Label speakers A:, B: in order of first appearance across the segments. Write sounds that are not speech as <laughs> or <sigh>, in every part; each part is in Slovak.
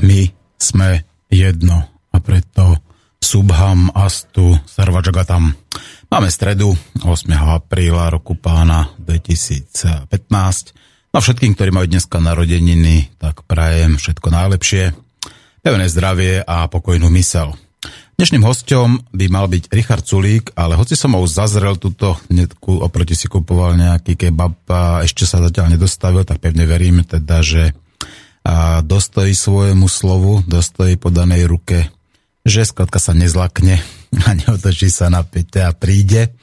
A: My sme jedno a preto Subham Astu Sarvajagatam. Máme stredu 8. apríla roku pána 2015. No všetkým, ktorí majú dneska narodeniny, tak prajem všetko najlepšie, pevné zdravie a pokojnú mysel. Dnešným hostom by mal byť Richard Sulík, ale hoci som ho zazrel túto netku, oproti si kupoval nejaký kebab a ešte sa zatiaľ nedostavil, tak pevne verím teda, že a dostojí svojemu slovu, dostojí podanej ruke, že skladka sa nezlakne <laughs> a neotočí sa na pete a príde.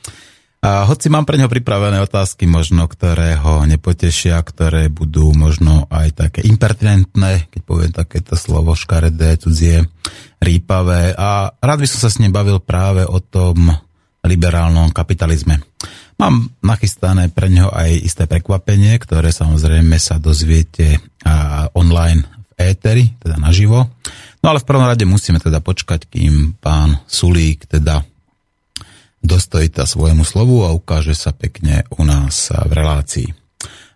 A: A hoci mám pre neho pripravené otázky možno, ktoré ho nepotešia, ktoré budú možno aj také impertinentné, keď poviem takéto slovo škaredé, cudzie, rýpavé a rád by som sa s ním bavil práve o tom liberálnom kapitalizme. Mám nachystané pre neho aj isté prekvapenie, ktoré samozrejme sa dozviete online v éteri, teda naživo. No ale v prvom rade musíme teda počkať, kým pán Sulík teda dostojí tá svojmu slovu a ukáže sa pekne u nás v relácii.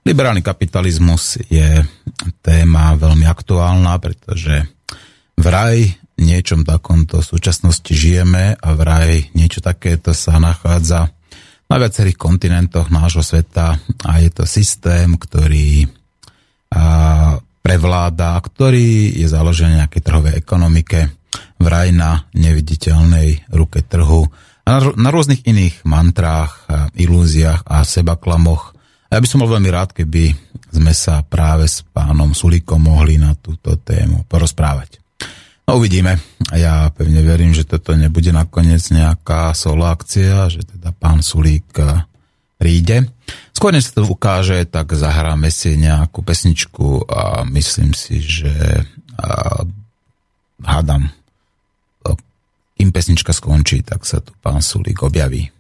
A: Liberálny kapitalizmus je téma veľmi aktuálna, pretože vraj niečom takomto v súčasnosti žijeme a vraj niečo takéto sa nachádza na viacerých kontinentoch nášho sveta a je to systém, ktorý prevláda, ktorý je založený na nejakej trhovej ekonomike, vraj na neviditeľnej ruke trhu a na, rôznych iných mantrách, ilúziách a sebaklamoch. A ja by som bol veľmi rád, keby sme sa práve s pánom Sulíkom mohli na túto tému porozprávať. No uvidíme. Ja pevne verím, že toto nebude nakoniec nejaká solo akcia, že teda pán Sulík eh, príde. Skôr než sa to ukáže, tak zahráme si nejakú pesničku a myslím si, že a, eh, hádam, kým pesnička skončí, tak sa tu pán Sulík objaví.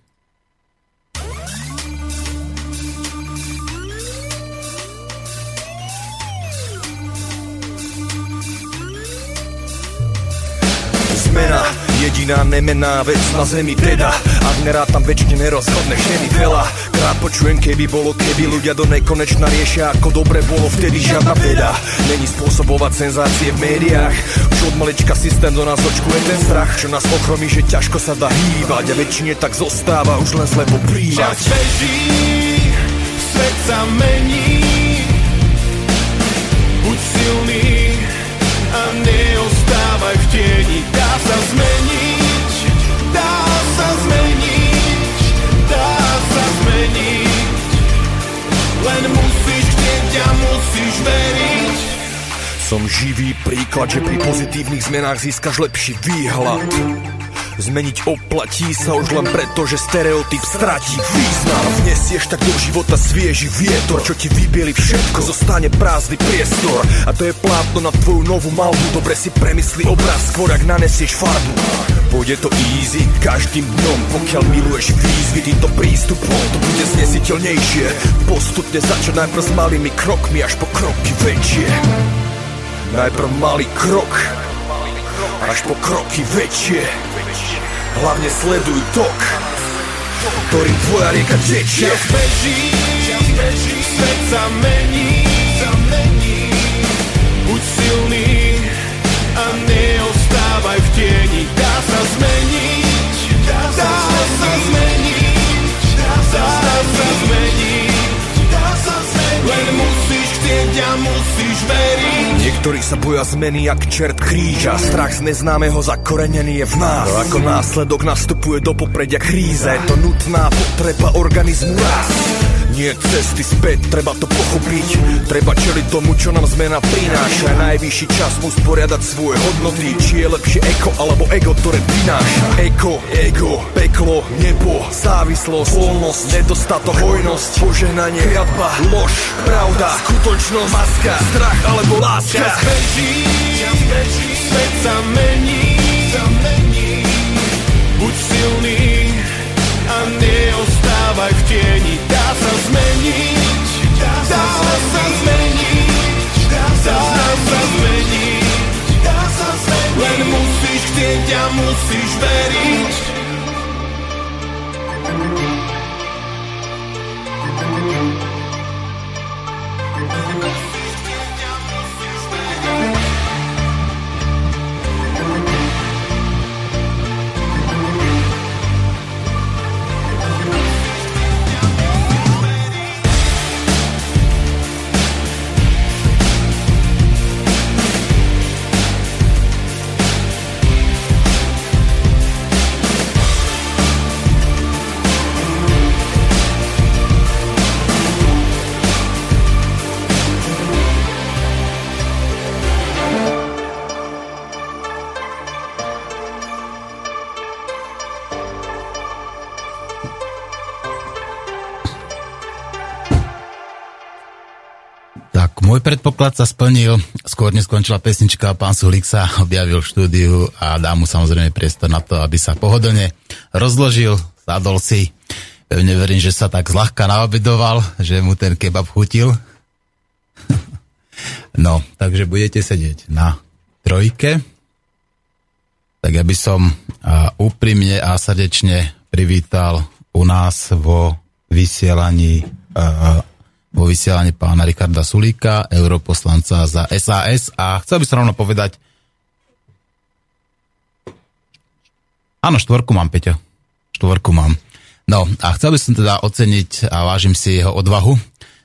B: Zmena Jediná nemená vec na zemi teda. Ak nerátam väčšine nerozhodne chemi veľa Krát počujem keby bolo keby Ľudia do nekonečna riešia ako dobre bolo vtedy žiadna veda. Není spôsobovať senzácie v médiách. Už od malička systém do nás očkuje ten strach. Čo nás ochromí, že ťažko sa dá hýbať. A väčšine tak zostáva už len slepo príjmať
C: Čas beží, svet sa mení. Buď silný tieni. Dá sa zmeniť, dá sa zmeniť, dá sa zmeniť. Len musíš chcieť a musíš veriť.
B: Som živý príklad, že pri pozitívnych zmenách získaš lepší výhľad Zmeniť oplatí sa už len preto, že stereotyp stratí význam. Vnesieš tak do života svieži vietor, čo ti vybieli všetko Zostane prázdny priestor. A to je plátno na tvoju novú malbu Dobre si premysli obraz, skôr ak nanesieš farbu. Pôjde to easy každým dňom Pokiaľ miluješ výzvy týmto prístupom To bude znesiteľnejšie. Postupne začať najprv s malými krokmi Až po kroky väčšie. Najprv malý krok Až po kroky väčšie Hlavne sleduj tok Ktorým tvoja rieka tečie
C: Čas beží, svet mení, sa mení. Buď silný a neostávaj v tieni. Dá sa zmeniť, dá sa zmeniť, musíš chcieť a musíš veriť.
B: Niektorí sa boja zmeny jak čert kríža. Strach z neznámeho zakorenený je v nás. No ako následok nastupuje do popredia kríze. Je to nutná potreba organizmu raz nie cesty späť, treba to pochopiť. Treba čeliť tomu, čo nám zmena prináša. Najvyšší čas usporiadať svoje hodnoty. Či je lepšie eko alebo ego, ktoré prináša. Eko, ego, peklo, nebo Závislosť, voľnosť, nedostatok, hojnosť Požehnanie, kliatba, lož, pravda Skutočnosť, maska, strach alebo láska. Čas beží, svet sa mení. Buď silný neostávaj v tieni. Dá sa zmeniť, dá sa zmeniť. Dá sa zmeniť. Len musíš chcieť a musíš veriť
A: Môj predpoklad sa splnil, skôr neskončila pesnička, pán Sulík sa <laughs> objavil v štúdiu a dá mu samozrejme priestor na to, aby sa pohodlne rozložil, sadol si. Pevne verím, že sa tak zľahka naobedoval, že mu ten kebab chutil. <laughs> no, takže budete sedieť na trojke. Tak ja by som úprimne a srdečne privítal u nás vo vysielaní vo vysielaní pána Rikarda Sulíka, europoslanca za SAS a chcel by som rovno povedať Áno, štvorku mám, Peťo. Štvorku mám. No a chcel by som teda oceniť a vážim si jeho odvahu,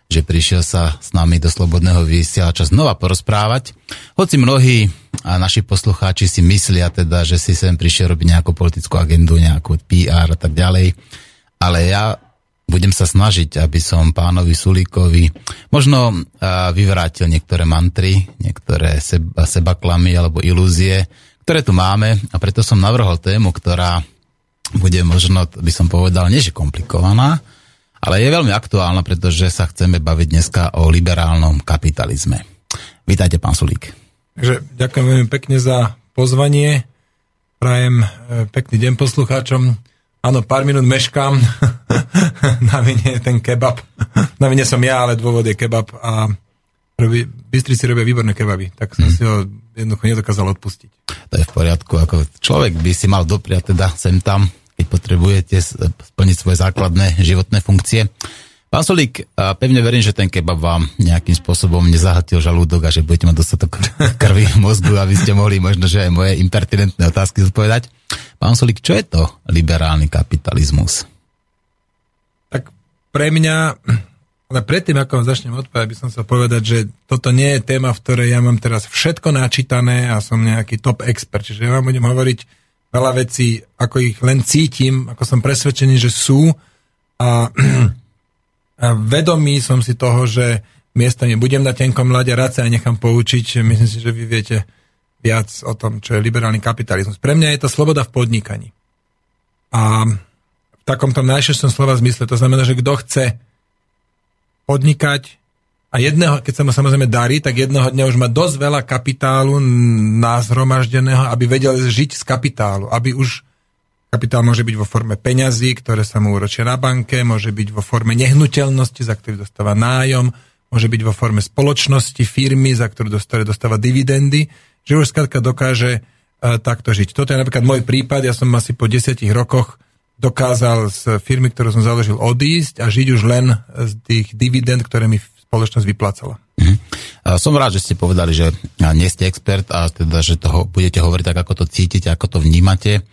A: že prišiel sa s nami do Slobodného vysielača znova porozprávať. Hoci mnohí a naši poslucháči si myslia teda, že si sem prišiel robiť nejakú politickú agendu, nejakú PR a tak ďalej. Ale ja budem sa snažiť, aby som pánovi Sulíkovi možno vyvrátil niektoré mantry, niektoré seba, seba klamy alebo ilúzie, ktoré tu máme a preto som navrhol tému, ktorá bude možno, by som povedal, nie že komplikovaná, ale je veľmi aktuálna, pretože sa chceme baviť dneska o liberálnom kapitalizme. Vítajte, pán Sulík.
D: Takže ďakujem veľmi pekne za pozvanie. Prajem e, pekný deň poslucháčom. Áno, pár minút meškám. <laughs> na vine ten kebab. na vine som ja, ale dôvod je kebab a robí, Bystrici robia výborné kebaby, tak som hmm. si ho jednoducho nedokázal odpustiť.
A: To je v poriadku, ako človek by si mal dopriať teda sem tam, keď potrebujete splniť svoje základné životné funkcie. Pán Solík, pevne verím, že ten kebab vám nejakým spôsobom nezahltil žalúdok a že budete mať dostatok <laughs> krvi v mozgu, aby ste mohli možno, že aj moje impertinentné otázky zodpovedať. Pán Solík, čo je to liberálny kapitalizmus?
D: Tak pre mňa, ale predtým, ako vám začnem odpovedať, by som sa povedať, že toto nie je téma, v ktorej ja mám teraz všetko načítané a som nejaký top expert. Čiže ja vám budem hovoriť veľa vecí, ako ich len cítim, ako som presvedčený, že sú a <clears throat> vedomý som si toho, že miestami budem na tenkom mlade, rád sa aj nechám poučiť. Myslím si, že vy viete viac o tom, čo je liberálny kapitalizmus. Pre mňa je to sloboda v podnikaní. A v takomto najširšom slova zmysle, to znamená, že kto chce podnikať a jedného, keď sa mu samozrejme darí, tak jedného dňa už má dosť veľa kapitálu nazhromaždeného, aby vedel žiť z kapitálu, aby už Kapitál môže byť vo forme peňazí, ktoré sa mu uročia na banke, môže byť vo forme nehnuteľnosti, za ktorý dostáva nájom, môže byť vo forme spoločnosti, firmy, za ktorú dostáva, dostáva dividendy, že už skladka dokáže uh, takto žiť. Toto je napríklad môj prípad, ja som asi po desiatich rokoch dokázal z firmy, ktorú som založil, odísť a žiť už len z tých dividend, ktoré mi spoločnosť vyplácala.
A: Mm. Som rád, že ste povedali, že nie ste expert a teda, že toho budete hovoriť tak, ako to cítite, ako to vnímate.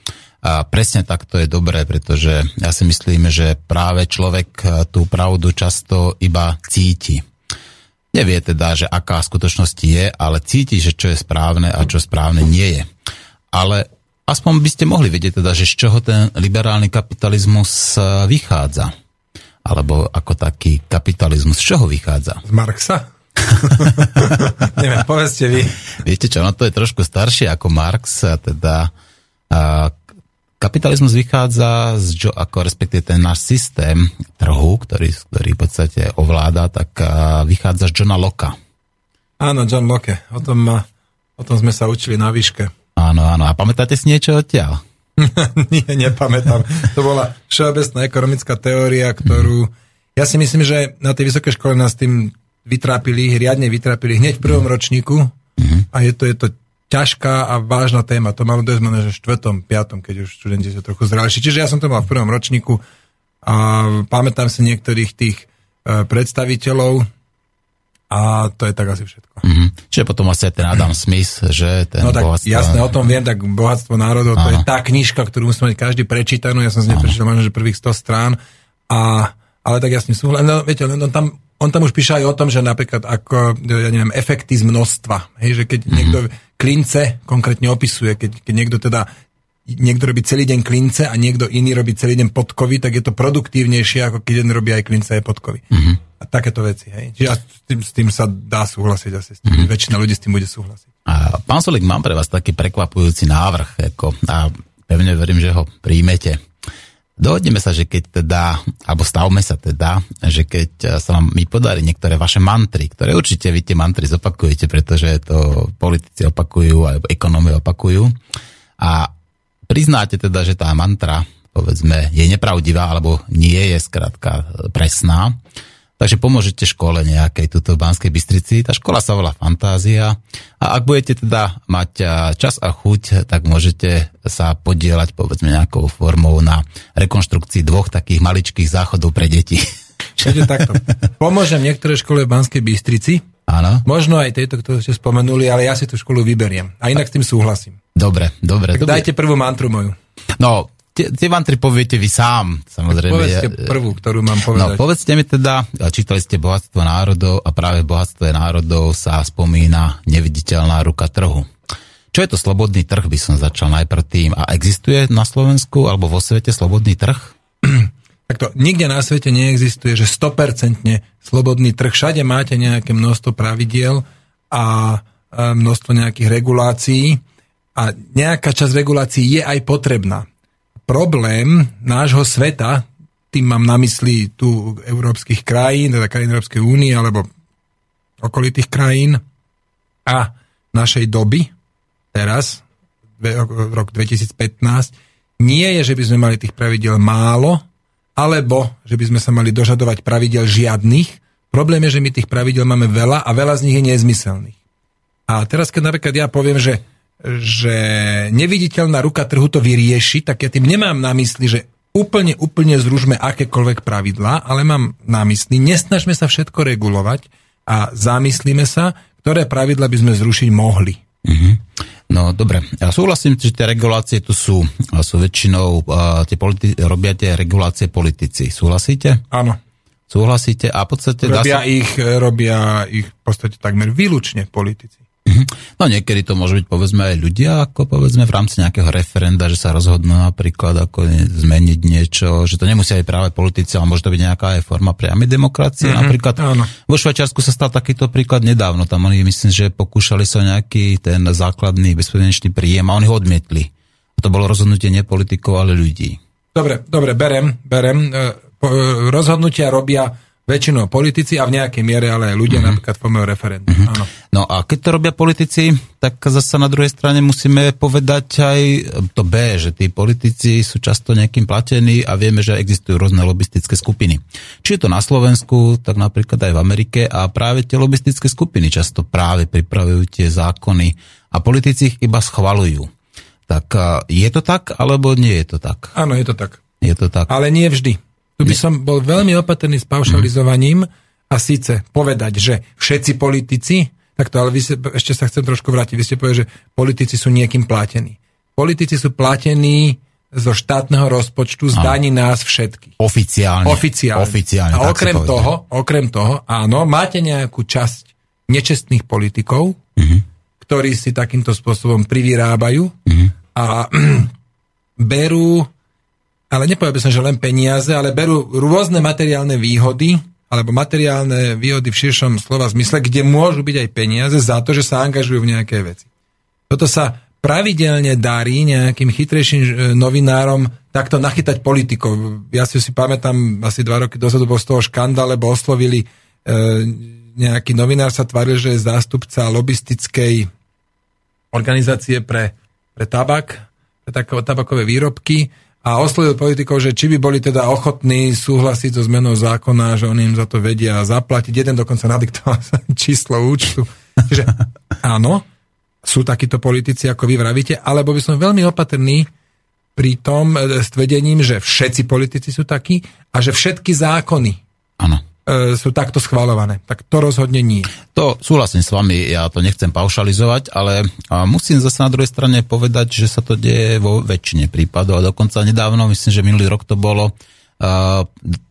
A: A presne tak to je dobré, pretože ja si myslím, že práve človek e, tú pravdu často iba cíti. Nevie teda, že aká v skutočnosti je, ale cíti, že čo je správne a čo správne nie je. Ale aspoň by ste mohli vedieť teda, že z čoho ten liberálny kapitalizmus e, vychádza. Alebo ako taký kapitalizmus. Z čoho vychádza?
D: Z Marxa? <laughs> Neviem, povedzte vy.
A: Viete čo, no to je trošku staršie ako Marx, a teda a, kapitalizmus vychádza z, jo, ako respektíve ten náš systém trhu, ktorý, ktorý v podstate ovláda, tak vychádza z Johna Locke.
D: Áno, John Locke, o tom, o tom sme sa učili na výške.
A: Áno, áno, a pamätáte si niečo odtiaľ? <laughs>
D: Nie, nepamätám. To bola všeobecná ekonomická teória, ktorú... Ja si myslím, že na tej vysokej škole nás tým vytrápili, riadne vytrápili hneď v prvom ročníku a je to, je to ťažká a vážna téma. To malo dojsť možno, že v štvrtom, piatom, keď už študenti sú trochu zrelší. Čiže ja som to mal v prvom ročníku a pamätám si niektorých tých e, predstaviteľov a to je tak asi všetko.
A: Mm-hmm. Čiže potom asi aj ten Adam <clears throat> Smith, že ten
D: No tak
A: bohatstvo...
D: jasné, o tom viem, tak Bohatstvo národov, to je tá knižka, ktorú musí mať každý prečítanú, ja som z nej prečítal možno, že prvých 100 strán, a, ale tak jasne súhlasím, no, viete, no, tam, on tam už píše aj o tom, že napríklad ako, ja neviem, efekty z množstva, hej, že keď mm-hmm. niekto klince konkrétne opisuje, keď, keď niekto teda niekto robí celý deň klince a niekto iný robí celý deň podkovy, tak je to produktívnejšie, ako keď jeden robí aj klince aj podkovy. Mm-hmm. A takéto veci. Hej. Čiže s tým, s tým sa dá súhlasiť asi. S tým, mm-hmm. Väčšina ľudí s tým bude súhlasiť.
A: A pán Solik, mám pre vás taký prekvapujúci návrh ako, a pevne verím, že ho príjmete. Dohodneme sa, že keď teda, alebo stavme sa teda, že keď sa vám mi podarí niektoré vaše mantry, ktoré určite vy tie mantry zopakujete, pretože to politici opakujú, alebo ekonómy opakujú. A priznáte teda, že tá mantra, povedzme, je nepravdivá, alebo nie je skrátka presná, takže pomôžete škole nejakej tuto v Banskej Bystrici. Tá škola sa volá Fantázia a ak budete teda mať čas a chuť, tak môžete sa podielať povedzme nejakou formou na rekonštrukcii dvoch takých maličkých záchodov pre deti. <laughs>
D: Čiže takto. Pomôžem niektoré škole v Banskej Bystrici,
A: Áno.
D: Možno aj tejto, ktorú ste spomenuli, ale ja si tú školu vyberiem. A inak s tým súhlasím.
A: Dobre, dobre.
D: Tak
A: dobre.
D: dajte prvú mantru moju.
A: No, tie, tie mantry poviete vy sám, samozrejme.
D: Povedzte prvú, ktorú mám
A: No,
D: povedať.
A: povedzte mi teda, čítali ste Bohatstvo národov a práve v Bohatstve národov sa spomína neviditeľná ruka trhu. Čo je to slobodný trh, by som začal najprv tým. A existuje na Slovensku alebo vo svete slobodný trh? <clears throat>
D: Takto, nikde na svete neexistuje, že 100% slobodný trh. Všade máte nejaké množstvo pravidiel a e, množstvo nejakých regulácií a nejaká časť regulácií je aj potrebná. Problém nášho sveta, tým mám na mysli tu európskych krajín, teda krajín Európskej únie alebo okolitých krajín a našej doby, teraz, rok 2015, nie je, že by sme mali tých pravidel málo, alebo že by sme sa mali dožadovať pravidel žiadnych. Problém je, že my tých pravidel máme veľa a veľa z nich je nezmyselných. A teraz, keď napríklad ja poviem, že, že neviditeľná ruka trhu to vyrieši, tak ja tým nemám na mysli, že úplne, úplne zružme akékoľvek pravidlá, ale mám na mysli, nesnažme sa všetko regulovať a zamyslíme sa, ktoré pravidla by sme zrušiť mohli.
A: Mm-hmm. No dobre, ja súhlasím, že tie regulácie tu sú. Sú väčšinou, uh, tie politi- robia tie regulácie politici. Súhlasíte?
D: Áno.
A: Súhlasíte? A v podstate dá
D: Robia
A: sa...
D: ich, robia ich v podstate takmer výlučne politici.
A: Mhm. No niekedy to môže byť povedzme aj ľudia, ako povedzme v rámci nejakého referenda, že sa rozhodnú napríklad ako zmeniť niečo, že to nemusia aj práve politici, ale môže to byť nejaká aj forma priamej demokracie. Mm-hmm, napríklad
D: áno.
A: vo Švajčiarsku sa stal takýto príklad nedávno. Tam oni myslím, že pokúšali sa nejaký ten základný bezpodmienečný príjem a oni ho odmietli. A to bolo rozhodnutie nie politikov, ale ľudí.
D: Dobre, dobre, berem, berem. E, e, rozhodnutia robia väčšinou politici a v nejakej miere ale aj ľudia, mm-hmm. napríklad formujú referendum. Mm-hmm. Áno.
A: No a keď to robia politici, tak zase na druhej strane musíme povedať aj to B, že tí politici sú často nejakým platení a vieme, že existujú rôzne lobistické skupiny. Či je to na Slovensku, tak napríklad aj v Amerike a práve tie lobistické skupiny často práve pripravujú tie zákony a politici ich iba schvalujú. Tak je to tak, alebo nie je to tak?
D: Áno, je to tak.
A: Je to tak.
D: Ale nie vždy. Tu by som bol veľmi opatrný s paušalizovaním a síce povedať, že všetci politici, takto, ale vy ste, ešte sa chcem trošku vrátiť, vy ste povedali, že politici sú niekým platení. Politici sú platení zo štátneho rozpočtu, z daní nás všetkých.
A: Oficiálne.
D: Oficiálne.
A: Oficiálne.
D: A okrem toho, okrem toho, áno, máte nejakú časť nečestných politikov,
A: uh-huh.
D: ktorí si takýmto spôsobom privyrábajú
A: uh-huh.
D: a <clears throat> berú ale nepovedal by som, že len peniaze, ale berú rôzne materiálne výhody, alebo materiálne výhody v širšom slova zmysle, kde môžu byť aj peniaze za to, že sa angažujú v nejaké veci. Toto sa pravidelne darí nejakým chytrejším e, novinárom takto nachytať politikov. Ja si si pamätám, asi dva roky dozadu bol z toho škandál, lebo oslovili e, nejaký novinár sa tvaril, že je zástupca lobistickej organizácie pre, pre tabak, pre takové tabakové výrobky a oslovil politikov, že či by boli teda ochotní súhlasiť so zmenou zákona, že oni im za to vedia zaplatiť. Jeden dokonca nadiktoval <laughs> číslo účtu. Čiže <laughs> áno, sú takíto politici, ako vy vravíte, alebo by som veľmi opatrný pri tom e, s tvedením, že všetci politici sú takí a že všetky zákony
A: Áno
D: e, sú takto schvalované. Tak to rozhodne nie.
A: To súhlasím s vami, ja to nechcem paušalizovať, ale musím zase na druhej strane povedať, že sa to deje vo väčšine prípadov a dokonca nedávno, myslím, že minulý rok to bolo,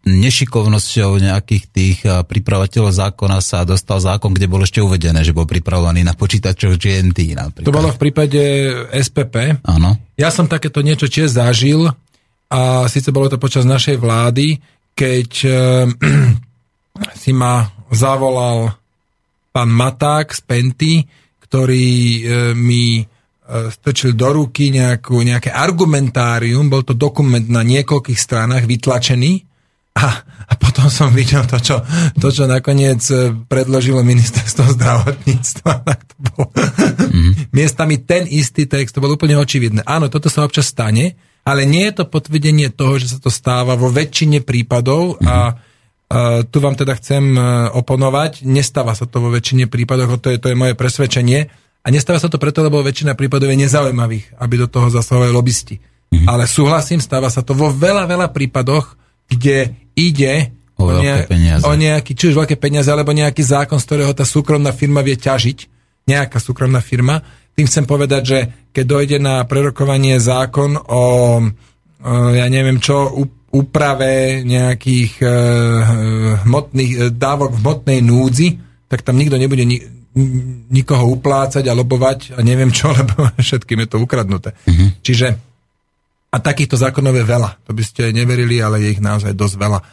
A: nešikovnosťou nejakých tých pripravovateľov zákona sa dostal zákon, kde bolo ešte uvedené, že bol pripravovaný na počítačov GNT napríklad.
D: To bolo v prípade SPP.
A: Áno.
D: Ja som takéto niečo tiež zažil a síce bolo to počas našej vlády, keď <clears throat> si ma zavolal pán Maták z Penty, ktorý e, mi e, strčil do ruky nejakú, nejaké argumentárium, bol to dokument na niekoľkých stranách vytlačený a, a potom som videl to čo, to, čo nakoniec e, predložilo ministerstvo zdravotníctva. <laughs> Tak to bol mm-hmm. miestami ten istý text, to bolo úplne očividné. Áno, toto sa občas stane, ale nie je to potvrdenie toho, že sa to stáva vo väčšine prípadov mm-hmm. a Uh, tu vám teda chcem uh, oponovať. Nestáva sa to vo väčšine prípadoch, to je, to je moje presvedčenie. A nestáva sa to preto, lebo väčšina prípadov je nezaujímavých, aby do toho zasahovali lobbysti. Mm-hmm. Ale súhlasím, stáva sa to vo veľa, veľa prípadoch, kde ide
A: o, o, ne- peniaze.
D: o nejaký, či už veľké peniaze, alebo nejaký zákon, z ktorého tá súkromná firma vie ťažiť. Nejaká súkromná firma. Tým chcem povedať, že keď dojde na prerokovanie zákon o, o ja neviem čo, úprave nejakých e, hmotných, e, dávok v hmotnej núdzi, tak tam nikto nebude ni, nikoho uplácať a lobovať a neviem čo, <laughs> lebo všetkým je to ukradnuté. Uh-huh. Čiže a takýchto zákonov je veľa. To by ste neverili, ale je ich naozaj dosť veľa. E,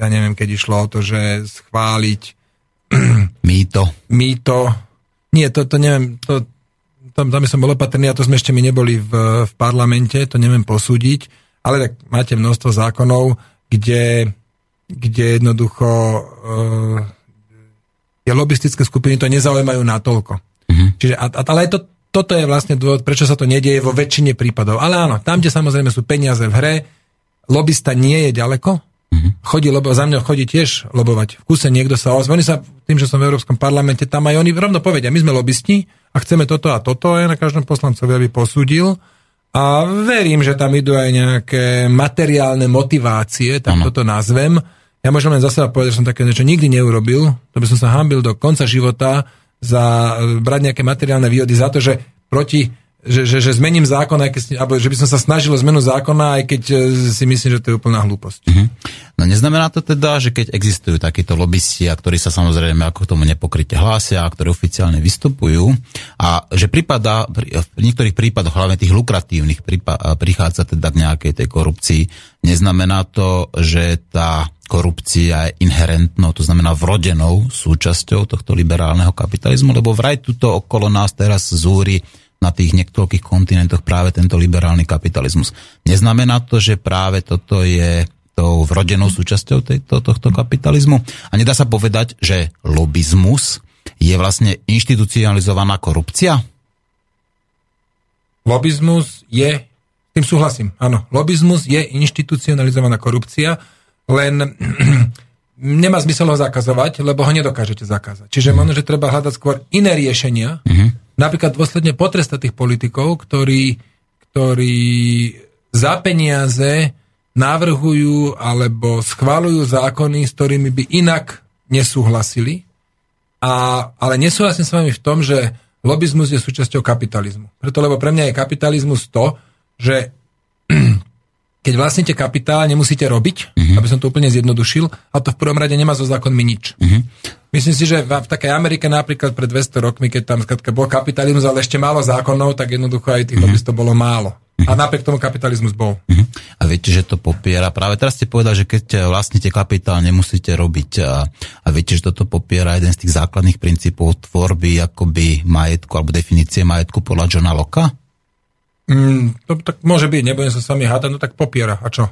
D: ja neviem, keď išlo o to, že schváliť <clears throat>
A: mýto.
D: Mýto. Nie, to, to neviem, to, tam, tam som bol opatrný a to sme ešte my neboli v, v parlamente, to neviem posúdiť ale tak máte množstvo zákonov, kde, kde jednoducho uh, tie lobistické skupiny to nezaujímajú natoľko. Uh-huh. Čiže, a, a, ale to, toto je vlastne dôvod, prečo sa to nedieje vo väčšine prípadov. Ale áno, tam, kde samozrejme sú peniaze v hre, lobista nie je ďaleko, uh-huh. chodí, lobo, za mňa chodí tiež lobovať. V kuse niekto sa ozve, oni sa, tým, že som v Európskom parlamente, tam aj oni rovno povedia, my sme lobisti a chceme toto a toto, a ja na každom poslancovi aby posúdil, a verím, že tam idú aj nejaké materiálne motivácie, tak ano. toto nazvem. Ja môžem len zase povedať, že som také niečo nikdy neurobil, to by som sa hambil do konca života za e, brať nejaké materiálne výhody za to, že proti že, že, že zmením zákon, aj keď, alebo že by som sa snažil o zmenu zákona, aj keď e, si myslím, že to je úplná hlúposť. Mm-hmm.
A: No neznamená to teda, že keď existujú takíto lobbysti, a ktorí sa samozrejme ako k tomu nepokryte hlásia, a ktorí oficiálne vystupujú, a že prípada, v niektorých prípadoch, hlavne tých lukratívnych, prichádza teda k nejakej tej korupcii, neznamená to, že tá korupcia je inherentnou, to znamená vrodenou súčasťou tohto liberálneho kapitalizmu, lebo vraj tuto okolo nás teraz zúri na tých niekoľkých kontinentoch práve tento liberálny kapitalizmus. Neznamená to, že práve toto je tou vrodenou súčasťou tejto, tohto kapitalizmu? A nedá sa povedať, že lobizmus je vlastne inštitucionalizovaná korupcia?
D: Lobizmus je, tým súhlasím, áno, lobizmus je inštitucionalizovaná korupcia, len <clears throat> nemá zmysel ho zakazovať, lebo ho nedokážete zakázať. Čiže mm. možno, že treba hľadať skôr iné riešenia, mm napríklad dôsledne potrestať tých politikov, ktorí, ktorí za peniaze navrhujú alebo schválujú zákony, s ktorými by inak nesúhlasili. A, ale nesúhlasím s vami v tom, že lobizmus je súčasťou kapitalizmu. Preto, lebo pre mňa je kapitalizmus to, že <clears throat> keď vlastníte kapitál, nemusíte robiť, uh-huh. aby som to úplne zjednodušil, a to v prvom rade nemá so zákonmi nič. Uh-huh. Myslím si, že v, takej Amerike napríklad pred 200 rokmi, keď tam skratka bol kapitalizmus, ale ešte málo zákonov, tak jednoducho aj tých uh-huh. to bolo málo. A napriek tomu kapitalizmus bol.
A: Mhm. A viete, že to popiera. Práve teraz ste povedali, že keď vlastníte kapitál, nemusíte robiť. A, a viete, že toto popiera jeden z tých základných princípov tvorby akoby majetku alebo definície majetku podľa Johna Locke?
D: Mm, to tak môže byť, nebudem sa sami hádať, no tak popiera. A čo?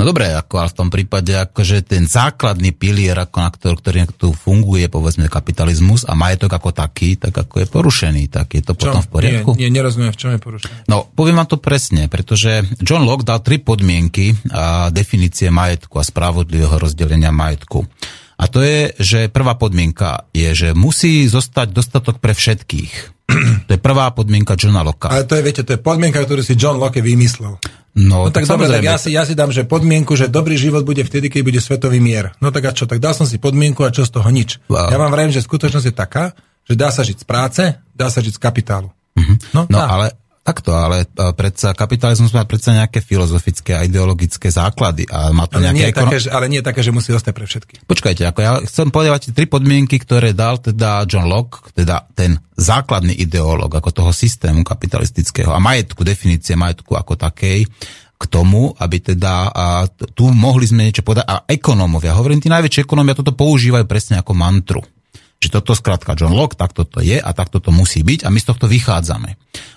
A: No dobre, ako, ale v tom prípade akože ten základný pilier, ako na ktorý, ktorý tu funguje, povedzme kapitalizmus a majetok ako taký, tak ako je porušený, tak je to Čo? potom v poriadku?
D: Nie, nie, nerozumiem, v čom je porušený.
A: No, poviem vám to presne, pretože John Locke dal tri podmienky a definície majetku a spravodlivého rozdelenia majetku. A to je, že prvá podmienka je, že musí zostať dostatok pre všetkých. To je prvá podmienka Johna Locke.
D: Ale to je, viete, to je podmienka, ktorú si John Locke vymyslel. No, no tak, tak dobre, tak ja si, ja si dám, že podmienku, že dobrý život bude vtedy, keď bude svetový mier. No tak a čo, tak dal som si podmienku a čo z toho nič. Wow. Ja vám vravím, že skutočnosť je taká, že dá sa žiť z práce, dá sa žiť z kapitálu.
A: Uh-huh. No, no ale Takto, ale e, predsa kapitalizmus má predsa nejaké filozofické a ideologické základy a má to
D: ale
A: nejaké...
D: Nie ekono... také, že, ale nie také, že musí ostať pre všetky.
A: Počkajte, ako ja chcem povedať tri podmienky, ktoré dal teda John Locke, teda ten základný ideológ ako toho systému kapitalistického a majetku, definície majetku ako takej, k tomu, aby teda a tu mohli sme niečo povedať. A ekonómovia, hovorím, tí najväčší ekonómovia toto používajú presne ako mantru. Že toto skrátka John Locke, takto to je a takto to musí byť a my z tohto vychádzame.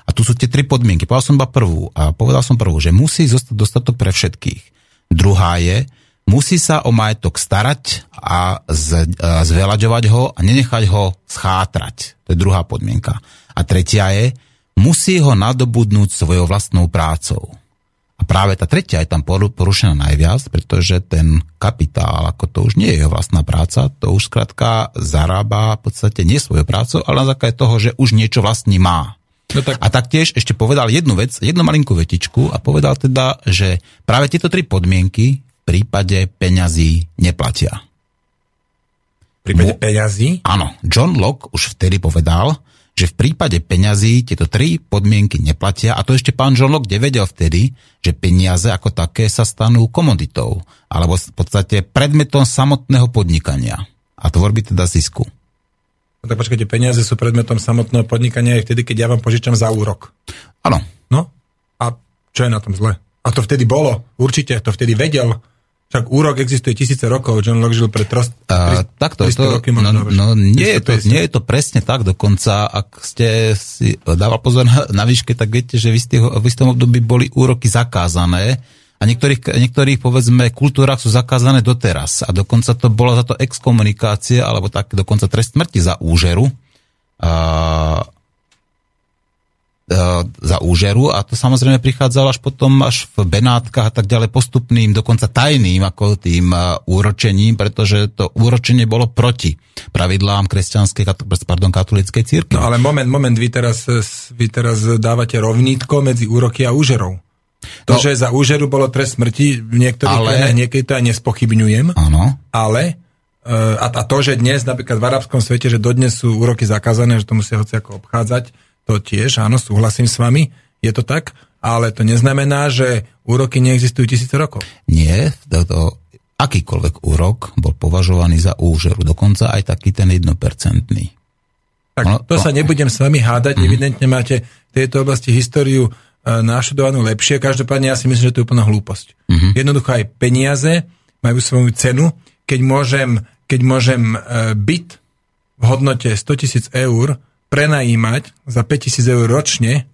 A: A tu sú tie tri podmienky. Povedal som iba prvú a povedal som prvú, že musí zostať dostatok pre všetkých. Druhá je, musí sa o majetok starať a, z, a zveľaďovať ho a nenechať ho schátrať. To je druhá podmienka. A tretia je, musí ho nadobudnúť svojou vlastnou prácou. Práve tá tretia je tam porušená najviac, pretože ten kapitál, ako to už nie je jeho vlastná práca, to už skrátka zarába v podstate nie svojou prácou, ale na základe toho, že už niečo vlastní má. No tak... A taktiež ešte povedal jednu vec, jednu malinkú vetičku a povedal teda, že práve tieto tri podmienky v prípade peňazí neplatia.
D: V prípade peňazí?
A: Áno. John Locke už vtedy povedal, že v prípade peňazí tieto tri podmienky neplatia a to ešte pán Locke nevedel vtedy, že peniaze ako také sa stanú komoditou alebo v podstate predmetom samotného podnikania a tvorby teda zisku.
D: No tak počkajte, peniaze sú predmetom samotného podnikania aj vtedy, keď ja vám požičam za úrok.
A: Áno.
D: No a čo je na tom zle? A to vtedy bolo, určite, to vtedy vedel. Však úrok existuje tisíce rokov, John Locke žil pred trost,
A: uh, takto, 300 to, roky možno. No, no nie, je to, nie je to presne tak, dokonca ak ste si dával pozor na, na výške, tak viete, že v, istých, v istom období boli úroky zakázané a niektorých, niektorých povedzme kultúrach sú zakázané doteraz a dokonca to bola za to exkomunikácia alebo tak dokonca trest smrti za úžeru. E, za úžeru a to samozrejme prichádzalo až potom až v Benátkach a tak ďalej postupným, dokonca tajným ako tým e, úročením, pretože to úročenie bolo proti pravidlám kresťanskej, pardon, katolíckej církvy.
D: No ale moment, moment, vy teraz, vy teraz dávate rovnítko medzi úroky a úžerou. To, no, že za úžeru bolo trest smrti, v niektorých ale, krajinách niekedy to aj nespochybňujem,
A: áno.
D: ale e, a, a to, že dnes napríklad v arabskom svete, že dodnes sú úroky zakázané, že to musia hoci ako obchádzať, to tiež, áno, súhlasím s vami, je to tak, ale to neznamená, že úroky neexistujú tisíce rokov.
A: Nie, to, to, akýkoľvek úrok bol považovaný za úžeru, dokonca aj taký ten jednopercentný.
D: Tak no, to no, sa nebudem s vami hádať, mm. evidentne máte v tejto oblasti históriu e, našudovanú lepšie, každopádne ja si myslím, že to je úplná hlúposť. Mm-hmm. Jednoducho aj peniaze majú svoju cenu, keď môžem, keď môžem e, byt v hodnote 100 tisíc eur prenajímať za 5000 eur ročne,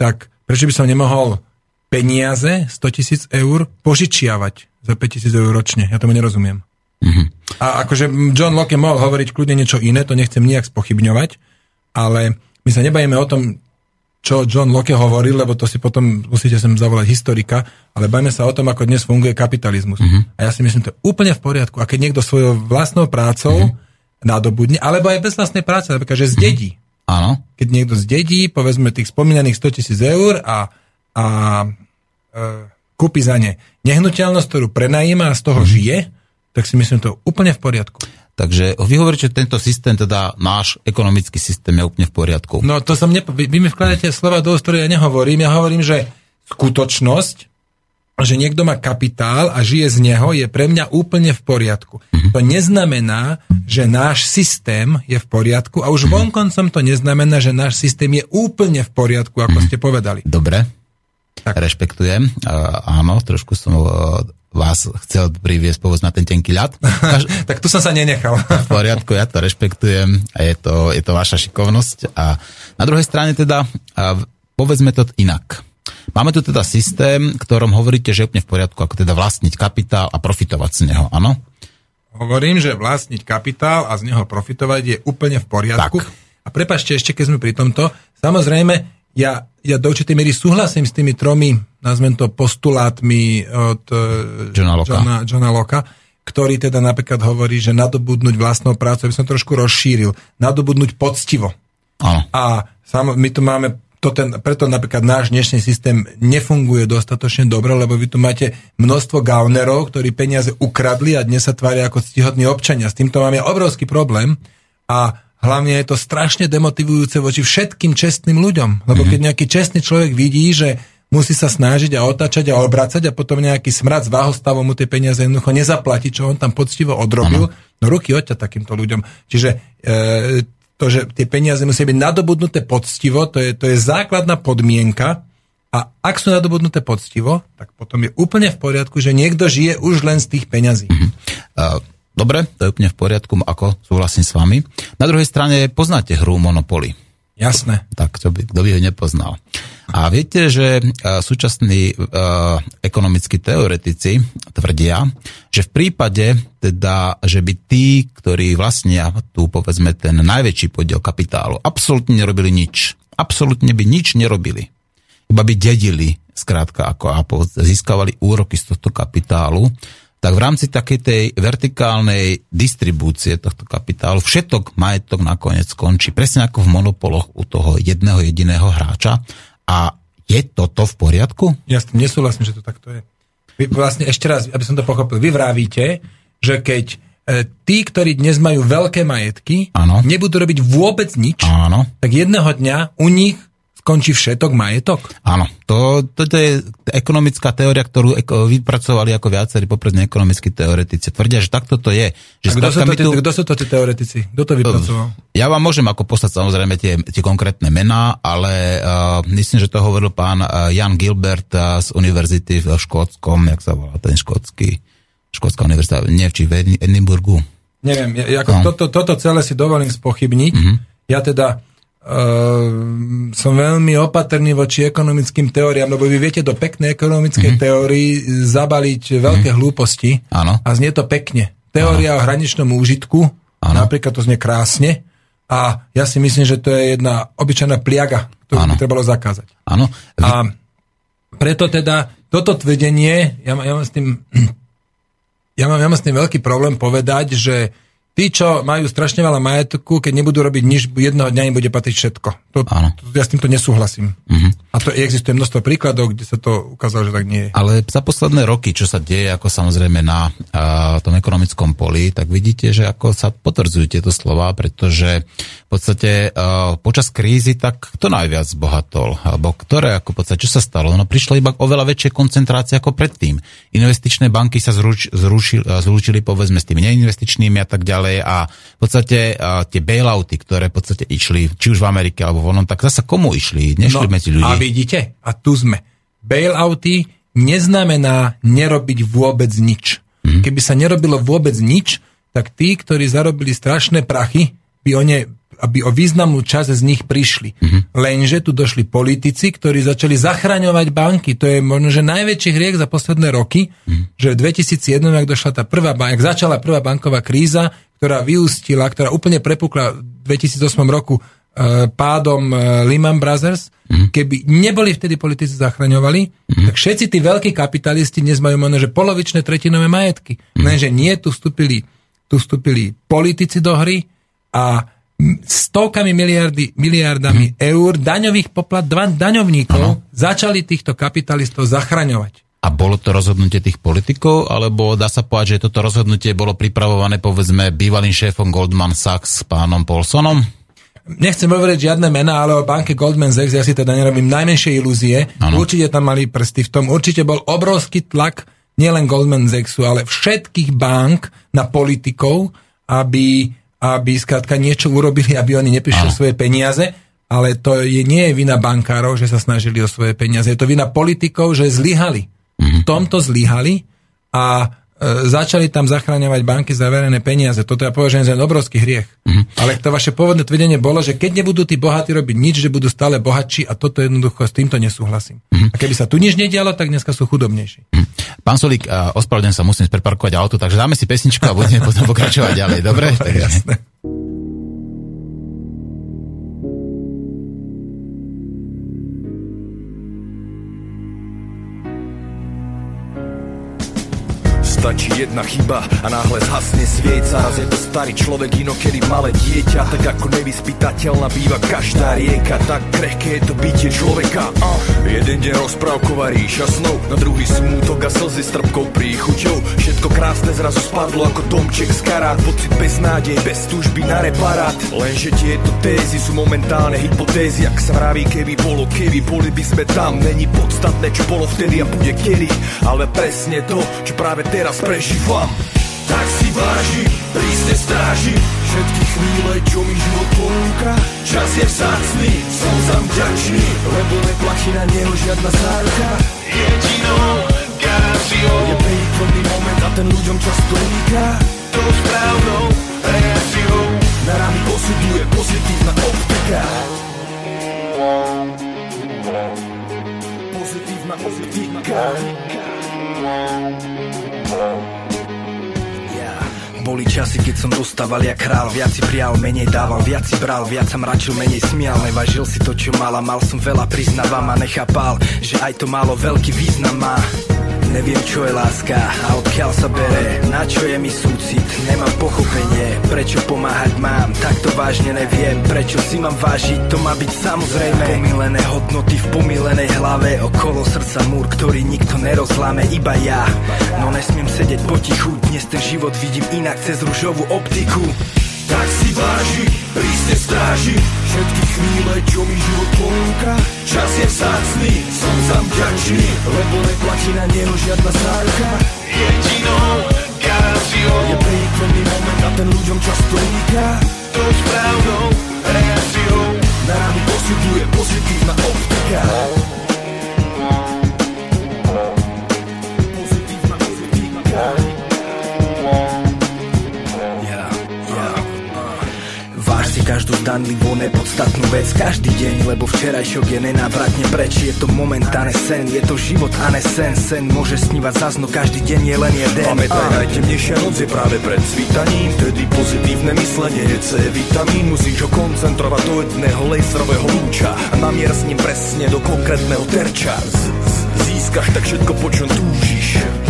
D: tak prečo by som nemohol peniaze 100 tisíc eur požičiavať za 5000 eur ročne? Ja tomu nerozumiem. Mm-hmm. A akože John Locke mohol hovoriť kľudne niečo iné, to nechcem nejak spochybňovať, ale my sa nebajeme o tom, čo John Locke hovoril, lebo to si potom musíte sem zavolať historika, ale bajme sa o tom, ako dnes funguje kapitalizmus. Mm-hmm. A ja si myslím, to je úplne v poriadku. A keď niekto svojou vlastnou prácou mm-hmm nadobudne, alebo aj bez vlastnej práce, napríklad, že zdedí.
A: Áno.
D: Keď niekto zdedí, povedzme tých spomínaných 100 tisíc eur a, a e, kúpi za ne nehnuteľnosť, ktorú prenajíma a z toho mm. žije, tak si myslím, to je úplne v poriadku.
A: Takže vy hovoríte, že tento systém, teda náš ekonomický systém je úplne v poriadku.
D: No to som nepo... Vy, mi vkladáte slova do úst, ja nehovorím. Ja hovorím, že skutočnosť, že niekto má kapitál a žije z neho, je pre mňa úplne v poriadku. Mm-hmm. To neznamená, že náš systém je v poriadku a už mm-hmm. vonkoncom to neznamená, že náš systém je úplne v poriadku, ako mm-hmm. ste povedali.
A: Dobre. Tak. Rešpektujem. Uh, áno, trošku som uh, vás chcel priviesť povedzme na ten tenký ľad.
D: Kaž... <laughs> tak tu som sa nenechal. <laughs>
A: v poriadku, ja to rešpektujem a je to, je to vaša šikovnosť. A na druhej strane teda uh, povedzme to inak. Máme tu teda systém, ktorom hovoríte, že je úplne v poriadku, ako teda vlastniť kapitál a profitovať z neho, áno?
D: Hovorím, že vlastniť kapitál a z neho profitovať je úplne v poriadku. Tak. A prepašte ešte, keď sme pri tomto, samozrejme, ja, ja do určitej miery súhlasím s tými tromi, nazvem to postulátmi od
A: e, Johna Locke.
D: Johna, Johna Locke, ktorý teda napríklad hovorí, že nadobudnúť vlastnou prácu, aby som trošku rozšíril, nadobudnúť poctivo.
A: Áno.
D: A sam, my tu máme to ten, preto napríklad náš dnešný systém nefunguje dostatočne dobre, lebo vy tu máte množstvo gaunerov, ktorí peniaze ukradli a dnes sa tvária ako ctihodní občania. S týmto máme obrovský problém a hlavne je to strašne demotivujúce voči všetkým čestným ľuďom. Lebo keď nejaký čestný človek vidí, že musí sa snažiť a otáčať a obracať a potom nejaký smrad z váhostavu mu tie peniaze jednoducho nezaplatí, čo on tam poctivo odrobil, ano. no ruky odťa takýmto ľuďom. Čiže e, to, že tie peniaze musia byť nadobudnuté poctivo, to je, to je základná podmienka a ak sú nadobudnuté poctivo, tak potom je úplne v poriadku, že niekto žije už len z tých peňazí.
A: Uh, dobre, to je úplne v poriadku, ako súhlasím s vami. Na druhej strane poznáte hru Monopoly.
D: Jasné.
A: Tak, čo by, kto by ho nepoznal. A viete, že uh, súčasní uh, ekonomickí teoretici tvrdia, že v prípade, teda, že by tí, ktorí vlastnia tu, povedzme, ten najväčší podiel kapitálu, absolútne nerobili nič. Absolútne by nič nerobili. Iba by dedili, skrátka, ako Apple, získavali úroky z tohto kapitálu, tak v rámci takej tej vertikálnej distribúcie tohto kapitálu všetok majetok nakoniec skončí presne ako v monopoloch u toho jedného jediného hráča. A je toto v poriadku?
D: Ja s tým nesúhlasím, že to takto je. Vy vlastne ešte raz, aby som to pochopil, vy vravíte, že keď e, tí, ktorí dnes majú veľké majetky,
A: ano.
D: nebudú robiť vôbec nič,
A: ano.
D: tak jedného dňa u nich končí všetok majetok?
A: Áno, to, to, to je ekonomická teória, ktorú vypracovali ako viacerí poprední ekonomickí teoretici. Tvrdia, že takto to je. Že
D: kto, sú to, tu... kto sú to tí teoretici? Kto to vypracoval?
A: Ja vám môžem ako poslať samozrejme tie, tie konkrétne mená, ale uh, myslím, že to hovoril pán uh, Jan Gilbert uh, z univerzity v Škótskom, jak sa volá ten škótsky, škótska univerzita, nie, či v Edinburgu.
D: Neviem, ja, ako no. toto, toto celé si dovolím spochybniť. Mm-hmm. Ja teda Uh, som veľmi opatrný voči ekonomickým teóriám, lebo vy viete do peknej ekonomickej mm-hmm. teórii zabaliť veľké mm-hmm. hlúposti
A: ano.
D: a znie to pekne. Teória ano. o hraničnom úžitku, ano. napríklad to znie krásne a ja si myslím, že to je jedna obyčajná pliaga, ktorú ano. by trebalo zakázať.
A: Áno. Vy...
D: A preto teda toto tvrdenie, ja, ja mám s tým <clears throat> ja mám, ja mám s tým veľký problém povedať, že tí, čo majú strašne veľa majetku, keď nebudú robiť nič, jedného dňa im bude patriť všetko. To, to, ja s týmto nesúhlasím. Uh-huh. A to existuje množstvo príkladov, kde sa to ukázalo, že tak nie je.
A: Ale za posledné roky, čo sa deje, ako samozrejme na a, tom ekonomickom poli, tak vidíte, že ako sa potvrdzujú tieto slova, pretože v podstate a, počas krízy, tak kto najviac zbohatol? Alebo ktoré, ako v podstate, čo sa stalo? No prišlo iba oveľa väčšie koncentrácie ako predtým. Investičné banky sa zruč, zrušili, zručili povedzme s tými neinvestičnými a tak ďalej ďalej a v podstate a tie bailouty, ktoré v podstate išli, či už v Amerike alebo v onom, tak zase komu išli? Nešli no, medzi ľudí.
D: A vidíte, a tu sme. Bailouty neznamená nerobiť vôbec nič. Mm-hmm. Keby sa nerobilo vôbec nič, tak tí, ktorí zarobili strašné prachy, by o ne aby o významnú časť z nich prišli. Mm-hmm. Lenže tu došli politici, ktorí začali zachraňovať banky. To je možno, že najväčší hriech za posledné roky, mm-hmm. že v 2001, ak došla tá prvá, ak začala prvá banková kríza, ktorá vyústila, ktorá úplne prepukla v 2008 roku e, pádom e, Lehman Brothers, mm-hmm. keby neboli vtedy politici zachraňovali, mm-hmm. tak všetci tí veľkí kapitalisti dnes majú možno, že polovičné tretinové majetky. Mm-hmm. Lenže nie, tu vstúpili, tu vstúpili politici do hry a stovkami miliardy, miliardami eur daňových poplat, daňovníkov ano. začali týchto kapitalistov zachraňovať.
A: A bolo to rozhodnutie tých politikov, alebo dá sa povedať, že toto rozhodnutie bolo pripravované povedzme bývalým šéfom Goldman Sachs pánom Paulsonom?
D: Nechcem hovoriť žiadne mená, ale o banke Goldman Sachs ja si teda nerobím najmenšie ilúzie. Ano. Určite tam mali prsty v tom. Určite bol obrovský tlak nielen Goldman Sachsu, ale všetkých bank na politikov, aby aby skrátka niečo urobili, aby oni neprišli svoje peniaze. ale to je, nie je vina bankárov, že sa snažili o svoje peniaze. Je to vina politikov, že zlyhali. V tomto zlyhali a e, začali tam zachráňovať banky za verejné peniaze. Toto ja považujem za obrovský hriech. Ale to vaše pôvodné tvrdenie bolo, že keď nebudú tí bohatí robiť nič, že budú stále bohatší a toto jednoducho s týmto nesúhlasím. A keby sa tu nič nedialo, tak dneska sú chudobnejší.
A: Pán Solík, a ospravedlňujem sa, musím spreparkovať auto, takže dáme si pesničku a budeme <laughs> potom pokračovať ďalej, dobre? Takže...
D: Jasné.
B: Stačí jedna chyba a náhle zhasne svieca Raz je to starý človek, inokedy malé dieťa. Tak ako nevyspytateľná býva každá rieka. Tak krehké je to bytie človeka. Uh. Jeden deň rozprávková ríša snov. Na druhý smútok a slzy s trpkou príchuťou. Všetko krásne zrazu spadlo ako domček z karát. Pocit bez nádej, bez túžby na reparát. Lenže tieto tézy sú momentálne hypotézy. Ak sa vraví, keby bolo, keby boli by sme tam. Není podstatné, čo bolo vtedy a bude kedy. Ale presne to, čo práve teraz prežívam. Tak si váži, prísne stráži Všetky chvíle, čo mi život ponúka Čas je vzácný, som za vďačný Lebo neplatí na neho žiadna záruka. Jedinou garanciou Je príkladný moment a ten ľuďom často uniká. Tou správnou reakciou Na rany posuduje pozitívna optika. Pozitívna optika boli časy, keď som dostával jak král. Viac si prial, menej dával, viac si bral. Viac sa mračil, menej smial Nevažil si to, čo mala, mal som veľa, priznávam a nechápal Že aj to málo veľký význam má Neviem, čo je láska a odkiaľ sa bere. Na čo je mi súcit, nemám pochopenie. Prečo pomáhať mám, tak to vážne neviem. Prečo si mám vážiť, to má byť samozrejme. Pomilené hodnoty v pomilenej hlave. Okolo srdca múr, ktorý nikto nerozláme, iba ja. No nesmiem sedieť potichu, dnes ten život vidím inak cez rúžovú optiku tak si váži, prísne stráži. Všetky chvíle, čo mi život ponúka. Čas je vzácný, som za vďačný Lebo neplatí na neho žiadna záruka Jedinou garanciou Je príkladný moment a ten ľuďom často uniká Tou správnou reakciou. Rany posuduje pozitívna optika každú zdanlivú nepodstatnú vec Každý deň, lebo včerajšok je nenávratne preč. Je to momentálne sen, je to život a ne sen. Sen môže snívať zazno, každý deň je len jeden. Pamätaj, najtemnejšia noc je práve pred svítaním Vtedy pozitívne myslenie je C vitamín. Musíš ho koncentrovať do jedného laserového lúča A namier s ním presne do konkrétneho terča. Získaš tak všetko, po čom túžiš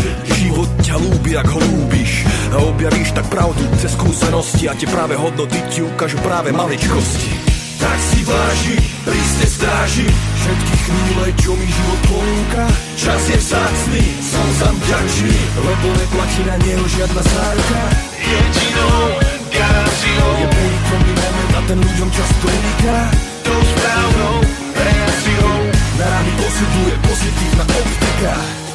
B: Život ťa ľúbi, ak ho ľúbiš A objavíš tak pravdu cez skúsenosti A tie práve hodnoty ti ukážu práve maličkosti. Tak si váži, prísne stráži Všetky chvíle, čo mi život ponúka Čas je vzácný, som za vďačný Lebo neplatí na neho žiadna záruka Jedinou garanciou Je príkladný moment a ten ľuďom často uniká Tou správnou reakciou Na rany posuduje pozitívna optika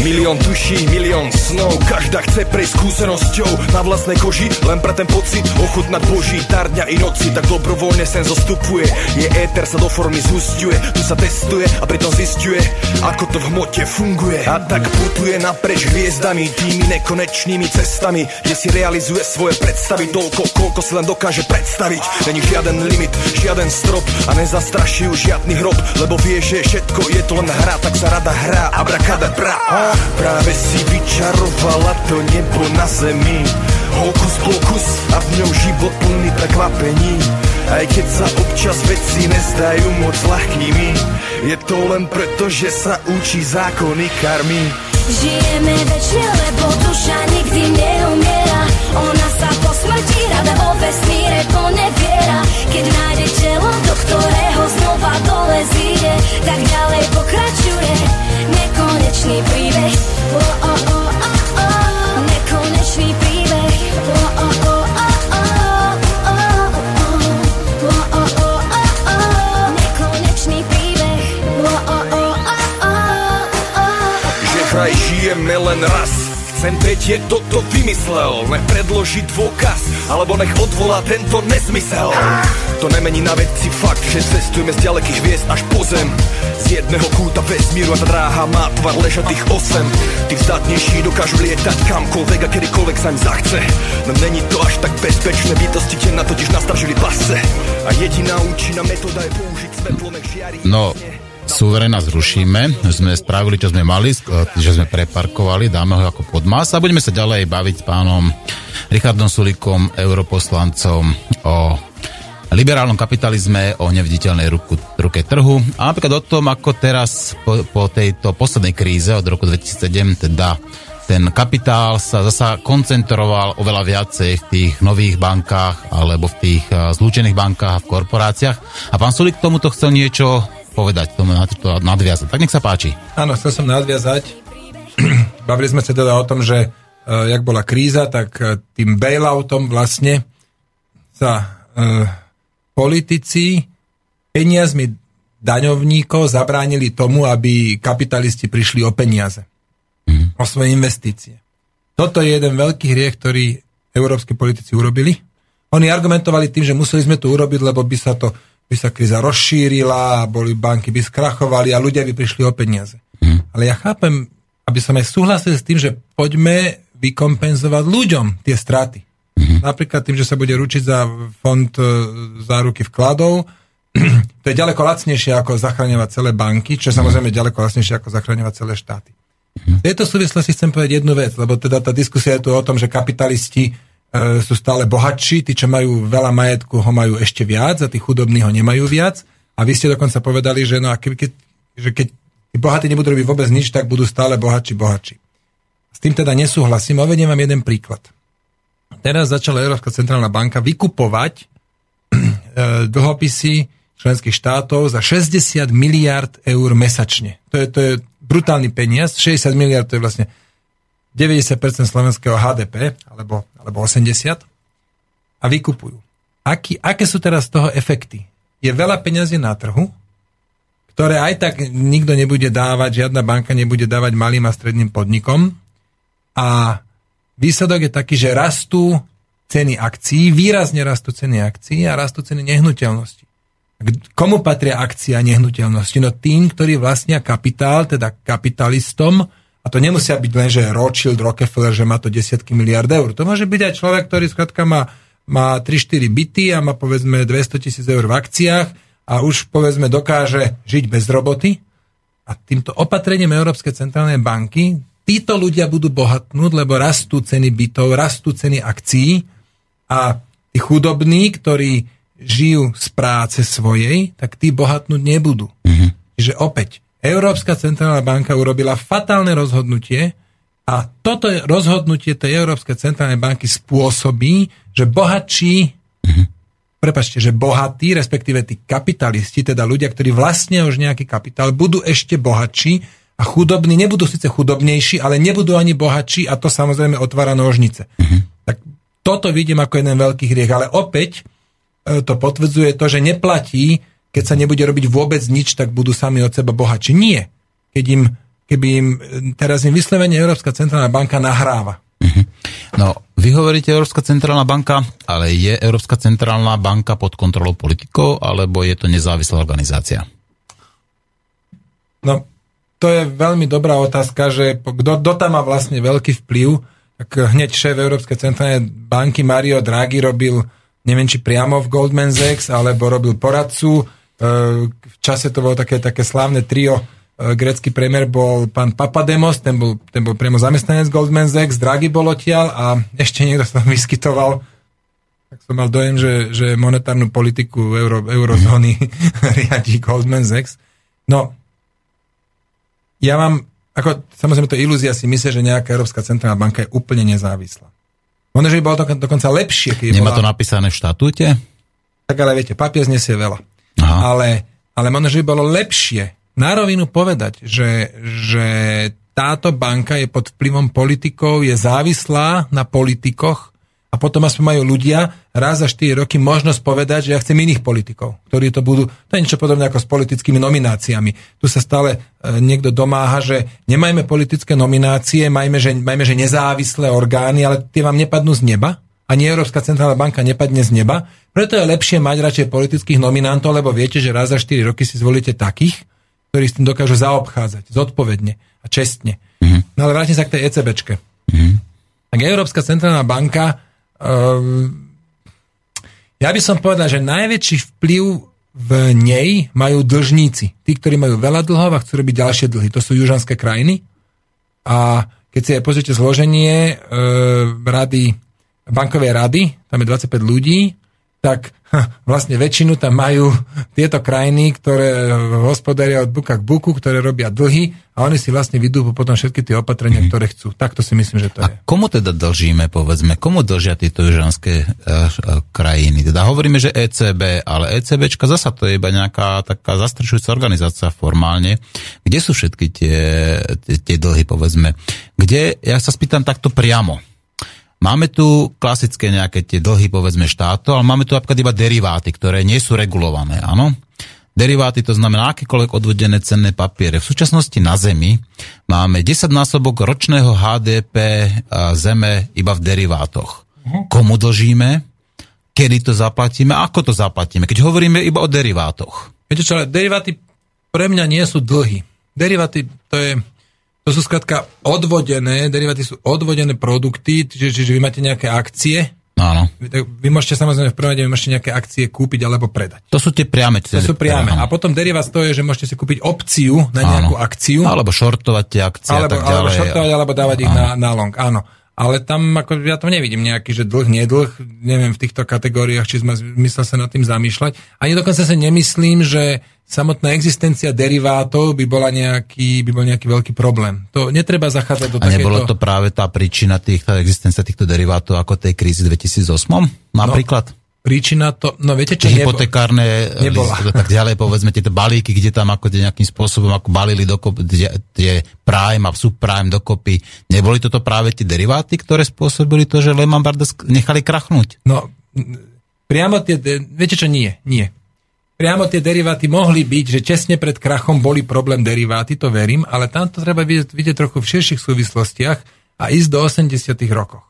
B: Milión duší, milión snov Každá chce prejsť skúsenosťou. Na vlastnej koži, len pre ten pocit Ochutnať Boží dar dňa i noci Tak dobrovoľne sen zostupuje. Je éter sa do formy zústiuje Tu sa testuje a pritom zistuje Ako to v hmote funguje. A tak putuje napreč hviezdami Tými nekonečnými cestami Kde si realizuje svoje predstavy. Toľko, koľko si len dokáže predstaviť. Není žiaden limit, žiaden strop A nezastraší ju žiadny hrob Lebo vie, že všetko je to len hra Tak sa rada hrá abracadabra Práve si vyčarovala to nebo na zemi. Hokus pokus a v ňom život plný prekvapení. Aj keď sa občas veci nezdajú moc ľahkými Je to len preto, že sa učí zákony karmy.
E: Žijeme večne, lebo duša nikdy po smrti rada o vesmíre poneviera Keď nájde telo, do ktorého znova dole zíde Tak ďalej pokračuje nekonečný príbeh oh, oh, oh. Nekonečný príbeh oh, oh,
B: len raz Chcem teď je toto vymyslel Len predložiť dvo alebo nech odvolá tento nezmysel. To nemení na veci fakt Že cestujeme z ďalekých hviezd až po zem. Z jedného kúta vesmíru a tá dráha má tvar ležatých osem. Tí vzdatnejší dokážu lietať kamkoľvek a kedykoľvek sa im zachce. No není to až tak bezpečné Bytosti na totiž nastražili pasce A jediná účinná metóda je použiť svetlo nech žiari
A: No, suverena zrušíme, sme spravili, čo sme mali, že sme preparkovali, dáme ho ako podmas a budeme sa ďalej baviť s pánom Richardom Sulikom, europoslancom o liberálnom kapitalizme, o neviditeľnej ruku, ruke trhu a napríklad o tom, ako teraz po, po tejto poslednej kríze od roku 2007 teda ten kapitál sa zasa koncentroval oveľa viacej v tých nových bankách alebo v tých eh, zlúčených bankách a v korporáciách. A pán Sulik k tomuto chcel niečo povedať, tomu na to nadviazať. Tak nech sa páči.
D: Áno, chcel som nadviazať. <clears throat> Bavili sme sa teda o tom, že uh, jak bola kríza, tak uh, tým bailoutom vlastne sa uh, politici peniazmi daňovníkov zabránili tomu, aby kapitalisti prišli o peniaze. Mm. O svoje investície. Toto je jeden veľký hriech, ktorý európske politici urobili. Oni argumentovali tým, že museli sme to urobiť, lebo by sa to by sa kríza rozšírila, boli banky by skrachovali a ľudia by prišli o peniaze. Hmm. Ale ja chápem, aby som aj súhlasil s tým, že poďme vykompenzovať ľuďom tie straty. Hmm. Napríklad tým, že sa bude ručiť za fond e, záruky vkladov, <clears throat> to je ďaleko lacnejšie ako zachraňovať celé banky, čo je samozrejme ďaleko lacnejšie ako zachraňovať celé štáty. V tejto súvislosti chcem povedať jednu vec, lebo teda tá diskusia je tu o tom, že kapitalisti sú stále bohatší, tí, čo majú veľa majetku, ho majú ešte viac a tí chudobní ho nemajú viac. A vy ste dokonca povedali, že, no a keď, keď, že keď tí bohatí nebudú robiť vôbec nič, tak budú stále bohatší, bohatší. S tým teda nesúhlasím. Uvediem vám jeden príklad. Teraz začala Európska centrálna banka vykupovať <clears throat> e, dlhopisy členských štátov za 60 miliard eur mesačne. To je, to je brutálny peniaz. 60 miliard to je vlastne 90% slovenského HDP, alebo, alebo 80, a vykupujú. Aký, aké sú teraz z toho efekty? Je veľa peňazí na trhu, ktoré aj tak nikto nebude dávať, žiadna banka nebude dávať malým a stredným podnikom a výsledok je taký, že rastú ceny akcií, výrazne rastú ceny akcií a rastú ceny nehnuteľnosti. Komu patria akcie a nehnuteľnosti? No tým, ktorí vlastnia kapitál, teda kapitalistom, a to nemusia byť len, že Rothschild, Rockefeller, že má to desiatky miliard eur. To môže byť aj človek, ktorý skrátka má, má 3-4 byty a má povedzme 200 tisíc eur v akciách a už povedzme dokáže žiť bez roboty. A týmto opatrením Európskej centrálnej banky títo ľudia budú bohatnúť, lebo rastú ceny bytov, rastú ceny akcií a tí chudobní, ktorí žijú z práce svojej, tak tí bohatnúť nebudú. Mm-hmm. Čiže opäť, Európska centrálna banka urobila fatálne rozhodnutie a toto rozhodnutie tej Európskej centrálnej banky spôsobí, že bohatší, mm-hmm. prepačte, že bohatí, respektíve tí kapitalisti, teda ľudia, ktorí vlastnia už nejaký kapitál, budú ešte bohatší a chudobní nebudú síce chudobnejší, ale nebudú ani bohatší a to samozrejme otvára nožnice. Mm-hmm. Tak toto vidím ako jeden veľký hriech, ale opäť e, to potvrdzuje to, že neplatí, keď sa nebude robiť vôbec nič, tak budú sami od seba bohatší. Nie. Keď im, keby im, teraz im vyslovene Európska centrálna banka nahráva.
A: Mhm. No, vy hovoríte Európska centrálna banka, ale je Európska centrálna banka pod kontrolou politikov, alebo je to nezávislá organizácia?
D: No, to je veľmi dobrá otázka, že kto tam má vlastne veľký vplyv, tak hneď šéf Európskej centrálnej banky Mario Draghi robil, neviem či priamo v Goldman Sachs, alebo robil poradcu, v čase to bolo také, také slávne trio grecký premiér bol pán Papademos, ten bol, ten bol priamo zamestnanec Goldman Sachs, Draghi bol odtiaľ a ešte niekto sa tam <laughs> vyskytoval. Tak som mal dojem, že, že monetárnu politiku euro, eurozóny <laughs> riadi Goldman Sachs. No, ja mám, ako samozrejme to ilúzia si myslí, že nejaká Európska centrálna banka je úplne nezávislá. Možno, že by bolo to dokonca lepšie, keď
A: Nemá
D: bola...
A: to napísané v štatúte?
D: Tak ale viete, papier znesie veľa.
A: Aha.
D: Ale, ale možno, že by bolo lepšie na rovinu povedať, že, že táto banka je pod vplyvom politikov, je závislá na politikoch a potom aspoň majú ľudia raz za 4 roky možnosť povedať, že ja chcem iných politikov, ktorí to budú, to je niečo podobné ako s politickými nomináciami. Tu sa stále e, niekto domáha, že nemajme politické nominácie, majme že, majme, že nezávislé orgány, ale tie vám nepadnú z neba, ani Európska centrálna banka nepadne z neba, preto je lepšie mať radšej politických nominantov, lebo viete, že raz za 4 roky si zvolíte takých, ktorí s tým dokážu zaobchádzať zodpovedne a čestne. Mm-hmm. No ale vrátim sa k tej ECBčke. Mm-hmm. Tak Európska centrálna banka, um, ja by som povedal, že najväčší vplyv v nej majú dlžníci. Tí, ktorí majú veľa dlhov a chcú robiť ďalšie dlhy. To sú južanské krajiny. A keď si aj pozrite zloženie e, rady, bankovej rady, tam je 25 ľudí, tak <laughs> vlastne väčšinu tam majú tieto krajiny, ktoré hospodária od buka k buku, ktoré robia dlhy a oni si vlastne vydúpu potom všetky tie opatrenia, mm. ktoré chcú. Takto si myslím, že to
A: A
D: je.
A: komu teda dlžíme, povedzme, komu dlžia tieto južanské uh, krajiny? Teda hovoríme, že ECB, ale ECBčka zasa to je iba nejaká taká zastrešujúca organizácia formálne. Kde sú všetky tie, tie, tie dlhy, povedzme? Kde, ja sa spýtam takto priamo, Máme tu klasické nejaké tie dlhy, povedzme, štátov, ale máme tu napríklad iba deriváty, ktoré nie sú regulované, áno? Deriváty to znamená akékoľvek odvodené cenné papiere. V súčasnosti na Zemi máme 10 násobok ročného HDP Zeme iba v derivátoch. Komu dlžíme? Kedy to zaplatíme? Ako to zaplatíme? Keď hovoríme iba o derivátoch.
D: Viete čo, ale deriváty pre mňa nie sú dlhy. Deriváty to je to sú skrátka odvodené, deriváty sú odvodené produkty, čiže, čiže vy máte nejaké akcie.
A: Áno.
D: Vy, môžete samozrejme v prvom rade môžete nejaké akcie kúpiť alebo predať.
A: To sú tie priame.
D: To sú priame. A potom derivát to je, že môžete si kúpiť opciu na nejakú
A: Áno.
D: akciu.
A: Alebo shortovať tie akcie
D: alebo,
A: a tak ďalej.
D: alebo shortovať, alebo dávať ich na, na long. Áno. Ale tam ako, ja to nevidím nejaký, že dlh, nedlh, neviem v týchto kategóriách, či sme myslel sa nad tým zamýšľať. Ani dokonca sa nemyslím, že samotná existencia derivátov by bola nejaký, by bol nejaký veľký problém. To netreba zachádzať do
A: A nebolo
D: takéto...
A: to práve tá príčina týchto, existencia týchto derivátov ako tej krízy 2008 napríklad?
D: Príčina to, no viete čo,
A: hypotekárne
D: nebola.
A: listy, tak ďalej, povedzme, tieto balíky, kde tam ako nejakým spôsobom ako balili dokopy tie, prime a subprime dokopy. Neboli toto práve tie deriváty, ktoré spôsobili to, že Lehman Brothers nechali krachnúť?
D: No, priamo tie, viete čo, nie, nie. Priamo tie deriváty mohli byť, že česne pred krachom boli problém deriváty, to verím, ale tam to treba vidieť, vidieť trochu v širších súvislostiach a ísť do 80 rokov.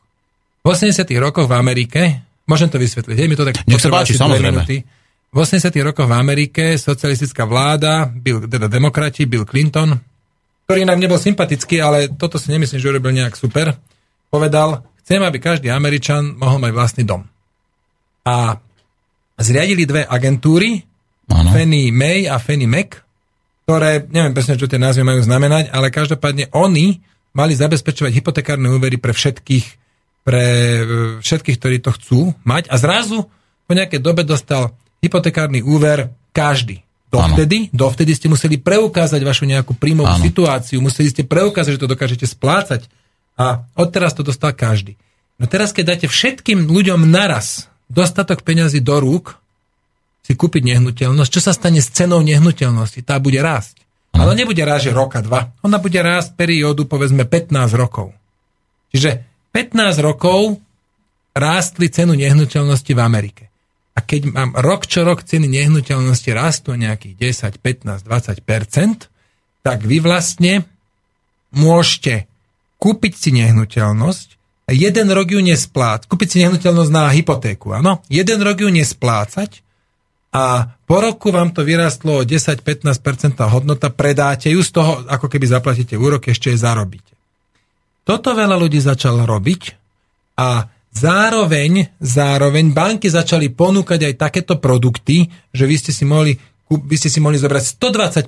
D: V 80 rokoch v Amerike, môžem to vysvetliť, hej, mi to tak
A: Nech sa páči, samozrejme.
D: minúty. V 80 rokoch v Amerike socialistická vláda, Bill, teda demokrati, Bill Clinton, ktorý nám nebol sympatický, ale toto si nemyslím, že urobil nejak super, povedal, chcem, aby každý Američan mohol mať vlastný dom. A zriadili dve agentúry,
A: Áno.
D: Fannie Mae a Fannie Mac, ktoré, neviem presne, čo tie názvy majú znamenať, ale každopádne oni mali zabezpečovať hypotekárne úvery pre všetkých, pre e, všetkých, ktorí to chcú mať a zrazu po nejakej dobe dostal hypotekárny úver každý. Dovtedy, dovtedy ste museli preukázať vašu nejakú príjmovú situáciu, museli ste preukázať, že to dokážete splácať a odteraz to dostal každý. No teraz, keď dáte všetkým ľuďom naraz dostatok peňazí do rúk, si kúpiť nehnuteľnosť, čo sa stane s cenou nehnuteľnosti? Tá bude rásť. Ale nebude rásť, že roka, dva. Ona bude rásť periódu, povedzme, 15 rokov. Čiže 15 rokov rástli cenu nehnuteľnosti v Amerike. A keď mám rok čo rok ceny nehnuteľnosti rastú nejakých 10, 15, 20% tak vy vlastne môžete kúpiť si nehnuteľnosť jeden rok ju nesplácať. Kúpiť si nehnuteľnosť na hypotéku, áno? Jeden rok ju nesplácať a po roku vám to vyrastlo o 10-15% hodnota, predáte ju, z toho ako keby zaplatíte úrok, ešte je zarobíte. Toto veľa ľudí začalo robiť a zároveň, zároveň banky začali ponúkať aj takéto produkty, že vy ste si mohli by ste si mohli zobrať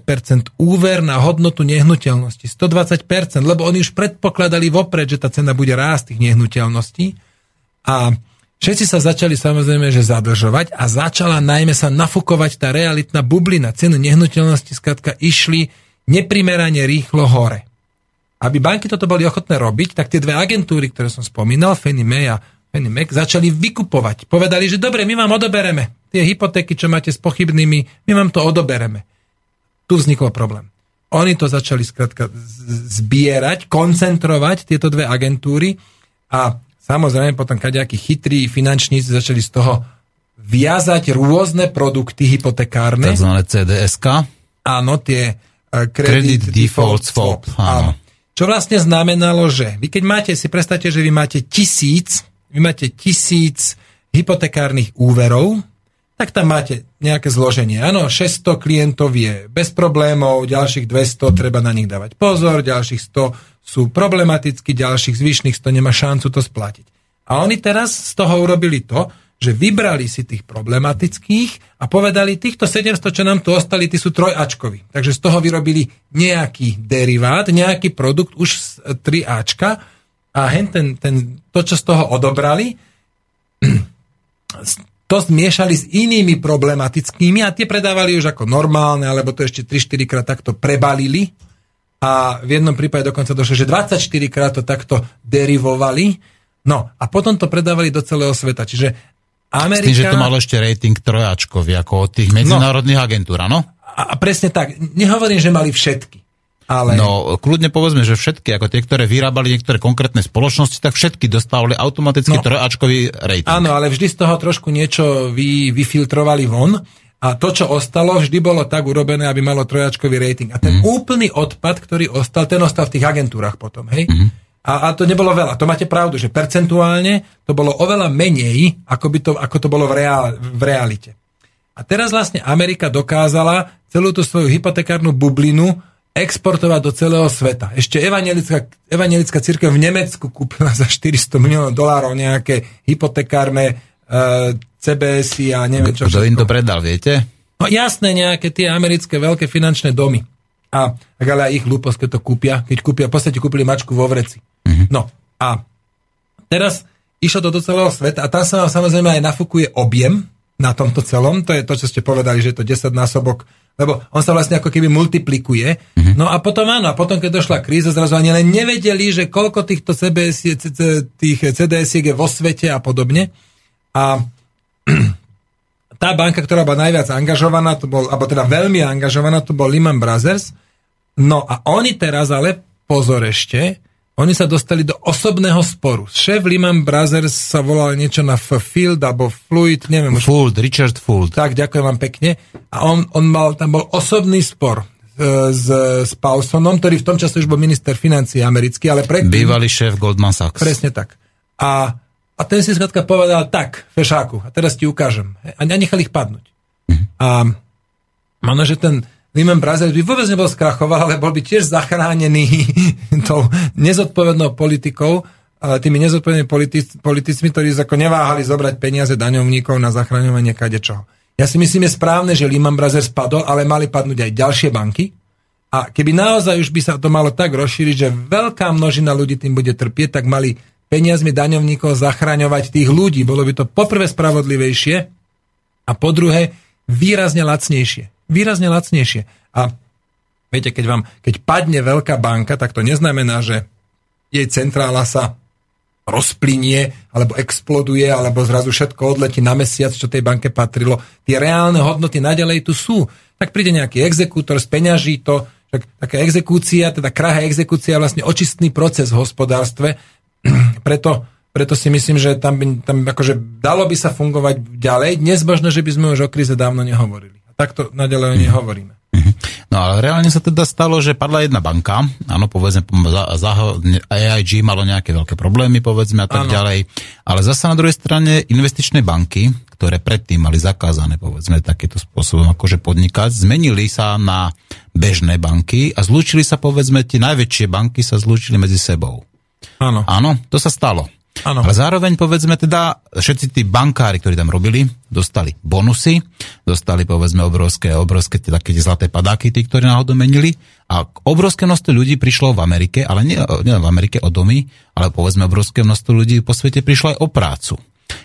D: 120% úver na hodnotu nehnuteľnosti. 120%, lebo oni už predpokladali vopred, že tá cena bude rásť tých nehnuteľností. A všetci sa začali samozrejme, že zadržovať a začala najmä sa nafukovať tá realitná bublina. Ceny nehnuteľnosti skrátka išli neprimerane rýchlo hore. Aby banky toto boli ochotné robiť, tak tie dve agentúry, ktoré som spomínal, Fannie Mae a Fannie Mac, začali vykupovať. Povedali, že dobre, my vám odobereme tie hypotéky, čo máte s pochybnými, my vám to odobereme. Tu vznikol problém. Oni to začali skrátka zbierať, koncentrovať tieto dve agentúry a samozrejme potom kadejakí chytrí finančníci začali z toho viazať rôzne produkty hypotekárne.
A: Takzvané CDSK.
D: Áno, tie uh,
A: Credit Default Swap, áno.
D: Čo vlastne znamenalo, že vy keď máte, si predstavte, že vy máte tisíc, vy máte tisíc hypotekárnych úverov, tak tam máte nejaké zloženie. Áno, 600 klientov je bez problémov, ďalších 200 treba na nich dávať pozor, ďalších 100 sú problematicky, ďalších zvyšných 100 nemá šancu to splatiť. A oni teraz z toho urobili to, že vybrali si tých problematických a povedali, týchto 700, čo nám tu ostali, tí sú trojačkoví. Takže z toho vyrobili nejaký derivát, nejaký produkt už z 3Ačka a hen ten, ten, to, čo z toho odobrali, <clears throat> to zmiešali s inými problematickými a tie predávali už ako normálne, alebo to ešte 3-4 krát takto prebalili a v jednom prípade dokonca došlo, že 24 krát to takto derivovali. No a potom to predávali do celého sveta. Čiže
A: S
D: Amerika...
A: tým, že to malo ešte rating trojačkový, ako od tých medzinárodných agentúr, áno?
D: A a presne tak. Nehovorím, že mali všetky. Ale...
A: No, kľudne povedzme, že všetky, ako tie, ktoré vyrábali niektoré konkrétne spoločnosti, tak všetky dostávali automaticky
D: No.
A: trojačkový rating.
D: Áno, ale vždy z toho trošku niečo vy, vyfiltrovali von a to, čo ostalo, vždy bolo tak urobené, aby malo trojačkový rating. A ten mm. úplný odpad, ktorý ostal, ten ostal v tých agentúrach potom, hej? Mm. A, a to nebolo veľa. To máte pravdu, že percentuálne to bolo oveľa menej, ako, by to, ako to bolo v, reál, v realite. A teraz vlastne Amerika dokázala celú tú svoju hypotekárnu bublinu exportovať do celého sveta. Ešte evangelická, evangelická církev v Nemecku kúpila za 400 miliónov dolárov nejaké hypotekárne uh, CBS a neviem čo.
A: Kto im to predal, viete?
D: No jasné, nejaké tie americké veľké finančné domy. A tak ale aj ich hlúposť, keď to kúpia, keď kúpia, v podstate kúpili mačku vo vreci. Mm-hmm. No a teraz išlo to do celého sveta a tam sa vám samozrejme aj nafúkuje objem na tomto celom, to je to, čo ste povedali, že je to 10 násobok, lebo on sa vlastne ako keby multiplikuje. Mm-hmm. No a potom áno, a potom keď došla kríza, zrazu ani len nevedeli, že koľko týchto CBS, tých CDS je vo svete a podobne. A <clears throat> tá banka, ktorá bola najviac angažovaná, to bol, alebo teda veľmi angažovaná, to bol Lehman Brothers. No a oni teraz ale, pozor ešte, oni sa dostali do osobného sporu. Šéf Lehman Brothers sa volal niečo na Field alebo Fluid, neviem už.
A: Fuld, Richard Fuld.
D: Tak, ďakujem vám pekne. A on, on mal, tam bol osobný spor e, s, s Paulsonom, ktorý v tom čase už bol minister financí americký, ale predtým...
A: Bývalý šéf Goldman Sachs.
D: Presne tak. A, a ten si skladka povedal tak, fešáku, a teraz ti ukážem. A nechal ich padnúť. A možno, že ten Lehman Brothers by vôbec nebol skrachoval, ale bol by tiež zachránený <laughs> tou nezodpovednou politikou, tými nezodpovednými politic, politicmi, ktorí ako neváhali zobrať peniaze daňovníkov na zachraňovanie kadečoho. Ja si myslím, je správne, že Lehman Brothers padol, ale mali padnúť aj ďalšie banky. A keby naozaj už by sa to malo tak rozšíriť, že veľká množina ľudí tým bude trpieť, tak mali peniazmi daňovníkov zachraňovať tých ľudí. Bolo by to poprvé spravodlivejšie a po druhé výrazne lacnejšie. Výrazne lacnejšie. A viete, keď vám, keď padne veľká banka, tak to neznamená, že jej centrála sa rozplynie, alebo exploduje, alebo zrazu všetko odletí na mesiac, čo tej banke patrilo. Tie reálne hodnoty nadalej tu sú. Tak príde nejaký exekútor, speňaží to, tak, taká exekúcia, teda krahá exekúcia je vlastne očistný proces v hospodárstve, <clears throat> preto, preto si myslím, že tam, by, tam akože dalo by sa fungovať ďalej. Dnes možno, že by sme už o kríze dávno nehovorili. A takto naďalej o nej hovoríme.
A: No ale reálne sa teda stalo, že padla jedna banka, áno, povedzme, za, za, AIG malo nejaké veľké problémy, povedzme, a tak
D: Áno.
A: ďalej. Ale zasa na druhej strane investičné banky, ktoré predtým mali zakázané, povedzme, takýmto spôsobom akože podnikať, zmenili sa na bežné banky a zlúčili sa, povedzme, tie najväčšie banky sa zlúčili medzi sebou.
D: Áno.
A: Áno, to sa stalo.
D: Áno.
A: Ale zároveň povedzme teda, všetci tí bankári, ktorí tam robili, dostali bonusy, dostali povedzme obrovské, obrovské tie také zlaté padáky, tí, ktorí náhodou menili. A obrovské množstvo ľudí prišlo v Amerike, ale nie, nie v Amerike o domy, ale povedzme obrovské množstvo ľudí po svete prišlo aj o prácu.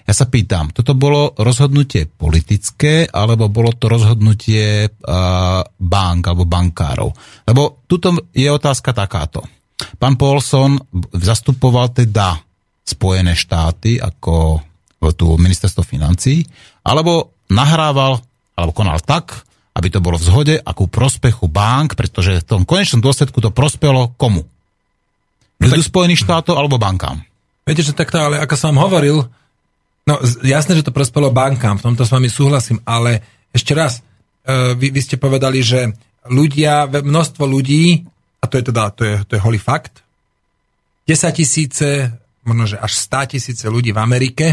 A: Ja sa pýtam, toto bolo rozhodnutie politické, alebo bolo to rozhodnutie uh, bank alebo bankárov? Lebo tuto je otázka takáto. Pán Paulson zastupoval teda Spojené štáty ako tu ministerstvo financí, alebo nahrával, alebo konal tak, aby to bolo v zhode ako prospechu bank, pretože v tom konečnom dôsledku to prospelo komu? Ľudu tak... Spojených štátov alebo bankám?
D: Viete, že takto, ale ako som hovoril, no jasné, že to prospelo bankám, v tomto s vami súhlasím, ale ešte raz, uh, vy, vy ste povedali, že ľudia, množstvo ľudí, a to je teda, to je, to je holý fakt, 10 tisíce možno, že až 100 tisíce ľudí v Amerike.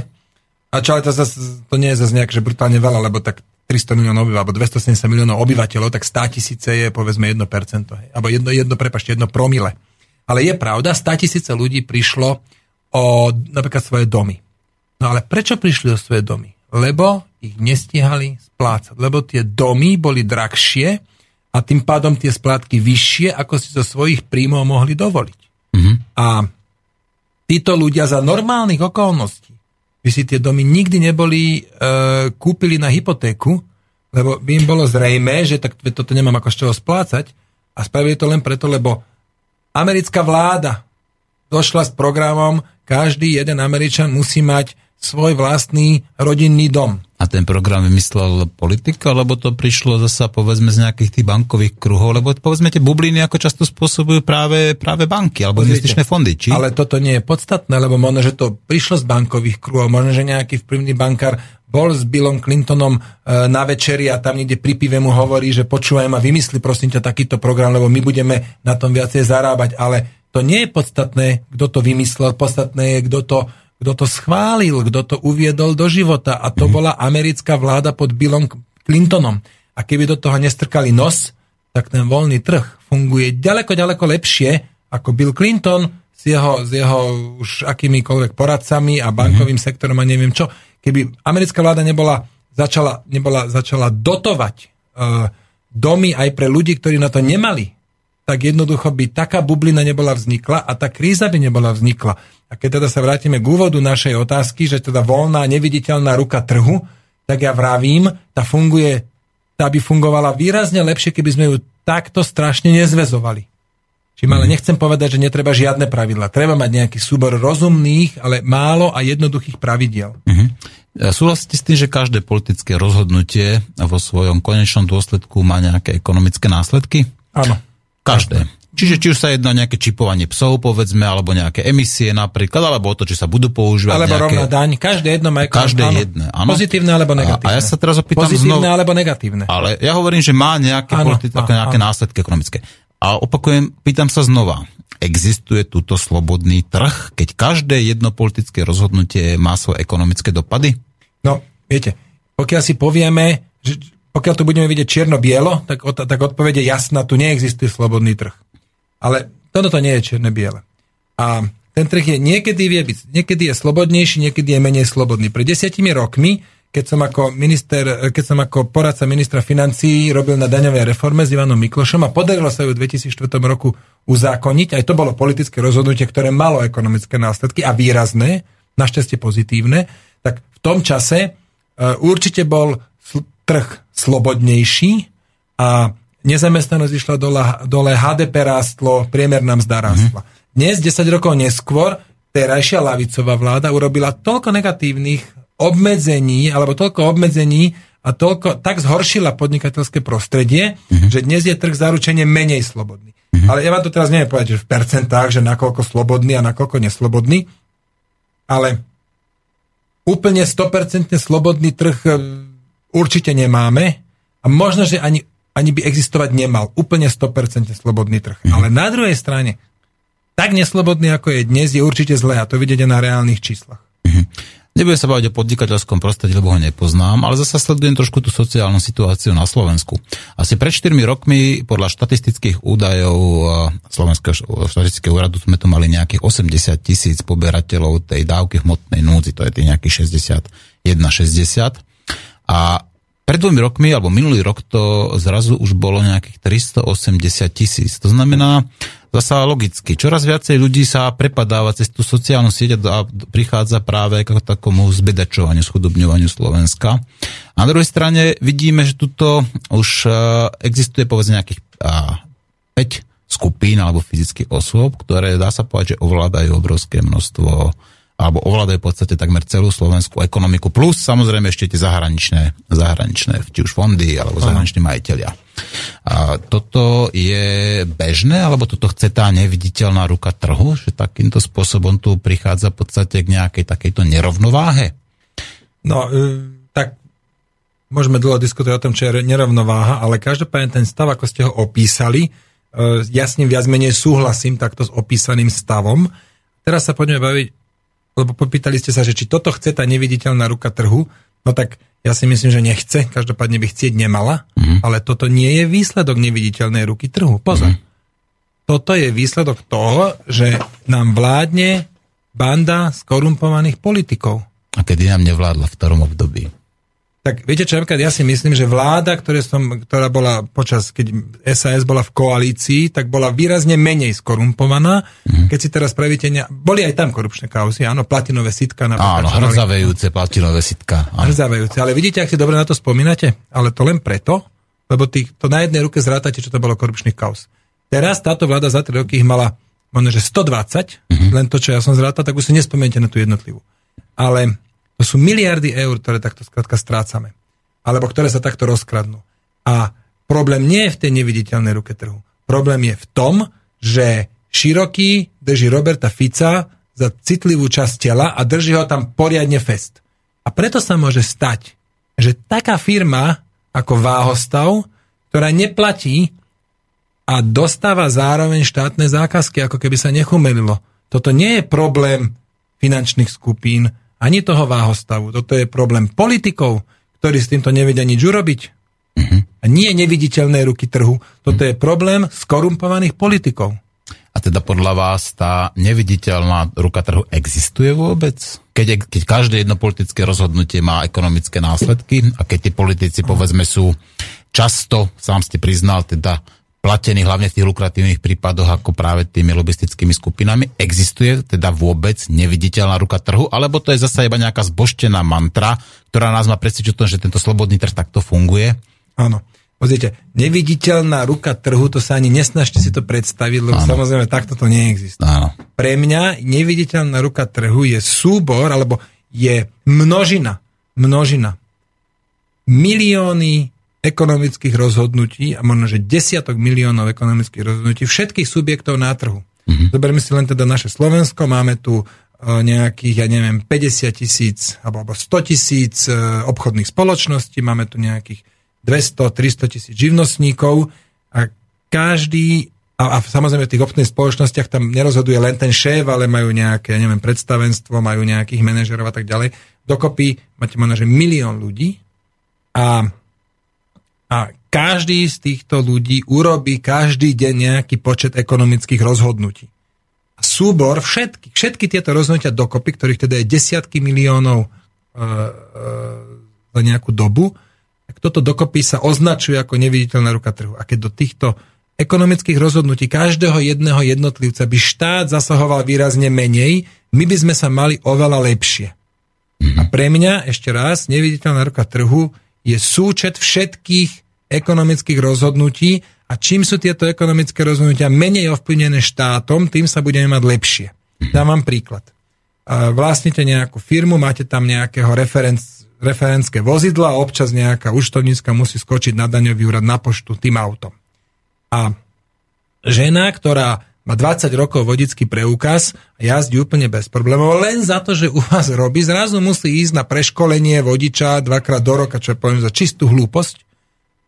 D: A čo ale to, zase, to nie je zase nejak, že brutálne veľa, lebo tak 300 miliónov obyvateľov, alebo 270 miliónov obyvateľov, tak 100 tisíce je povedzme 1%, hej, alebo jedno, jedno, prepašte, jedno promile. Ale je pravda, 100 tisíce ľudí prišlo o napríklad svoje domy. No ale prečo prišli o svoje domy? Lebo ich nestihali splácať. Lebo tie domy boli drahšie a tým pádom tie splátky vyššie, ako si zo svojich príjmov mohli dovoliť. Mm-hmm. A títo ľudia za normálnych okolností by si tie domy nikdy neboli e, kúpili na hypotéku, lebo by im bolo zrejme, že tak toto nemám ako z čoho splácať. A spravili to len preto, lebo americká vláda došla s programom, každý jeden Američan musí mať svoj vlastný rodinný dom.
A: A ten program vymyslel politika, alebo to prišlo zasa povedzme z nejakých tých bankových kruhov, lebo povedzme tie bubliny ako často spôsobujú práve, práve banky alebo investičné fondy, či?
D: Ale toto nie je podstatné, lebo možno, že to prišlo z bankových kruhov, možno, že nejaký vplyvný bankár bol s Billom Clintonom e, na večeri a tam niekde pri pive mu hovorí, že počúvaj ma, vymysli prosím ťa takýto program, lebo my budeme na tom viacej zarábať, ale to nie je podstatné, kto to vymyslel, podstatné je, kto to kto to schválil, kto to uviedol do života a to bola americká vláda pod Billom Clintonom. A keby do toho nestrkali nos, tak ten voľný trh funguje ďaleko, ďaleko lepšie ako Bill Clinton s jeho, s jeho už akýmikoľvek poradcami a bankovým mm-hmm. sektorom a neviem čo. Keby americká vláda nebola začala, nebola, začala dotovať uh, domy aj pre ľudí, ktorí na to nemali, tak jednoducho by taká bublina nebola vznikla a tá kríza by nebola vznikla. A keď teda sa vrátime k úvodu našej otázky, že teda voľná, neviditeľná ruka trhu, tak ja vravím, tá funguje, tá by fungovala výrazne lepšie, keby sme ju takto strašne nezvezovali. Čím ale mhm. nechcem povedať, že netreba žiadne pravidla. Treba mať nejaký súbor rozumných, ale málo a jednoduchých pravidiel.
A: Uh-huh. Súhlasíte s tým, že každé politické rozhodnutie vo svojom konečnom dôsledku má nejaké ekonomické následky?
D: Áno.
A: Každé. Čiže či už sa jedná nejaké čipovanie psov, povedzme, alebo nejaké emisie napríklad, alebo to, či sa budú používať
D: Alebo
A: nejaké...
D: rovná daň, každé jedno má
A: Každé áno, jedné, áno.
D: Pozitívne alebo negatívne.
A: A, a ja sa teraz opýtam
D: Pozitívne
A: znovu,
D: alebo negatívne.
A: Ale ja hovorím, že má nejaké,
D: áno,
A: politi- áno, nejaké áno. následky ekonomické. A opakujem, pýtam sa znova. Existuje túto slobodný trh, keď každé jedno politické rozhodnutie má svoje ekonomické dopady?
D: No, viete, pokiaľ si povieme, že pokiaľ tu budeme vidieť čierno-bielo, tak, tak odpovede jasná, tu neexistuje slobodný trh. Ale toto to nie je čierne-biele. A ten trh je niekedy, vie byť, niekedy je slobodnejší, niekedy je menej slobodný. Pred desiatimi rokmi, keď som ako, minister, keď som ako poradca ministra financií robil na daňovej reforme s Ivanom Miklošom a podarilo sa ju v 2004 roku uzákoniť, aj to bolo politické rozhodnutie, ktoré malo ekonomické následky a výrazné, našťastie pozitívne, tak v tom čase uh, určite bol trh slobodnejší a nezamestnanosť išla dole, dole HDP rástlo, priemerná mzda rástla. Mm-hmm. Dnes, 10 rokov neskôr, terajšia lavicová vláda urobila toľko negatívnych obmedzení, alebo toľko obmedzení a toľko, tak zhoršila podnikateľské prostredie, mm-hmm. že dnes je trh zaručenie menej slobodný. Mm-hmm. Ale ja vám to teraz neviem povedať, že v percentách, že nakoľko slobodný a nakoľko neslobodný, ale úplne 100% slobodný trh určite nemáme a možno, že ani, ani by existovať nemal. Úplne 100% slobodný trh. Mm. Ale na druhej strane, tak neslobodný ako je dnes, je určite zlé a to vidieť na reálnych číslach.
A: Mm. Nebudem sa baviť o podnikateľskom prostredí, lebo ho nepoznám, ale zase sledujem trošku tú sociálnu situáciu na Slovensku. Asi pred 4 rokmi podľa štatistických údajov Slovenského štatistického úradu sme tu mali nejakých 80 tisíc poberateľov tej dávky hmotnej núdzi, to je tých nejakých 61, 60. A pred dvomi rokmi, alebo minulý rok to zrazu už bolo nejakých 380 tisíc. To znamená, zasa logicky. Čoraz viacej ľudí sa prepadáva cez tú sociálnu sieť a prichádza práve k takomu zbedačovaniu, schudobňovaniu Slovenska. A na druhej strane vidíme, že tuto už e, existuje povedzme nejakých 5 skupín alebo fyzických osôb, ktoré dá sa povedať, že ovládajú obrovské množstvo alebo ovládajú v podstate takmer celú slovenskú ekonomiku, plus samozrejme ešte tie zahraničné, zahraničné či už fondy alebo zahraniční majiteľia. A toto je bežné, alebo toto chce tá neviditeľná ruka trhu, že takýmto spôsobom tu prichádza v podstate k nejakej takejto nerovnováhe?
D: No, e, tak môžeme dlho diskutovať o tom, čo je nerovnováha, ale každopádne ten stav, ako ste ho opísali, e, ja s ním viac menej súhlasím takto s opísaným stavom. Teraz sa poďme baviť lebo popýtali ste sa, že či toto chce tá neviditeľná ruka trhu, no tak ja si myslím, že nechce, každopádne by chcieť nemala, mm. ale toto nie je výsledok neviditeľnej ruky trhu. Pozor. Mm. Toto je výsledok toho, že nám vládne banda skorumpovaných politikov.
A: A kedy nám nevládla v ktorom období?
D: Tak viete čo, ja si myslím, že vláda, ktoré som, ktorá bola počas, keď SAS bola v koalícii, tak bola výrazne menej skorumpovaná. Mm. Keď si teraz pravíte, ne... boli aj tam korupčné kauzy, áno, platinové sitka.
A: Áno, hrzavejúce platinové sitka.
D: Áno. Hrzavejúce, ale vidíte, ak si dobre na to spomínate? Ale to len preto, lebo tých, to na jednej ruke zrátate, čo to bolo korupčných kauz. Teraz táto vláda za 3 roky ich mala možno, že 120, mm-hmm. len to, čo ja som zrátal, tak už si nespomiente na tú jednotlivú. Ale to sú miliardy eur, ktoré takto skrátka strácame. Alebo ktoré sa takto rozkradnú. A problém nie je v tej neviditeľnej ruke trhu. Problém je v tom, že široký drží Roberta Fica za citlivú časť tela a drží ho tam poriadne fest. A preto sa môže stať, že taká firma ako Váhostav, ktorá neplatí a dostáva zároveň štátne zákazky, ako keby sa nechumelilo. Toto nie je problém finančných skupín, ani toho váhostavu. Toto je problém politikov, ktorí s týmto nevedia nič urobiť. Uh-huh. A nie neviditeľné ruky trhu. Toto uh-huh. je problém skorumpovaných politikov.
A: A teda podľa vás tá neviditeľná ruka trhu existuje vôbec? Keď, keď každé jedno politické rozhodnutie má ekonomické následky a keď tí politici povedzme sú často, sám ste priznal, teda platený hlavne v tých lukratívnych prípadoch ako práve tými lobistickými skupinami. Existuje teda vôbec neviditeľná ruka trhu, alebo to je zase iba nejaká zboštená mantra, ktorá nás má presvedčiť o tom, že tento slobodný trh takto funguje?
D: Áno. Pozrite, neviditeľná ruka trhu, to sa ani nesnažte si to predstaviť, lebo Áno. samozrejme takto to neexistuje. Áno. Pre mňa neviditeľná ruka trhu je súbor, alebo je množina, množina milióny ekonomických rozhodnutí a možno, že desiatok miliónov ekonomických rozhodnutí všetkých subjektov na trhu. Mm-hmm. Zoberme si len teda naše Slovensko, máme tu e, nejakých, ja neviem, 50 tisíc alebo 100 tisíc e, obchodných spoločností, máme tu nejakých 200-300 tisíc živnostníkov a každý, a, a samozrejme v tých obchodných spoločnostiach tam nerozhoduje len ten šéf, ale majú nejaké, ja neviem, predstavenstvo, majú nejakých manažerov a tak ďalej. Dokopy máte možno, že milión ľudí a a každý z týchto ľudí urobí každý deň nejaký počet ekonomických rozhodnutí. A súbor, všetky, všetky tieto rozhodnutia dokopy, ktorých teda je desiatky miliónov e, e, nejakú dobu, tak toto dokopy sa označuje ako neviditeľná ruka trhu. A keď do týchto ekonomických rozhodnutí každého jedného jednotlivca by štát zasahoval výrazne menej, my by sme sa mali oveľa lepšie. A pre mňa, ešte raz, neviditeľná ruka trhu je súčet všetkých ekonomických rozhodnutí a čím sú tieto ekonomické rozhodnutia menej ovplyvnené štátom, tým sa budeme mať lepšie. Dám vám príklad. Vlastnite nejakú firmu, máte tam nejakého referenc, referenské vozidla občas nejaká účtovnícka musí skočiť na daňový úrad na poštu tým autom. A žena, ktorá má 20 rokov vodický preukaz a jazdí úplne bez problémov, len za to, že u vás robí, zrazu musí ísť na preškolenie vodiča dvakrát do roka, čo je poviem za čistú hlúposť.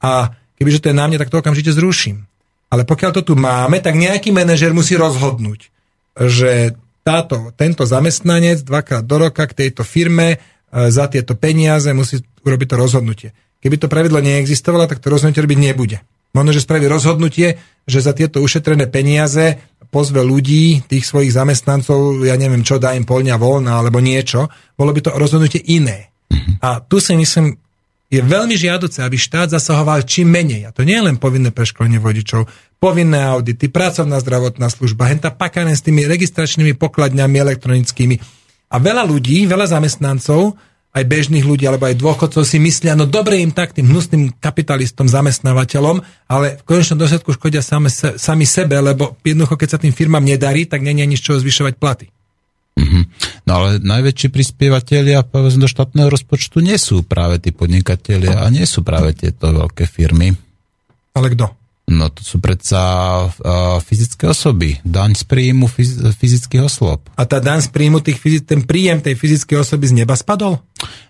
D: A kebyže to je na mne, tak to okamžite zruším. Ale pokiaľ to tu máme, tak nejaký manažer musí rozhodnúť, že táto, tento zamestnanec dvakrát do roka k tejto firme e, za tieto peniaze musí urobiť to rozhodnutie. Keby to pravidlo neexistovalo, tak to rozhodnutie robiť nebude. Možno, že spraví rozhodnutie, že za tieto ušetrené peniaze pozve ľudí, tých svojich zamestnancov, ja neviem čo, dá im polňa voľna alebo niečo, bolo by to rozhodnutie iné. A tu si myslím, je veľmi žiaduce, aby štát zasahoval čím menej. A to nie je len povinné preškolenie vodičov, povinné audity, pracovná zdravotná služba, henta pakané s tými registračnými pokladňami elektronickými. A veľa ľudí, veľa zamestnancov, aj bežných ľudí, alebo aj dôchodcov si myslia, no dobre im tak, tým hnusným kapitalistom, zamestnávateľom, ale v konečnom dôsledku škodia sami, sami sebe, lebo jednoducho, keď sa tým firmám nedarí, tak není ani z čoho zvyšovať platy.
A: Mm-hmm. No ale najväčší prispievateľia povedzme do štátneho rozpočtu nie sú práve tí podnikatelia a nie sú práve tieto veľké firmy.
D: Ale kto?
A: No to sú predsa uh, fyzické osoby. Daň z príjmu fyz- fyzických osôb.
D: A tá daň z príjmu, tých fyz- ten príjem tej fyzickej osoby z neba spadol?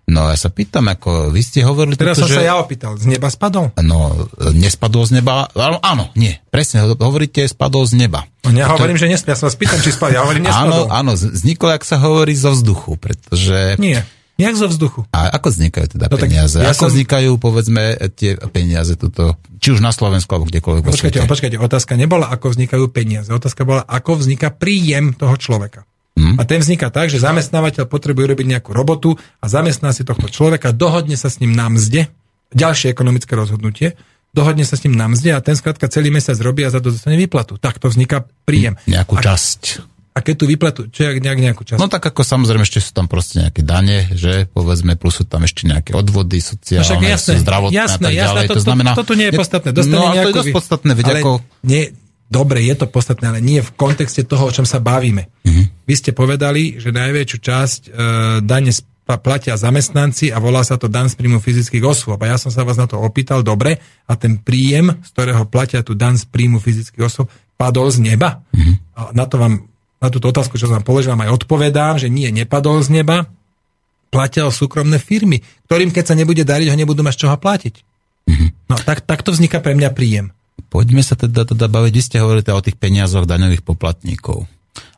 A: No ja sa pýtam, ako vy ste hovorili...
D: Teraz
A: toto,
D: som
A: že...
D: sa ja opýtal, z neba spadol?
A: No, nespadol z neba, áno, áno, nie, presne, hovoríte, spadol z neba.
D: No, ja toto... hovorím, že nespadol, ja sa vás pýtam, či spadol, ja hovorím, nespadol.
A: Áno, áno, vznikol, ak sa hovorí, zo vzduchu, pretože...
D: Nie, Jak zo vzduchu.
A: A ako vznikajú teda no, peniaze? Ja ako som... vznikajú, povedzme, tie peniaze tuto, či už na Slovensku, alebo kdekoľvek
D: vo počkajte, počkajte, otázka nebola, ako vznikajú peniaze. Otázka bola, ako vzniká príjem toho človeka. Hmm. A ten vzniká tak, že zamestnávateľ potrebuje robiť nejakú robotu a zamestná si tohto človeka, dohodne sa s ním na mzde, ďalšie ekonomické rozhodnutie, dohodne sa s ním na mzde a ten skrátka celý mesiac robí a za to dostane výplatu. Tak to vzniká príjem.
A: Nejakú časť.
D: A keď tu vyplatu, čo je nejak, nejakú časť?
A: No tak ako samozrejme ešte sú tam proste nejaké dane, že povedzme, plus sú tam ešte nejaké odvody sociálne, no jasné, zdravotné
D: jasné,
A: a tak ďalej.
D: Jasné, to, to, znamená... To, to, nie je podstatné. Dostane
A: no a to je dosť podstatné, veď
D: ale
A: ako...
D: Nie, dobre, je to podstatné, ale nie v kontexte toho, o čom sa bavíme. Uh-huh. Vy ste povedali, že najväčšiu časť e, dane platia zamestnanci a volá sa to dan z príjmu fyzických osôb. A ja som sa vás na to opýtal, dobre, a ten príjem, z ktorého platia tu dan z príjmu fyzických osôb, padol z neba? Uh-huh. A na to vám na túto otázku, čo som vám položil, vám aj odpovedám, že nie, nepadol z neba, platia súkromné firmy, ktorým keď sa nebude dariť, ho nebudú mať z čoho platiť. Mm-hmm. No tak, takto vzniká pre mňa príjem.
A: Poďme sa teda, teda baviť, vy ste hovorili teda o tých peniazoch daňových poplatníkov.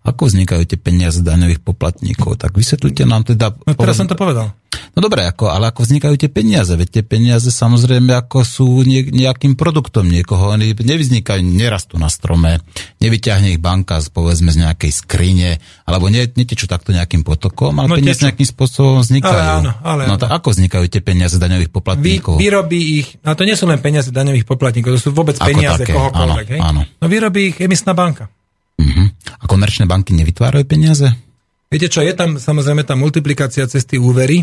A: Ako vznikajú tie peniaze daňových poplatníkov? Tak vysvetlite nám teda...
D: No teraz poved... som to povedal.
A: No dobre, ako, ale ako vznikajú tie peniaze? Veď tie peniaze samozrejme ako sú nejakým produktom niekoho. Oni nevyznikajú, nerastú na strome, nevyťahne ich banka z, povedzme z nejakej skrine, alebo ne, netečú takto nejakým potokom, ale no, peniaze nejakým spôsobom vznikajú. Ale
D: áno, ale
A: no tak ako vznikajú tie peniaze daňových poplatníkov?
D: Vy, vyrobí ich, a to nie sú len peniaze daňových poplatníkov, to sú vôbec ako peniaze také, kohokoľvek.
A: Áno, hej? áno.
D: No vyrobí ich emisná banka.
A: A komerčné banky nevytvárajú peniaze?
D: Viete čo, je tam samozrejme tá multiplikácia cez tie úvery,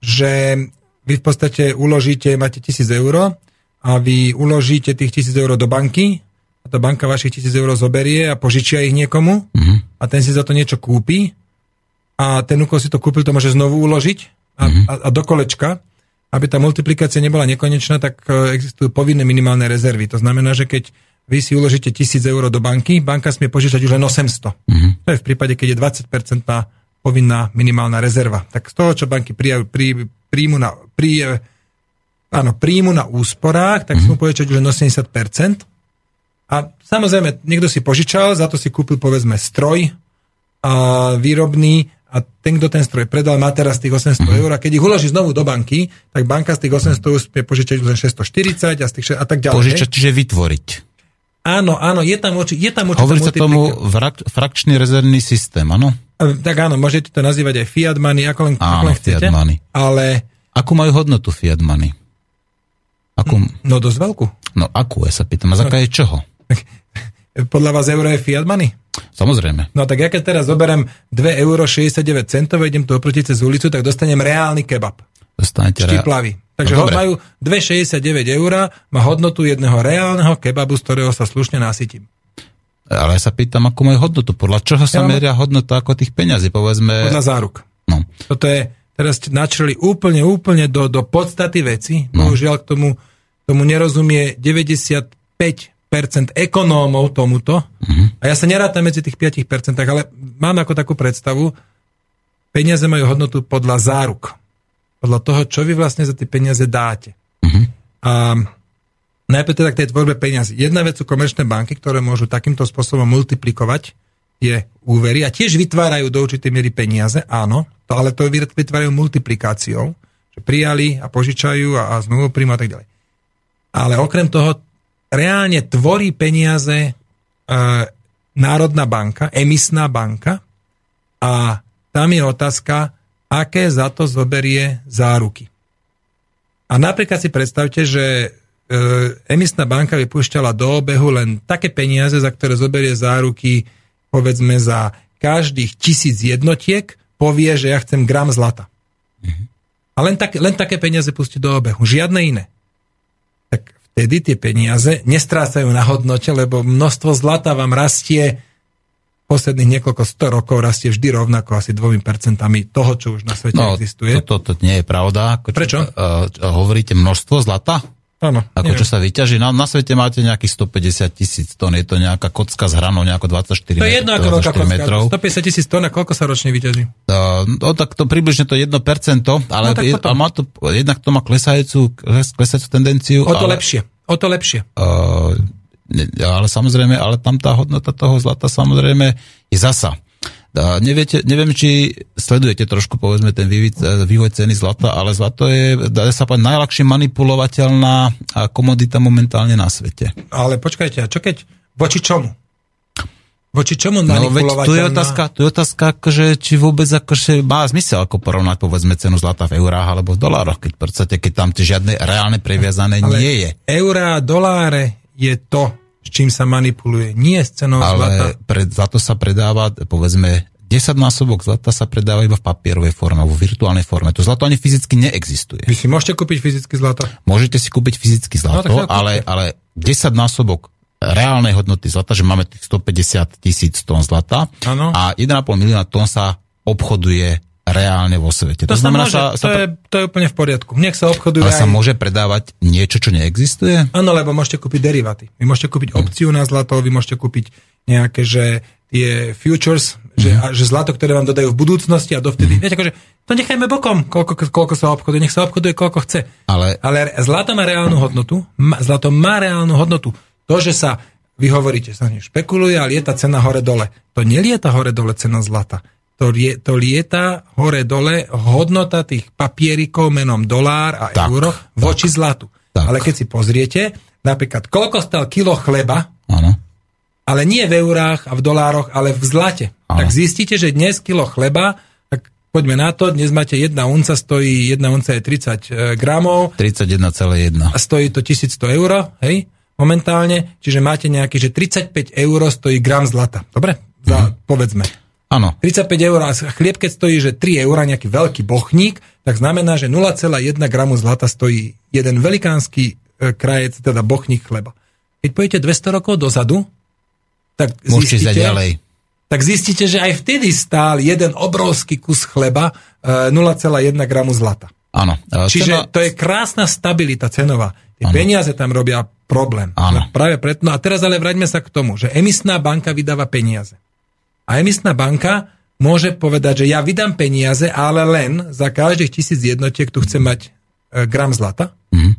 D: že vy v podstate uložíte, máte 1000 eur a vy uložíte tých 1000 eur do banky a tá banka vašich 1000 eur zoberie a požičia ich niekomu uh-huh. a ten si za to niečo kúpi a ten, úkol si to kúpil, to môže znovu uložiť a, uh-huh. a, a do kolečka, aby tá multiplikácia nebola nekonečná, tak e, existujú povinné minimálne rezervy. To znamená, že keď vy si uložíte 1000 eur do banky, banka smie požičať už len 800. Uh-huh. To je v prípade, keď je 20% povinná minimálna rezerva. Tak z toho, čo banky pri, pri, príjmu na, pri, áno, príjmu na úsporách, tak uh-huh. smú požičať už len 80%. A samozrejme, niekto si požičal, za to si kúpil povedzme stroj a výrobný a ten, kto ten stroj predal, má teraz tých 800 uh-huh. eur a keď ich uloží znovu do banky, tak banka z tých 800 eur požičať už len 640 a, z tých, a tak ďalej.
A: Požičať, čiže vytvoriť.
D: Áno, áno, je tam, oči, je tam určitá
A: Hovorí sa tomu frak, frakčný rezervný systém, áno?
D: Tak áno, môžete to nazývať aj fiat money, ako len, áno, ako len chcete. Fiat money. Ale...
A: Akú majú hodnotu fiat money?
D: Akú... No dosť veľkú.
A: No akú, ja sa pýtam, a základe no, čoho? <laughs>
D: Podľa vás euro je fiat money?
A: Samozrejme.
D: No tak ja keď teraz zoberiem 2,69 euro centov, idem tu oproti cez ulicu, tak dostanem reálny kebab.
A: Dostanete
D: Štiplavý. Takže no, majú 2,69 eur, má hodnotu jedného reálneho kebabu, z ktorého sa slušne nasytím.
A: Ale ja sa pýtam, ako majú hodnotu. Podľa čoho sa ja, meria hodnota ako tých peňazí, povedzme...
D: Podľa záruk.
A: No.
D: Toto je, teraz načreli úplne, úplne do, do podstaty veci. No. Bohužiaľ k tomu, tomu nerozumie 95% ekonómov tomuto. Uh-huh. A ja sa nerátam medzi tých 5%, ale mám ako takú predstavu, peniaze majú hodnotu podľa záruk podľa toho, čo vy vlastne za tie peniaze dáte. Uh-huh. A najprv teda k tej tvorbe peniazy. Jedna vec sú komerčné banky, ktoré môžu takýmto spôsobom multiplikovať tie úvery a tiež vytvárajú do určitej miery peniaze, áno, to, ale to vytvárajú multiplikáciou, že prijali a požičajú a, a znovu príjmu a tak ďalej. Ale okrem toho reálne tvorí peniaze e, Národná banka, emisná banka a tam je otázka, aké za to zoberie záruky. A napríklad si predstavte, že e, emisná banka vypúšťala do obehu len také peniaze, za ktoré zoberie záruky povedzme za každých tisíc jednotiek povie, že ja chcem gram zlata. A len, tak, len také peniaze pustí do obehu, žiadne iné. Tak vtedy tie peniaze nestrácajú na hodnote, lebo množstvo zlata vám rastie posledných niekoľko sto rokov rastie vždy rovnako asi dvomi percentami toho, čo už na svete
A: no,
D: existuje.
A: To, to, to nie je pravda.
D: Ako, Prečo?
A: Uh, hovoríte množstvo zlata?
D: Áno.
A: Ako neviem. čo sa vyťaží? Na, na svete máte nejakých 150 tisíc tón, je to nejaká kocka s hranou, nejako 24
D: To je jedno ako veľká kocka. Metrov. 150 tisíc tón, a koľko sa ročne vyťaží?
A: Uh, no tak to približne to 1%, ale, no, je, a má to, jednak to má klesajúcu, klesajúcu tendenciu.
D: O to
A: ale,
D: lepšie. O to lepšie.
A: Uh, ale samozrejme, ale tam tá hodnota toho zlata samozrejme je zasa. A neviete, neviem, či sledujete trošku, povedzme, ten vývoj, vývoj ceny zlata, ale zlato je, dá sa povedať, najľahšie manipulovateľná komodita momentálne na svete.
D: Ale počkajte, a čo keď, voči čomu? Voči čomu
A: no, veď tu je otázka, tu je otázka akože, či vôbec akože má zmysel ako porovnať povedzme cenu zlata v eurách alebo v dolároch, keď podstate, keď tam žiadne reálne previazané Ale nie je.
D: Eurá, doláre je to, s čím sa manipuluje, nie s cenou
A: Ale
D: zlata.
A: Ale zlato sa predáva, povedzme, 10 násobok zlata sa predáva iba v papierovej forme, vo virtuálnej forme. To zlato ani fyzicky neexistuje.
D: Vy si môžete kúpiť fyzicky zlato?
A: Môžete si kúpiť fyzicky zlato, no, ale, ale 10 násobok reálnej hodnoty zlata, že máme tých 150 tisíc tón zlata ano. a 1,5 milióna tón sa obchoduje reálne vo svete.
D: To, to znamená, môže, sa, to, sa, je, to je úplne v poriadku. Nech sa obchoduje
A: Ale aj... sa môže predávať niečo, čo neexistuje?
D: Áno, lebo môžete kúpiť deriváty. Vy môžete kúpiť hm. opciu na zlato, vy môžete kúpiť nejaké, že tie futures, že, mm. a, že zlato, ktoré vám dodajú v budúcnosti a dovtedy. Mm. Viete, akože to nechajme bokom, koľko, koľko sa obchoduje, nech sa obchoduje, koľko chce.
A: Ale,
D: Ale zlato má reálnu hodnotu, zlato má reálnu hodnotu. To, že sa, vy hovoríte, sa špekuluje a lieta cena hore-dole. To nelieta hore-dole cena zlata to, lie, to lieta hore-dole hodnota tých papierikov menom dolár a tak, euro voči tak, zlatu. Tak. Ale keď si pozriete, napríklad, koľko stal kilo chleba, ano. ale nie v eurách a v dolároch, ale v zlate, ano. tak zistíte, že dnes kilo chleba, tak poďme na to, dnes máte jedna unca, stojí, jedna unca je 30 e, gramov.
A: 31,1.
D: A stojí to 1100 eur, hej, momentálne, čiže máte nejaký, že 35 eur stojí gram zlata. Dobre? Za, mhm. povedzme.
A: Áno.
D: 35 eur a chlieb, keď stojí, že 3 eur, nejaký veľký bochník, tak znamená, že 0,1 gramu zlata stojí jeden velikánsky e, krajec, teda bochník chleba. Keď pojete 200 rokov dozadu, tak
A: Môžete zistíte, ďalej.
D: tak zistíte, že aj vtedy stál jeden obrovský kus chleba e, 0,1 gramu zlata.
A: Áno.
D: E, Čiže cena... to je krásna stabilita cenová. Tie ano. peniaze tam robia problém.
A: Áno.
D: Práve preto. No a teraz ale vraťme sa k tomu, že emisná banka vydáva peniaze. A emisná banka môže povedať, že ja vydám peniaze, ale len za každých tisíc jednotiek tu chcem mať e, gram zlata. Mm.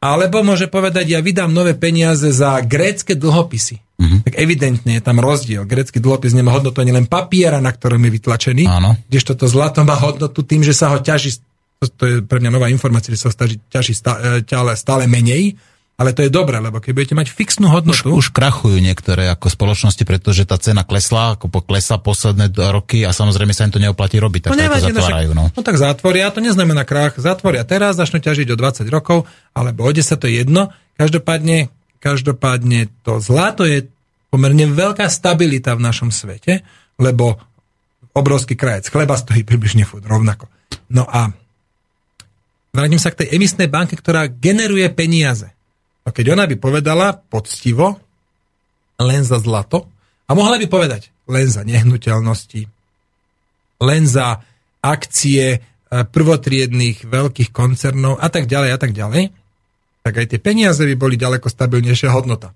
D: Alebo môže povedať, ja vydám nové peniaze za grécke dlhopisy. Mm-hmm. Tak evidentne je tam rozdiel. Grécky dlhopis nemá hodnotu ani len papiera, na ktorom je vytlačený.
A: Áno.
D: Kdežto to zlato má hodnotu tým, že sa ho ťaží, to, to je pre mňa nová informácia, že sa ho ťaží stále, stále menej ale to je dobré, lebo keď budete mať fixnú hodnotu...
A: Už, už krachujú niektoré ako spoločnosti, pretože tá cena klesla, ako poklesla posledné roky a samozrejme sa im to neoplatí robiť, tak no, nevadí, to zatvárajú. No.
D: no tak zatvoria, to neznamená krach, zatvoria teraz, začnú ťažiť o 20 rokov, alebo o 10 to je jedno. Každopádne, každopádne to zlato je pomerne veľká stabilita v našom svete, lebo obrovský krajec chleba stojí približne furt rovnako. No a vrátim sa k tej emisnej banke, ktorá generuje peniaze. A keď ona by povedala poctivo, len za zlato, a mohla by povedať len za nehnuteľnosti, len za akcie e, prvotriedných veľkých koncernov a tak ďalej a tak ďalej, tak aj tie peniaze by boli ďaleko stabilnejšia hodnota.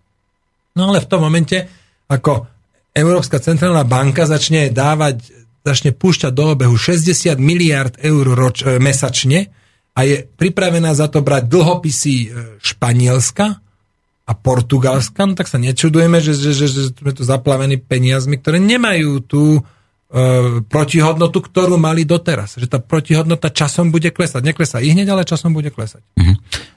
D: No ale v tom momente, ako Európska centrálna banka začne dávať, začne púšťať do obehu 60 miliard eur roč, e, mesačne, a je pripravená za to brať dlhopisy e, Španielska, a Portugalska, no tak sa nečudujeme, že, že, že, že sme tu zaplavení peniazmi, ktoré nemajú tú protihodnotu, ktorú mali doteraz. Že tá protihodnota časom bude klesať. Neklesá i hneď, ale časom bude klesať.
A: Mhm.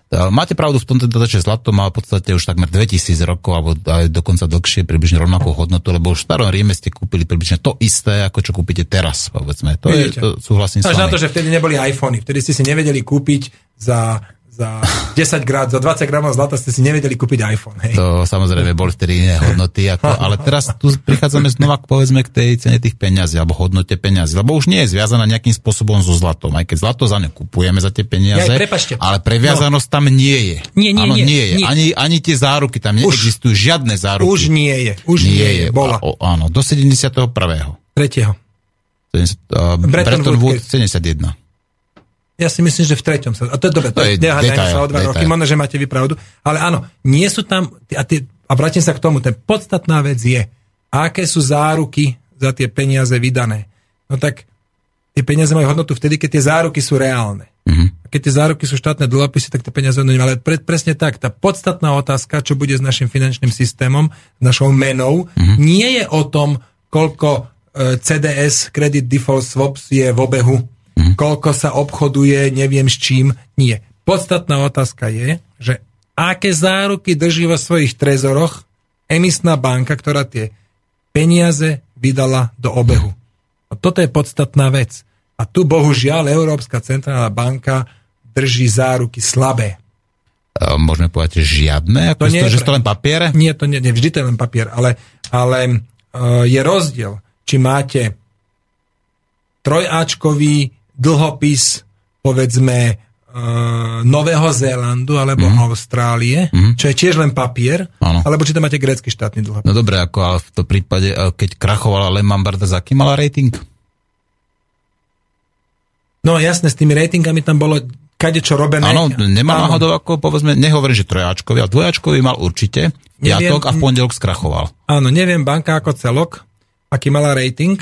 A: Máte pravdu v tom, teda, že zlato má v podstate už takmer 2000 rokov, alebo aj dokonca dlhšie, približne rovnakú hodnotu, lebo už v starom Ríme ste kúpili približne to isté, ako čo kúpite teraz, povedzme. To, je, to súhlasím s
D: na to, že vtedy neboli iPhony, vtedy ste si nevedeli kúpiť za za 10 grát, za 20 gramov zlata ste si nevedeli kúpiť iPhone. Hej.
A: To samozrejme boli vtedy iné hodnoty, ako, ale teraz tu prichádzame znova povedzme k tej cene tých peňazí, alebo hodnote peňazí, lebo už nie je zviazaná nejakým spôsobom so zlatom, aj keď zlato za ne kupujeme za tie peniaze,
D: ja,
A: ale previazanosť no. tam nie je.
D: Nie, nie,
A: Áno,
D: nie,
A: nie je.
D: Nie.
A: Ani, ani tie záruky tam neexistujú, už, žiadne záruky.
D: Už nie je. Už nie, nie je. Bola.
A: O, áno, do 71.
D: Tretieho.
A: 70, uh, Bretton, Bretton Woods 71.
D: Ja si myslím, že v treťom sa... A to je dobre, to, to je detail, sa o dva roky, možno, že máte vy pravdu. Ale áno, nie sú tam... A, tie, a vrátim sa k tomu, ten podstatná vec je, aké sú záruky za tie peniaze vydané. No tak tie peniaze majú hodnotu vtedy, keď tie záruky sú reálne. Mm-hmm. A keď tie záruky sú štátne dlhopisy, tak tie peniaze hodnotu Ale pre, presne tak, tá podstatná otázka, čo bude s našim finančným systémom, s našou menou, mm-hmm. nie je o tom, koľko e, CDS, Credit Default Swaps, je v obehu. Koľko sa obchoduje, neviem s čím. Nie. Podstatná otázka je, že aké záruky drží vo svojich trezoroch emisná banka, ktorá tie peniaze vydala do obehu. A toto je podstatná vec. A tu bohužiaľ Európska centrálna banka drží záruky slabé.
A: Môžeme povedať, že žiadne? Ako to nie to, že to len papier?
D: Nie, to nie, nie, vždy to je len papier, ale, ale uh, je rozdiel, či máte trojáčkový dlhopis, povedzme, uh, Nového Zélandu alebo mm. Austrálie, mm. čo je tiež len papier, ano. alebo či tam máte grécky štátny dlhopis.
A: No dobre, ako ale v tom prípade, keď krachovala Lehman Brothers, aký mala rating?
D: No jasne, s tými ratingami tam bolo kade čo robené.
A: Áno, nemá náhodou ako, povedzme, nehovorím, že trojáčkový, ale dvojačkový mal určite piatok a v pondelok skrachoval.
D: Áno, neviem, banka ako celok, aký mala rating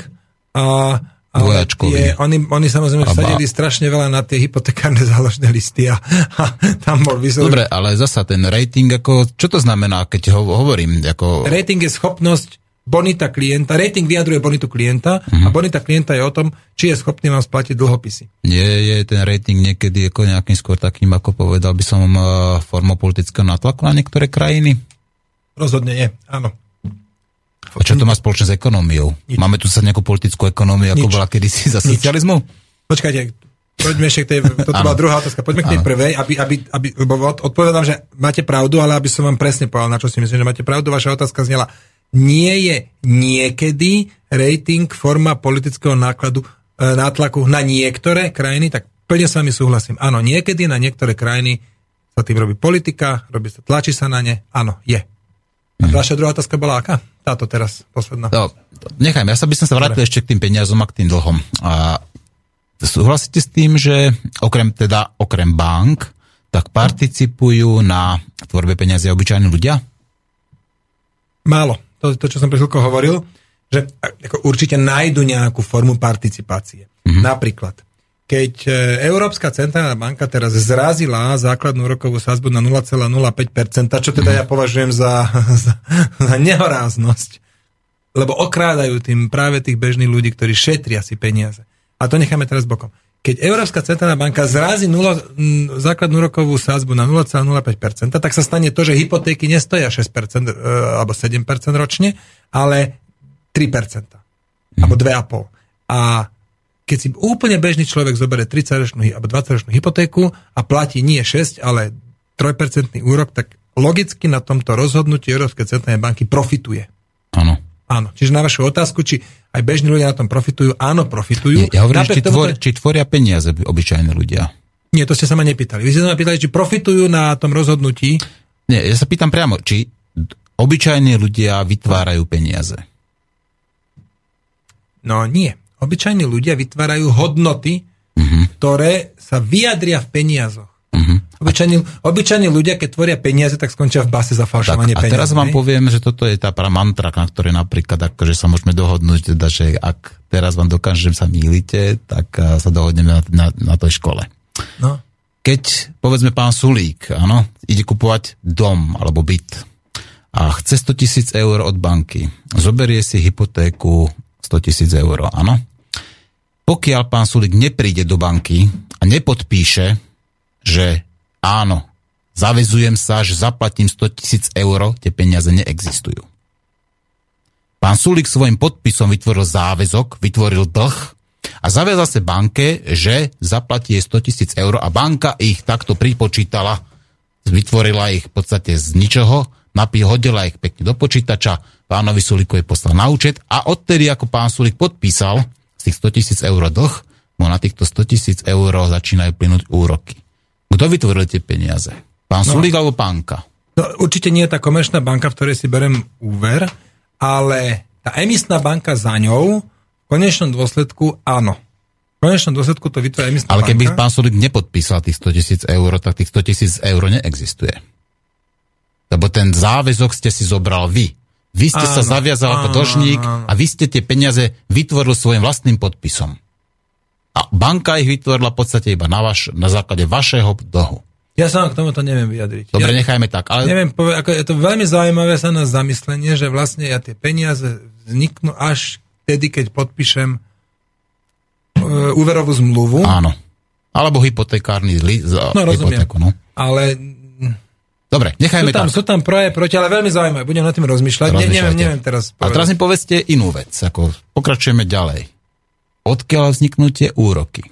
D: a
A: dvojačkový.
D: Je, oni, oni samozrejme vsadili strašne veľa na tie hypotekárne <laughs> záložné listy a, a tam bol vysok.
A: Dobre, ale zasa ten rating, ako, čo to znamená, keď ho hovorím? Ako...
D: Rating je schopnosť bonita klienta, rating vyjadruje bonitu klienta uh-huh. a bonita klienta je o tom, či je schopný vám splatiť dlhopisy.
A: Nie je ten rating niekedy ako nejakým skôr takým, ako povedal by som, uh, formou politického natlaku na niektoré krajiny?
D: Rozhodne nie, áno.
A: A čo to má spoločné s ekonómiou? Nič. Máme tu sa nejakú politickú ekonómiu, ako Nič. bola kedysi za socializmu?
D: Počkajte, poďme ešte k tej, toto bola druhá otázka, poďme k tej ano. prvej, aby, aby, aby, lebo odpovedám, že máte pravdu, ale aby som vám presne povedal, na čo si myslím, že máte pravdu, vaša otázka znela, nie je niekedy rating forma politického nákladu, e, nátlaku na niektoré krajiny, tak plne s vami súhlasím. Áno, niekedy na niektoré krajiny sa tým robí politika, robí sa, tlačí sa na ne, áno, je. A mhm. vaša druhá otázka bola aká? Táto teraz, posledná. No,
A: nechajme, ja sa by som sa vrátil ešte k tým peniazom a k tým dlhom. A súhlasíte s tým, že okrem teda, okrem bank, tak participujú na tvorbe peniazy obyčajní ľudia?
D: Málo. To, to čo som pre hovoril, že ako určite nájdu nejakú formu participácie. Mm-hmm. Napríklad, keď e, Európska centrálna banka teraz zrazila základnú rokovú sázbu na 0,05%, čo teda ja považujem za, <laughs> za, za nehoráznosť, lebo okrádajú tým práve tých bežných ľudí, ktorí šetria si peniaze. A to necháme teraz bokom. Keď Európska centrálna banka zrazí 0, základnú rokovú sázbu na 0,05%, tak sa stane to, že hypotéky nestoja 6% e, alebo 7% ročne, ale 3% alebo 2,5%. A keď si úplne bežný človek zoberie 30-ročnú alebo 20-ročnú hypotéku a platí nie 6, ale 3% úrok, tak logicky na tomto rozhodnutí Európskej centrálnej banky profituje.
A: Áno.
D: Áno. Čiže na vašu otázku, či aj bežní ľudia na tom profitujú, áno, profitujú.
A: Nie, ja hovorím, či, tvor, či tvoria peniaze obyčajní ľudia.
D: Nie, to ste sa ma nepýtali. Vy ste sa ma pýtali, či profitujú na tom rozhodnutí.
A: Nie, ja sa pýtam priamo, či obyčajní ľudia vytvárajú peniaze.
D: No nie obyčajní ľudia vytvárajú hodnoty, uh-huh. ktoré sa vyjadria v peniazoch. Uh-huh. Obyčajní, obyčajní ľudia, keď tvoria peniaze, tak skončia v base za falšovanie
A: peniazy. A teraz vám poviem, že toto je tá mantra, na ktorej napríklad, akože sa môžeme dohodnúť, teda, že ak teraz vám dokážem, že sa mýlite, tak sa dohodneme na, na, na tej škole.
D: No.
A: keď, povedzme, pán Sulík, áno, ide kupovať dom alebo byt a chce 100 tisíc eur od banky, zoberie si hypotéku 100 tisíc eur, áno. Pokiaľ pán Sulík nepríde do banky a nepodpíše, že áno, zavezujem sa, že zaplatím 100 tisíc eur, tie peniaze neexistujú. Pán Sulík svojim podpisom vytvoril záväzok, vytvoril dlh a zaviazal sa banke, že zaplatí 100 tisíc eur a banka ich takto pripočítala, vytvorila ich v podstate z ničoho, napí, hodila ich pekne do počítača, pánovi Sulíkovi poslal na účet a odtedy, ako pán Sulík podpísal z tých 100 tisíc eur dlh, mu na týchto 100 tisíc eur začínajú plynúť úroky. Kto vytvoril tie peniaze? Pán no, Sulík alebo banka?
D: No, určite nie je tá komerčná banka, v ktorej si berem úver, ale tá emisná banka za ňou v konečnom dôsledku áno. V konečnom dôsledku to vytvorí emisná
A: Ale keby
D: banka.
A: pán Sulik nepodpísal tých 100 tisíc eur, tak tých 100 tisíc eur neexistuje. Lebo ten záväzok ste si zobral vy. Vy ste áno, sa zaviazal ako dlžník a vy ste tie peniaze vytvoril svojim vlastným podpisom. A banka ich vytvorila v podstate iba na, vaš, na základe vašeho dlhu.
D: Ja sa k tomuto neviem vyjadriť.
A: Dobre,
D: ja,
A: nechajme tak. Ale...
D: Neviem, ako je to veľmi zaujímavé sa na zamyslenie, že vlastne ja tie peniaze vzniknú až vtedy, keď podpíšem uh, úverovú zmluvu.
A: Áno. Alebo hypotekárny li, za
D: no, rozumiem. hypotéku. No. Ale
A: Dobre, nechajme
D: sú tam. Sú tam proje proti, ale veľmi zaujímavé. Budem na tým rozmýšľať. Ne, neviem, neviem teraz
A: povedať. A teraz mi povedzte inú vec. Ako pokračujeme ďalej. Odkiaľ vzniknú tie úroky?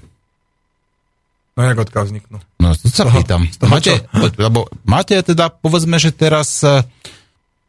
D: No jak odkiaľ vzniknú?
A: No, to sa pýtam. Máte, lebo máte teda, povedzme, že teraz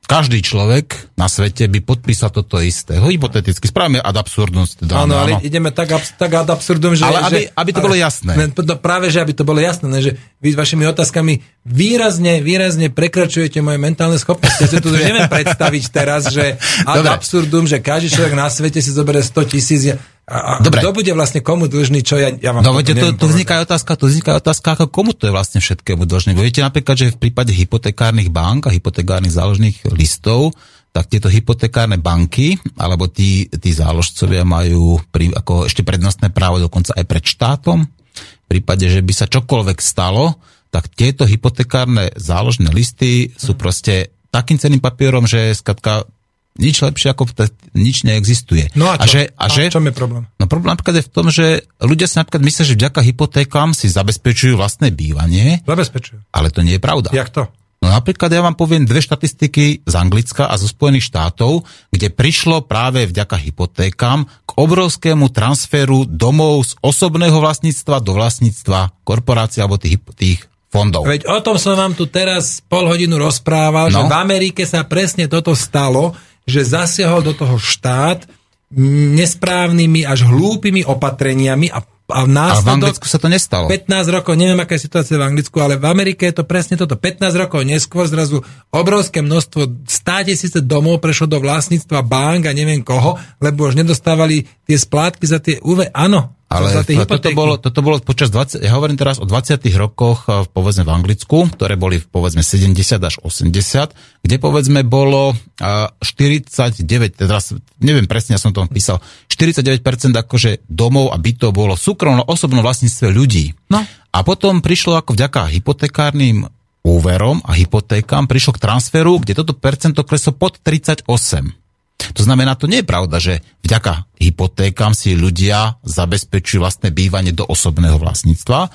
A: každý človek na svete by podpísal toto isté. Hypoteticky, správame ad absurdum.
D: Teda, áno, ale ideme tak, tak ad absurdum, že...
A: Ale aby,
D: že,
A: aby to ale, bolo jasné.
D: Ne, to práve, že aby to bolo jasné, ne, že vy s vašimi otázkami výrazne, výrazne prekračujete moje mentálne schopnosti. Ja si to neviem <laughs> predstaviť teraz, že ad Dobre. absurdum, že každý človek na svete si zoberie 100 tisíc. A, a Dobre. kto bude vlastne komu dlžný, čo ja, ja vám
A: no, to, to, to vzniká otázka, to vzniká otázka, ako komu to je vlastne všetkému dlžný. Viete napríklad, že v prípade hypotekárnych bank a hypotekárnych záložných listov, tak tieto hypotekárne banky, alebo tí, tí záložcovia majú pri, ako ešte prednostné právo dokonca aj pred štátom. V prípade, že by sa čokoľvek stalo, tak tieto hypotekárne záložné listy sú proste takým ceným papierom, že skatka nič lepšie ako nič neexistuje.
D: No a čo?
A: A, že, a,
D: a
A: že,
D: čom je problém?
A: No problém napríklad je v tom, že ľudia si napríklad myslia, že vďaka hypotékám si zabezpečujú vlastné bývanie.
D: Zabezpečujú.
A: Ale to nie je pravda.
D: Jak to?
A: No napríklad ja vám poviem dve štatistiky z Anglicka a zo Spojených štátov, kde prišlo práve vďaka hypotékám k obrovskému transferu domov z osobného vlastníctva do vlastníctva korporácií alebo tých, tých fondov.
D: Veď o tom som vám tu teraz pol hodinu rozprával, no. že v Amerike sa presne toto stalo, že zasiahol do toho štát nesprávnymi až hlúpými opatreniami a a v následok...
A: Ale v Anglicku sa to nestalo.
D: 15 rokov, neviem, aká je situácia v Anglicku, ale v Amerike je to presne toto. 15 rokov neskôr zrazu obrovské množstvo, 100 tisíce domov prešlo do vlastníctva bank a neviem koho, lebo už nedostávali tie splátky za tie úve. Áno,
A: ale toto bolo, toto bolo počas 20, ja hovorím teraz o 20 rokoch eh, povedzme v Anglicku, ktoré boli povedzme 70 až 80, kde povedzme bolo 49, eh, teraz neviem presne, ja som to písal, 49% akože domov a bytov bolo súkromno osobnom vlastníctve ľudí.
D: No.
A: A potom prišlo ako vďaka hypotekárnym úverom a hypotékám prišlo k transferu, kde toto percento kleslo pod 38. To znamená, to nie je pravda, že vďaka hypotékam si ľudia zabezpečujú vlastné bývanie do osobného vlastníctva.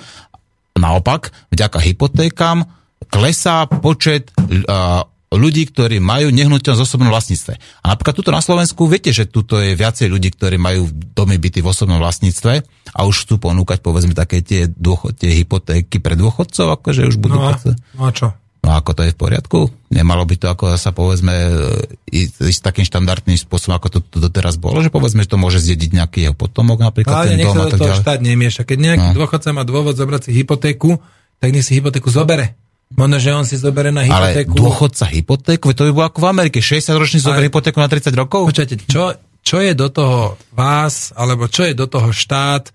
A: Naopak, vďaka hypotékam klesá počet uh, ľudí, ktorí majú nehnuteľnosť v osobnom vlastníctve. A napríklad tuto na Slovensku, viete, že tuto je viacej ľudí, ktorí majú domy byty v osobnom vlastníctve a už chcú ponúkať, povedzme, také tie, dôchod, tie hypotéky pre dôchodcov, akože už budú...
D: No a, no a čo?
A: No ako to je v poriadku? Nemalo by to ako sa povedzme ísť takým štandardným spôsobom, ako to, to doteraz bolo, že povedzme, že to môže zdediť nejaký jeho potomok napríklad.
D: Ale nech sa do toho štát nemieša. Keď nejaký no. dôchodca má dôvod zobrať si hypotéku, tak nech si hypotéku zobere. Možno, že on si zoberie na hypotéku.
A: Ale dôchodca hypotéku? To by bolo ako v Amerike. 60-ročný zoberie hypotéku na 30 rokov?
D: Počujete, čo, čo je do toho vás, alebo čo je do toho štát,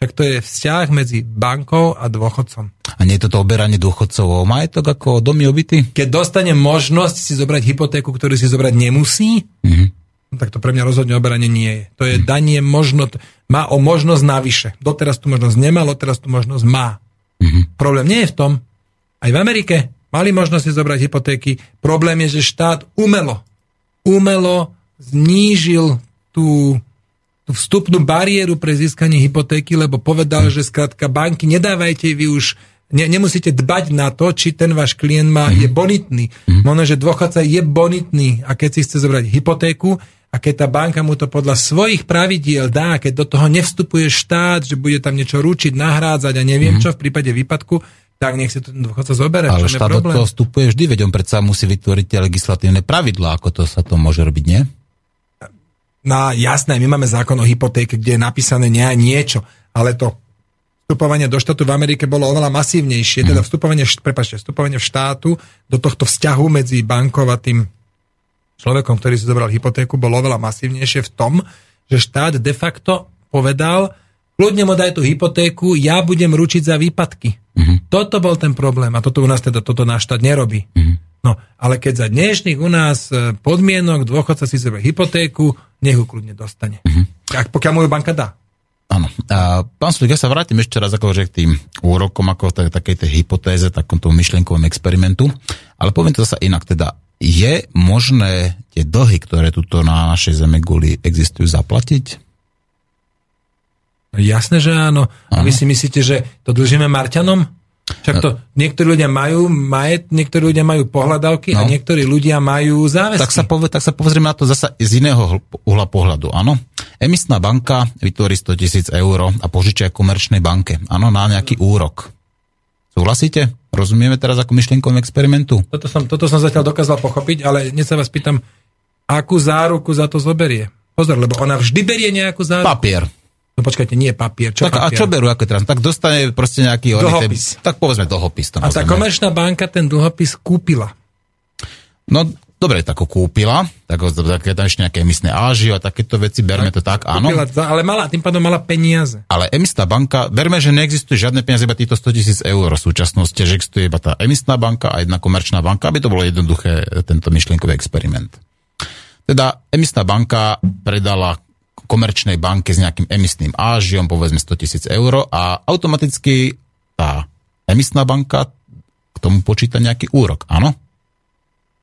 D: tak to je vzťah medzi bankou a dôchodcom.
A: A nie je toto oberanie dôchodcov o majetok ako domy obyty?
D: Keď dostane možnosť si zobrať hypotéku, ktorú si zobrať nemusí, mm-hmm. no, tak to pre mňa rozhodne oberanie nie je. To je mm-hmm. danie možno, má o možnosť navyše. Doteraz tu možnosť nemal, teraz tu možnosť má. Problém nie je v tom. Aj v Amerike mali možnosť si zobrať hypotéky. Problém je, že štát umelo, umelo znížil tú, tú vstupnú bariéru pre získanie hypotéky, lebo povedal, že skrátka banky nedávajte vy už Ne, nemusíte dbať na to, či ten váš klient má, mm-hmm. je bonitný. Mm-hmm. Možno, že dôchodca je bonitný a keď si chce zobrať hypotéku a keď tá banka mu to podľa svojich pravidiel dá, keď do toho nevstupuje štát, že bude tam niečo ručiť, nahrádzať a neviem mm-hmm. čo v prípade výpadku, tak nech si to ten dôchodca zoberie.
A: Ale štát do toho vstupuje vždy, veď on predsa musí vytvoriť tie legislatívne pravidlá, ako to sa to môže robiť, nie?
D: No jasné, my máme zákon o hypotéke, kde je napísané nie, niečo, ale to vstupovanie do štátu v Amerike bolo oveľa masívnejšie, teda mhm. vstupovanie, prepačte, vstupovanie v štátu do tohto vzťahu medzi bankou a tým človekom, ktorý si zobral hypotéku, bolo oveľa masívnejšie v tom, že štát de facto povedal, kľudne mu daj tú hypotéku, ja budem ručiť za výpadky. Uh-huh. Toto bol ten problém a toto u nás teda toto náš štát nerobí. Uh-huh. No, ale keď za dnešných u nás e, podmienok dôchodca si zoberie hypotéku, nech ju kľudne dostane. Uh-huh. Ak pokiaľ mu ju banka dá.
A: Áno. A pán Sulik, ja sa vrátim ešte raz akože k tým úrokom, ako tak, takej tej hypotéze, takomto myšlienkovom experimentu. Ale poviem to zase inak, teda je možné tie dlhy, ktoré tuto na našej zeme guli existujú, zaplatiť?
D: Jasné, že áno. A vy si myslíte, že to dlžíme Marťanom? Však to niektorí ľudia majú majet, niektorí ľudia majú pohľadavky no. a niektorí ľudia majú záväzky.
A: Tak sa, povie, tak sa pozrieme na to zase z iného uhla pohľadu. Áno, emisná banka vytvorí 100 tisíc eur a požičia komerčnej banke. Áno, na nejaký úrok. Súhlasíte? Rozumieme teraz ako myšlienkovom experimentu?
D: Toto som, toto som zatiaľ dokázal pochopiť, ale dnes sa vás pýtam, akú záruku za to zoberie? Pozor, lebo ona vždy berie nejakú záruku.
A: Papier.
D: No počkajte, nie papier.
A: Čo tak,
D: papier?
A: A čo berú ako teraz? Tak dostane proste nejaký...
D: Dlhopis.
A: Ten, tak povedzme dlhopis. To
D: a tá komerčná banka ten dlhopis kúpila.
A: No, dobre, tak ho kúpila, tak také tam ešte nejaké emisné ážio a takéto veci, berme tak, to tak, áno. Kúpila,
D: ale mala, tým pádom mala peniaze.
A: Ale emisná banka, berme, že neexistuje žiadne peniaze, iba týchto 100 tisíc eur v súčasnosti, že existuje iba tá emisná banka a jedna komerčná banka, aby to bolo jednoduché, tento myšlienkový experiment. Teda emisná banka predala komerčnej banke s nejakým emisným ážiom, povedzme 100 tisíc eur a automaticky tá emisná banka k tomu počíta nejaký úrok, áno?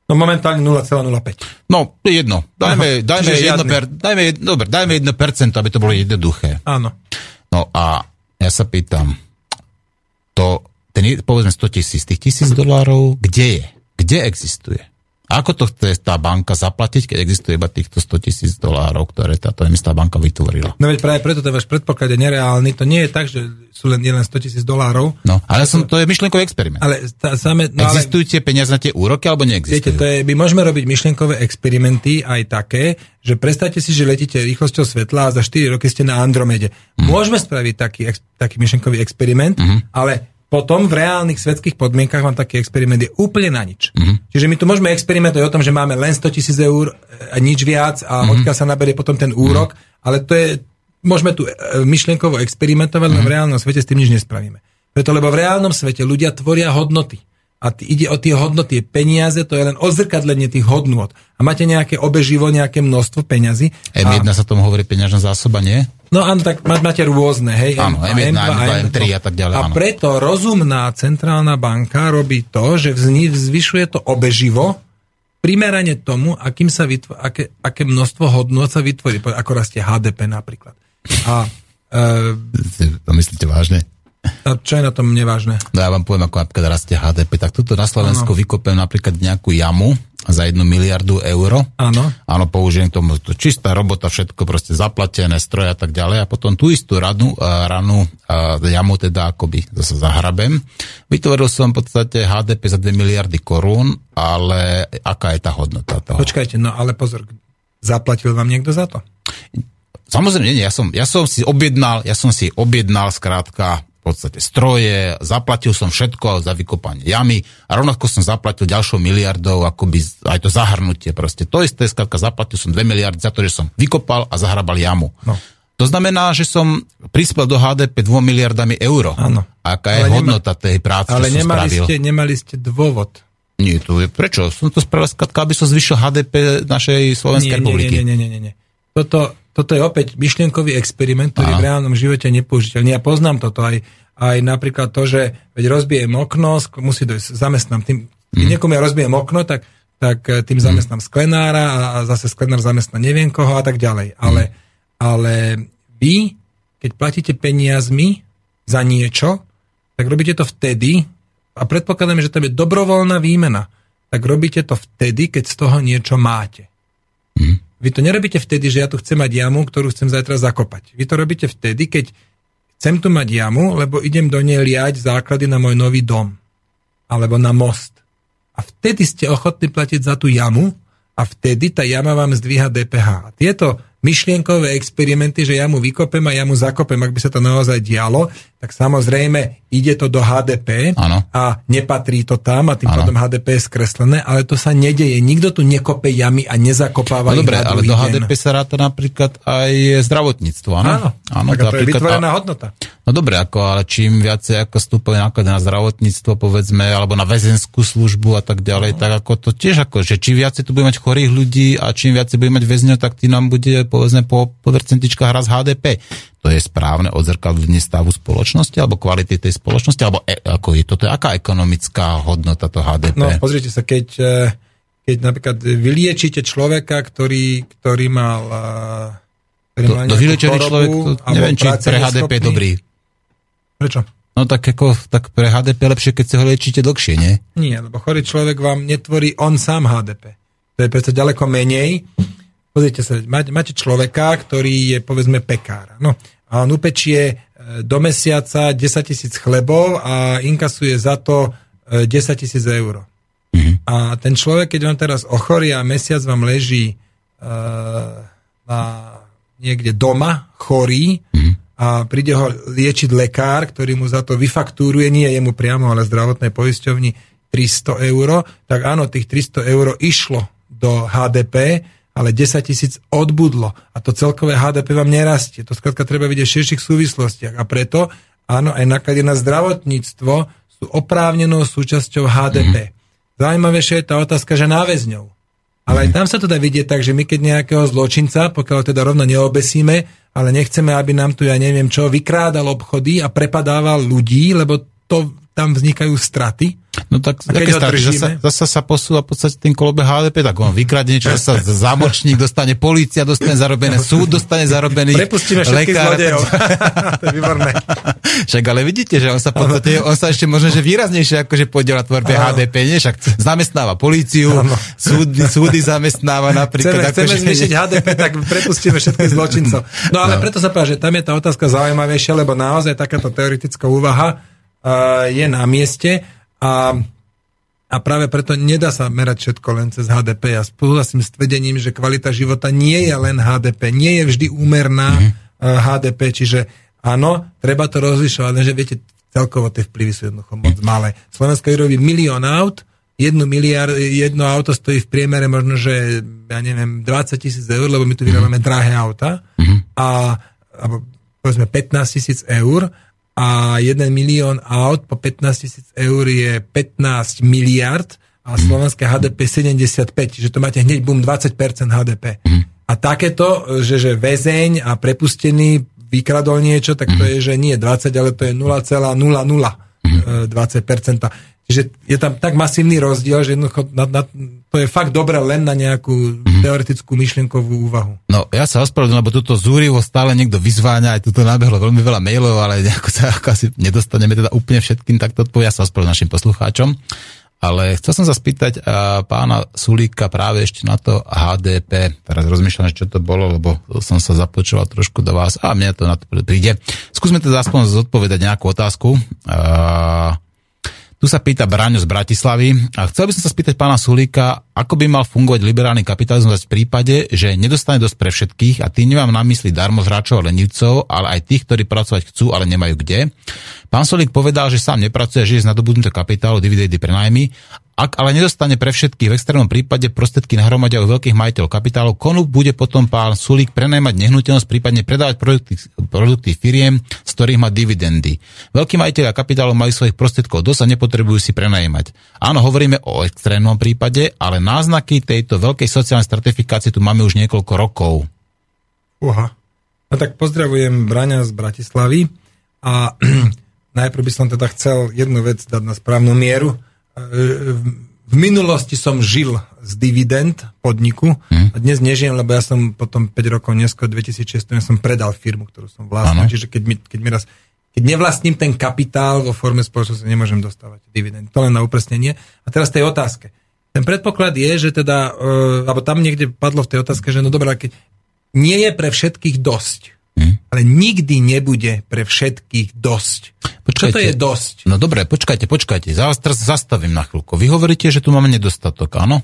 D: No momentálne 0,05.
A: No, jedno. Dajme, Aha, dajme, jedno per, dajme, dobre, dajme 1%, aby to bolo jednoduché.
D: Áno.
A: No a ja sa pýtam, to, ten, povedzme 100 tisíc, tých tisíc dolárov, kde je? Kde existuje? Ako to chce tá banka zaplatiť, keď existuje iba týchto 100 tisíc dolárov, ktoré táto emisná banka vytvorila?
D: No veď práve preto ten váš predpoklad je nereálny. To nie je tak, že sú len, len 100 tisíc dolárov.
A: No, ale som, to je myšlienkový experiment.
D: Ale tá, same, no,
A: Existujú tie peniaze na tie úroky, alebo neexistujú?
D: Viete, to je, my môžeme robiť myšlienkové experimenty aj také, že predstavte si, že letíte rýchlosťou svetla a za 4 roky ste na Andromede. Mm. Môžeme spraviť taký, taký myšlienkový experiment, mm. ale potom v reálnych svetských podmienkach vám taký experiment je úplne na nič. Mm-hmm. Čiže my tu môžeme experimentovať o tom, že máme len 100 tisíc eur a nič viac a mm-hmm. odkiaľ sa naberie potom ten úrok, mm-hmm. ale to je, môžeme tu e, myšlienkovo experimentovať, mm-hmm. no v reálnom svete s tým nič nespravíme. Preto, lebo v reálnom svete ľudia tvoria hodnoty. A t- ide o tie hodnoty, peniaze, to je len odzrkadlenie tých hodnot. A máte nejaké obeživo, nejaké množstvo peňazí.
A: M1 a... sa tomu hovorí peňažná zásoba, nie?
D: No áno, tak máte rôzne, hej.
A: Áno, M1, M2, M2, M3 a tak ďalej.
D: A áno. preto rozumná centrálna banka robí to, že zvyšuje to obeživo primerane tomu, akým sa vytvo- aké, aké množstvo hodnot sa vytvorí, ako rastie HDP napríklad. A,
A: e, to myslíte vážne?
D: A čo je na tom nevážne?
A: No ja vám poviem, ako napríklad rastie HDP. Tak tuto na Slovensku ano. vykopem napríklad nejakú jamu za jednu miliardu eur.
D: Áno.
A: Áno, použijem k tomu to čistá robota, všetko proste zaplatené, stroje a tak ďalej. A potom tú istú ranu, ranu jamu teda akoby zase zahrabem. Vytvoril som v podstate HDP za 2 miliardy korún, ale aká je tá hodnota toho?
D: Počkajte, no ale pozor, zaplatil vám niekto za to?
A: Samozrejme, nie, ja som, ja som si objednal, ja som si objednal skrátka podstate stroje, zaplatil som všetko za vykopanie jamy a rovnako som zaplatil ďalšou miliardou akoby aj to zahrnutie proste. To isté, skladka, zaplatil som 2 miliardy za to, že som vykopal a zahrabal jamu. No. To znamená, že som prispel do HDP 2 miliardami eur.
D: Áno.
A: Aká je ale hodnota nema, tej práce,
D: Ale
A: som
D: nemali
A: spravil.
D: ste, nemali ste dôvod.
A: Nie, to je prečo? Som to spravil skladka, aby som zvyšil HDP našej Slovenskej
D: nie,
A: republiky.
D: Nie, nie, nie, nie, nie. Toto, toto je opäť myšlienkový experiment, ktorý Aha. v reálnom živote nepoužiteľný. Ja poznám toto aj, aj napríklad to, že veď rozbijem okno, musí dojsť, zamestnám tým, keď niekomu ja rozbijem okno, tak, tak eh, tým zamestnám sklenára a, a zase sklenár zamestná neviem koho a tak ďalej. Ale, ale vy, keď platíte peniazmi za niečo, tak robíte to vtedy, a predpokladáme, že tam je dobrovoľná výmena, tak robíte to vtedy, keď z toho niečo máte. Vy to nerobíte vtedy, že ja tu chcem mať jamu, ktorú chcem zajtra zakopať. Vy to robíte vtedy, keď chcem tu mať jamu, lebo idem do nej liať základy na môj nový dom. Alebo na most. A vtedy ste ochotní platiť za tú jamu a vtedy tá jama vám zdvíha DPH. Tieto myšlienkové experimenty, že ja mu vykopem a ja mu zakopem, ak by sa to naozaj dialo, tak samozrejme ide to do HDP
A: Áno.
D: a nepatrí to tam a tým
A: Áno.
D: pádom HDP je skreslené, ale to sa nedeje. Nikto tu nekope jamy a nezakopáva
A: No dobre, ale do
D: deň.
A: HDP sa ráta napríklad aj zdravotníctvo, áno?
D: Áno, áno tak to je vytvorená
A: a-
D: hodnota.
A: No dobre, ako, ale čím viacej ako stúpajú náklady na zdravotníctvo, povedzme, alebo na väzenskú službu a tak ďalej,
D: No.
A: tak ako to tiež ako, že čím viacej tu bude mať chorých ľudí a čím viacej bude mať väzňov, tak tým nám bude, povedzme, po percentičkách raz HDP. To je správne odzrkadlenie stavu spoločnosti alebo kvality tej spoločnosti, alebo e, ako je toto, aká ekonomická hodnota to HDP?
D: No, pozrite sa, keď, eh, keď napríklad vyliečite človeka, ktorý, ktorý mal... eh, ktorý
A: to,
D: mal
A: to
D: chorobu
A: človek, to, neviem, či pre HDP je dobrý.
D: Prečo?
A: No tak ako, tak pre HDP lepšie, keď si ho liečite dlhšie, nie?
D: Nie, lebo chorý človek vám netvorí on sám HDP. To je predsa ďaleko menej. Pozrite sa, máte, máte človeka, ktorý je povedzme pekár. No, a on upečie e, do mesiaca 10 tisíc chlebov a inkasuje za to e, 10 tisíc eur. A ten človek, keď vám teraz ochorí a mesiac vám leží e, na, niekde doma, chorý, a príde ho liečiť lekár, ktorý mu za to vyfaktúruje, nie jemu priamo, ale zdravotnej poisťovni 300 eur, tak áno, tých 300 eur išlo do HDP, ale 10 tisíc odbudlo. A to celkové HDP vám nerastie. To skrátka treba vidieť v širších súvislostiach. A preto, áno, aj náklady na zdravotníctvo sú oprávnenou súčasťou HDP. Zaujímavejšia je tá otázka, že náväzňov. Ale aj tam sa to dá vidieť tak, že my keď nejakého zločinca, pokiaľ teda rovno neobesíme, ale nechceme, aby nám tu, ja neviem čo, vykrádal obchody a prepadával ľudí, lebo to tam vznikajú straty.
A: No tak
D: A keď?
A: Zasa, zasa sa posúva v podstate ten kolobe HDP, tak on vykradne niečo, zasa <laughs> zámočník dostane, polícia dostane zarobené, súd dostane zarobený,
D: Prepustíme všetkých
A: lekár-
D: zlodejov. <laughs> <laughs> to je výborné.
A: Však ale vidíte, že on sa podstate, on sa ešte možno, že výraznejšie akože podiela tvorbe
D: Áno.
A: HDP, nie? Však zamestnáva políciu, súdy, súdy zamestnáva napríklad.
D: Chceme, chceme
A: akože-
D: zvýšiť HDP, tak prepustíme všetkých zločincov. No ale
A: No.
D: preto sa páči, že tam je tá otázka zaujímavejšia, lebo naozaj takáto teoretická úvaha je na mieste a a práve preto nedá sa merať všetko len cez HDP. Ja súhlasím s tvedením, že kvalita života nie je len HDP, nie je vždy úmerná
A: Mhm.
D: mm-hmm. HDP, čiže áno, treba to rozlišovať, lenže viete, celkovo tie vplyvy sú jednoducho moc malé. Slovensko vyrobí milión aut, jednu miliard, jedno auto stojí v priemere možno, že ja neviem, 20 tisíc eur, lebo my tu vyrábame drahé auta a alebo, povedzme 15 tisíc eur a 1 milión aut po 15 tisíc eur je 15 miliard a slovenské HDP 75, čiže to máte hneď bum 20% HDP. A takéto, že, že väzeň a prepustený vykradol niečo, tak to je, že nie 20, ale to je 0,00 20%. Čiže je tam tak masívny rozdiel, že jednoducho na, na, to je fakt dobré len na nejakú teoretickú myšlienkovú úvahu.
A: No, ja sa ospravedlňujem, lebo túto zúrivo stále niekto vyzváňa, aj tuto nabehlo veľmi veľa mailov, ale nejako sa ako asi nedostaneme teda úplne všetkým takto odpovia. Ja sa ospravedlňujem našim poslucháčom. Ale chcel som sa spýtať a, pána Sulíka práve ešte na to HDP. Teraz rozmýšľam, čo to bolo, lebo som sa započúval trošku do vás a mne to na to príde. Skúsme teda aspoň zodpovedať nejakú otázku. A, tu sa pýta Braňo z Bratislavy a chcel by som sa spýtať pána Sulíka, ako by mal fungovať liberálny kapitalizmus v prípade, že nedostane dosť pre všetkých a tým nemám na mysli darmozráčov a lenivcov, ale aj tých, ktorí pracovať chcú, ale nemajú kde. Pán Solík povedal, že sám nepracuje, žije z nadobudnutého kapitálu, dividendy pre nájmy. Ak ale nedostane pre všetkých v extrémnom prípade prostriedky nahromadia u veľkých majiteľov kapitálov, konu bude potom pán Sulík prenajmať nehnuteľnosť, prípadne predávať produkty, produkty firiem, z ktorých má dividendy. Veľkí majiteľia kapitálov majú svojich prostriedkov dosť a nepotrebujú si prenajmať. Áno, hovoríme o extrémnom prípade, ale náznaky tejto veľkej sociálnej stratifikácie tu máme už niekoľko rokov.
D: Uha. No tak pozdravujem Braňa z Bratislavy a <clears throat> Najprv by som teda chcel jednu vec dať na správnu mieru. E, V minulosti som žil z dividend podniku a dnes nežijem, lebo ja som potom 5 rokov neskôr, 2006, ja som predal firmu, ktorú som vlastnil. Čiže keď mi, keď mi raz keď nevlastním ten kapitál vo forme spoločnosti, nemôžem dostávať dividend. To len na upresnenie. A teraz tej otázke. Ten predpoklad je, že teda, uh, alebo tam niekde padlo v tej otázke, že no dobré, keď nie je pre všetkých dosť, ale nikdy nebude pre všetkých dosť. Čo to je dosť?
A: No dobre, počkajte, počkajte. Zastavím na chvíľku. Vy hovoríte, že tu máme nedostatok, áno?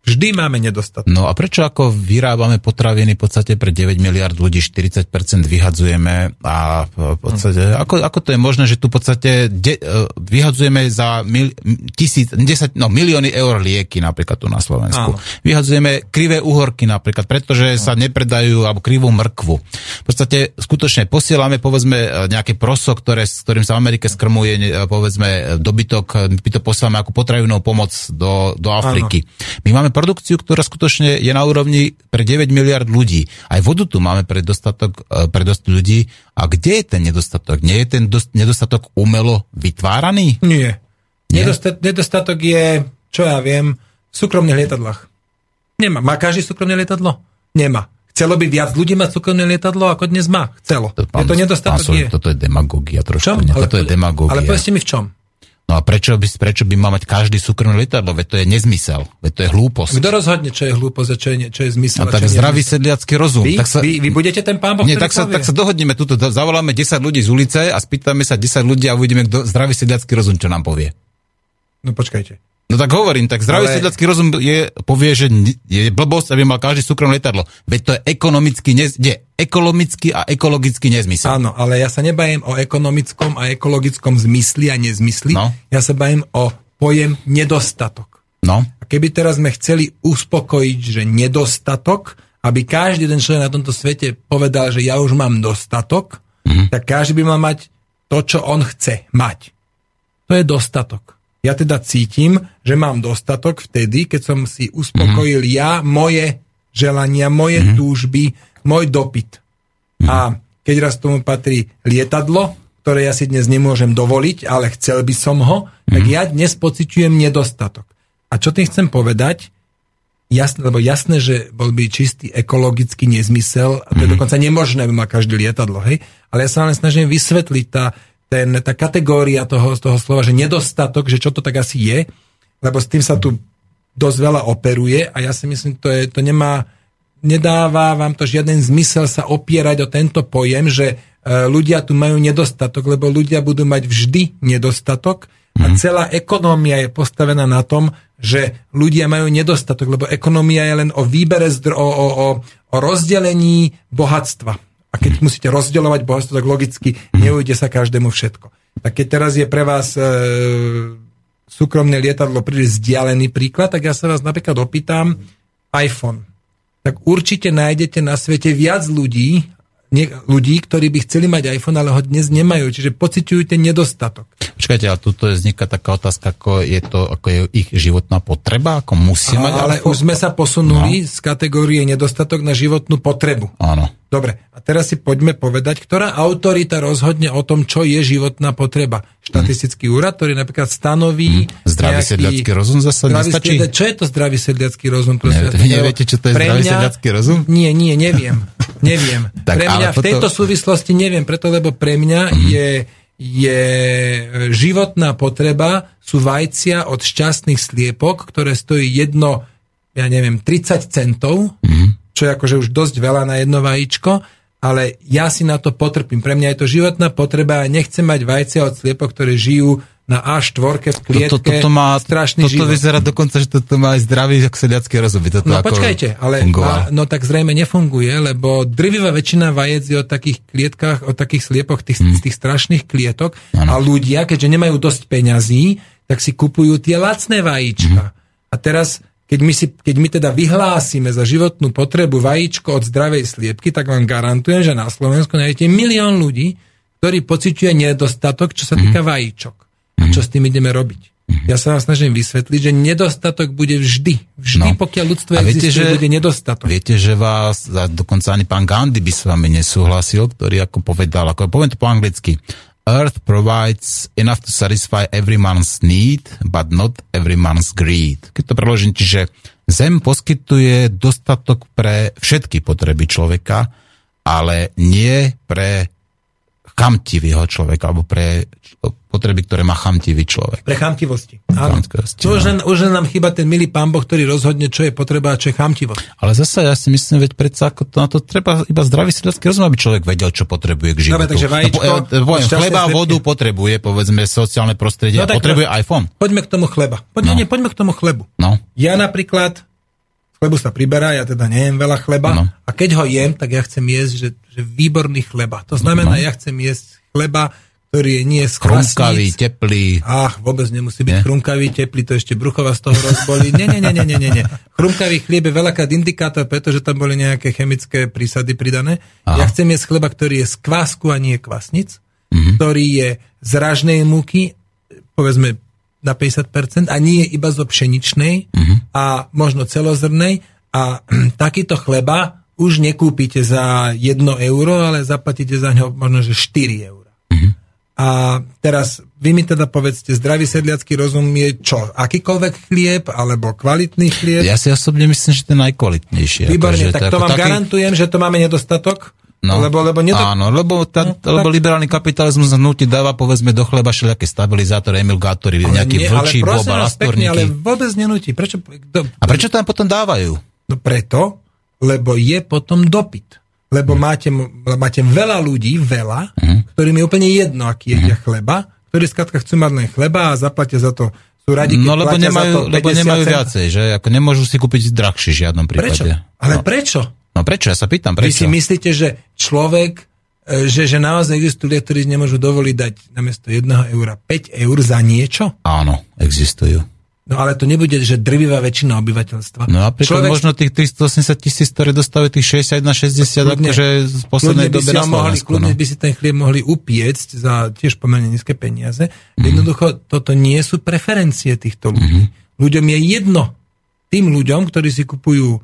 D: Vždy máme nedostatok.
A: No a prečo ako vyrábame potraviny v podstate pre 9 miliard ľudí, 40% vyhadzujeme a v podstate, ako, ako to je možné, že tu v podstate de, eh, vyhadzujeme za mil, tisíc, 10, no, milióny eur lieky napríklad tu na Slovensku.
D: Áno.
A: Vyhadzujeme krivé uhorky napríklad, pretože sa nepredajú, alebo krivú mrkvu. V podstate skutočne posielame povedzme eh, nejaké proso, ktoré, s ktorým sa v Amerike skrmuje eh, povedzme dobytok, my to posielame ako potravinovú pomoc do, do Afriky. My máme produkciu, ktorá skutočne je na úrovni pre 9 miliard ľudí. Aj vodu tu máme pre dostatok, e, pre dosť ľudí. A kde je ten nedostatok? Nie je ten dos- nedostatok umelo vytváraný?
D: Nie.
A: Nie?
D: Nedostat, nedostatok je, čo ja viem, v súkromných lietadlách. Nemá. Má každý súkromné lietadlo? Nemá. Chcelo by viac ľudí mať súkromné lietadlo, ako dnes má? Chcelo. je to nedostatok?
A: pán
D: je.
A: Toto je demagogia trošku.
D: Čom?
A: Nie, toto je demagogia.
D: Ale povedzte mi v čom.
A: No a prečo by, prečo by mal mať každý súkromné lietadlo? Veď to je nezmysel. Veď to je hlúposť.
D: Kto rozhodne, čo je hlúposť a čo je, čo je
A: A
D: zmysel? a
A: tak
D: čo je
A: zdravý sedliacký rozum.
D: Vy,
A: tak sa,
D: vy, vy budete ten pán Boh,
A: nie, tak sa, tak sa dohodneme tuto, zavoláme 10 ľudí z ulice a spýtame sa 10 ľudí a uvidíme, kto zdravý sedliacký rozum, čo nám povie.
D: No počkajte.
A: No tak hovorím, tak zdravý
D: Ale-
A: sedliacký rozum je, povie, že je blbosť, aby mal každý súkromné lietadlo. Veď to je ekonomicky, nez, je ekonomický a ekologický nezmysel.
D: Áno, ale ja sa nebavím o ekonomickom a ekologickom zmysli a nezmysli.
A: No.
D: Ja sa bavím o pojem nedostatok.
A: No,
D: A keby teraz sme chceli uspokojiť, že nedostatok, aby každý ten človek na tomto svete povedal, že ja už mám dostatok,
A: Mhm.
D: tak každý by mal mať to, čo on chce mať. To je dostatok. Ja teda cítim, že mám dostatok vtedy, keď som si uspokojil
A: Mhm.
D: ja moje želania, moje túžby, môj dopyt.
A: Mhm.
D: A keď raz tomu patrí lietadlo, ktoré ja si dnes nemôžem dovoliť, ale chcel by som ho, tak
A: Mhm.
D: ja dnes pociťujem nedostatok. A čo tým chcem povedať? Jasné, lebo jasné, že bol by čistý ekologický nezmysel, a to je dokonca nemožné, aby mal každý lietadlo, hej? Ale ja sa len snažím vysvetliť tá, ten, tá kategória toho, toho slova, že nedostatok, že čo to tak asi je, lebo s tým sa tu dosť veľa operuje a ja si myslím, to, je, to nemá, nedáva vám to žiaden zmysel sa opierať o tento pojem, že e, ľudia tu majú nedostatok, lebo ľudia budú mať vždy nedostatok a celá ekonómia je postavená na tom, že ľudia majú nedostatok, lebo ekonómia je len o výbere, zdro, o, o, o, o rozdelení bohatstva. A keď musíte rozdeľovať bohatstvo, tak logicky neujde sa každému všetko. Tak keď teraz je pre vás e, súkromné lietadlo príliš vzdialený príklad, tak ja sa vás napríklad opýtam iPhone. Tak určite nájdete na svete viac ľudí, nie, ľudí, ktorí by chceli mať iPhone, ale ho dnes nemajú. Čiže pociťujú ten nedostatok.
A: počkajte, ale tuto je vzniká taká otázka, ako je to, ako je ich životná potreba, ako musia mať
D: Ale
A: iPhone?
D: už sme sa posunuli z kategórie nedostatok na životnú potrebu.
A: Áno.
D: Dobre, a teraz si poďme povedať, ktorá autorita rozhodne o tom, čo je životná potreba. Štatistický úrad, ktorý napríklad stanoví...
A: Hm. Zdravý
D: nejaký-
A: sedliacký rozum zase
D: Zdravý
A: nestačí?
D: sedlia- Čo je to zdravý sedliacký rozum?
A: Ne-
D: vás?
A: vy neviete, čo to je zdravý sedliacky rozum?
D: Nie, nie, neviem. <laughs> Neviem.
A: Tak,
D: pre mňa
A: ale
D: v tejto
A: toto-
D: súvislosti neviem, preto lebo pre mňa
A: Mhm.
D: je, je životná potreba sú vajcia od šťastných sliepok, ktoré stojí jedno, ja neviem, 30 centov,
A: Mhm.
D: Čo je akože už dosť veľa na jedno vajíčko, ale ja si na to potrpím. Pre mňa je to životná potreba a nechcem mať vajcia od sliepok, ktoré žijú na A4 v klietke.
A: Toto, toto má,
D: strašný
A: toto
D: život.
A: vyzerá dokonca, že toto má aj zdravý sedliacký rozum. Toto
D: No počkajte, ale a, no tak zrejme nefunguje, lebo drvivá väčšina vajec je o takých klietkách, o takých sliepoch tých,
A: Hm.
D: z tých strašných klietok a ľudia, keďže nemajú dosť peňazí, tak si kupujú tie lacné vajíčka. A teraz, keď my, si, keď my teda vyhlásime za životnú potrebu vajíčko od zdravej sliepky, tak vám garantujem, že na Slovensku nájdete milión ľudí, ktorí pociťuje nedostatok, čo sa týka vajíčok. A čo s tým ideme robiť? Ja sa vám snažím vysvetliť, že nedostatok bude vždy. Vždy,
A: No.
D: pokiaľ ľudstvo
A: A viete,
D: existuje,
A: že-
D: bude nedostatok.
A: Viete, že vás, a dokonca ani pán Gandhi by s vami nesúhlasil, ktorý ako povedal, ako poviem to po anglicky, Earth provides enough to satisfy every man's need, but not every man's greed. Keď to preložím, čiže Zem poskytuje dostatok pre všetky potreby človeka, ale nie pre chamtivého človeka, alebo pre potreby, ktoré má chamtivý človek.
D: Pre chamtivosti. Áno.
A: Chamtivosti,
D: To už, len, už len nám chýba ten milý pán Boh, ktorý rozhodne, čo je potreba a čo je chamtivosť.
A: Ale zase ja si myslím, veď predsa ako to, na to treba iba zdravý sedacký rozum, aby človek vedel, čo potrebuje k životu.
D: Dobre, takže vajíčko,
A: no, po, poviem, chleba a
D: slepie.
A: vodu potrebuje, povedzme, sociálne prostredie,
D: no, tak-
A: potrebuje iPhone.
D: Poďme k tomu chleba. Poďme,
A: No.
D: nie, poďme k tomu chlebu.
A: No,
D: Ja napríklad, chlebu sa priberá, ja teda nejem veľa chleba
A: No.
D: a keď ho jem, tak ja chcem jesť, že, že výborný chleba. To znamená,
A: No.
D: ja chcem jesť chleba, ktorý je nie z
A: chrumkavý, teplý.
D: Ach, vôbec nemusí byť chrumkavý, teplý, to ešte bruchova z toho rozbolí. Nie, nie, nie, nie, nie, nie, nie. Chrumkavý chlieb je veľakrát indikátor, pretože tam boli nejaké chemické prísady pridané.
A: Aha.
D: Ja chcem jesť chleba, ktorý je z kvásku a nie kvasnic,
A: Mhm.
D: ktorý je z ražnej múky, povedzme na 50% a nie je iba zo pšeničnej
A: Mhm.
D: a možno celozrnej a <clears throat> takýto chleba už nekúpite za 1 euro, ale zaplatíte za ňo možno, že 4 eur. A teraz vy mi teda povedzte, zdravý sedliacký rozum je čo? Akýkoľvek chlieb, alebo kvalitný chlieb?
A: Ja si osobne myslím, že to je najkvalitnejšie.
D: Výborne,
A: akože
D: tak to vám garantujem, že to máme nedostatok.
A: No,
D: lebo, lebo nedok-
A: Áno, lebo, tá,
D: No,
A: lebo
D: tak-
A: liberálny kapitalizmus nutí dáva povedzme do chleba všelijaké stabilizátory, emulgátory,
D: ale
A: nejaký
D: nie,
A: vlčí
D: ale
A: bob
D: prosím
A: a
D: vás pekne, ale vôbec nenutí. Prečo? Kto,
A: A prečo tam potom dávajú?
D: No preto, lebo je potom dopyt. Lebo
A: Hm.
D: máte, máte veľa ľudí, veľa, ktorým je úplne jedno, aký jedia
A: Hm.
D: chleba, ktorí skrátka chcú mať len chleba a zaplatia za to. Sú radi,
A: No lebo nemajú,
D: to
A: lebo
D: 50
A: nemajú
D: cent.
A: viacej, že? Ako nemôžu si kúpiť drahší v žiadnom
D: Prečo?
A: prípade.
D: Ale
A: no.
D: prečo?
A: no prečo? Ja sa pýtam,
D: Vy si
A: prečo?
D: myslíte, že človek, e, že, že naozaj existujú ľudia, ktorí nemôžu dovoliť dať namiesto 1 eura 5 eur za niečo?
A: Áno, existujú.
D: No ale to nebude, že drvivá väčšina obyvateľstva.
A: No a
D: Človek-
A: možno tých 380 tisíc, ktoré dostávajú tých 61-60,
D: Kľudne-
A: akože v poslednej
D: kľudne by
A: dobe na
D: mohli, kľudne
A: No.
D: by si ten chlieb mohli upiecť za tiež pomerne nízke peniaze.
A: Mhm.
D: Jednoducho, toto nie sú preferencie týchto ľudí. Ľuďom je jedno. Tým ľuďom, ktorí si kupujú e,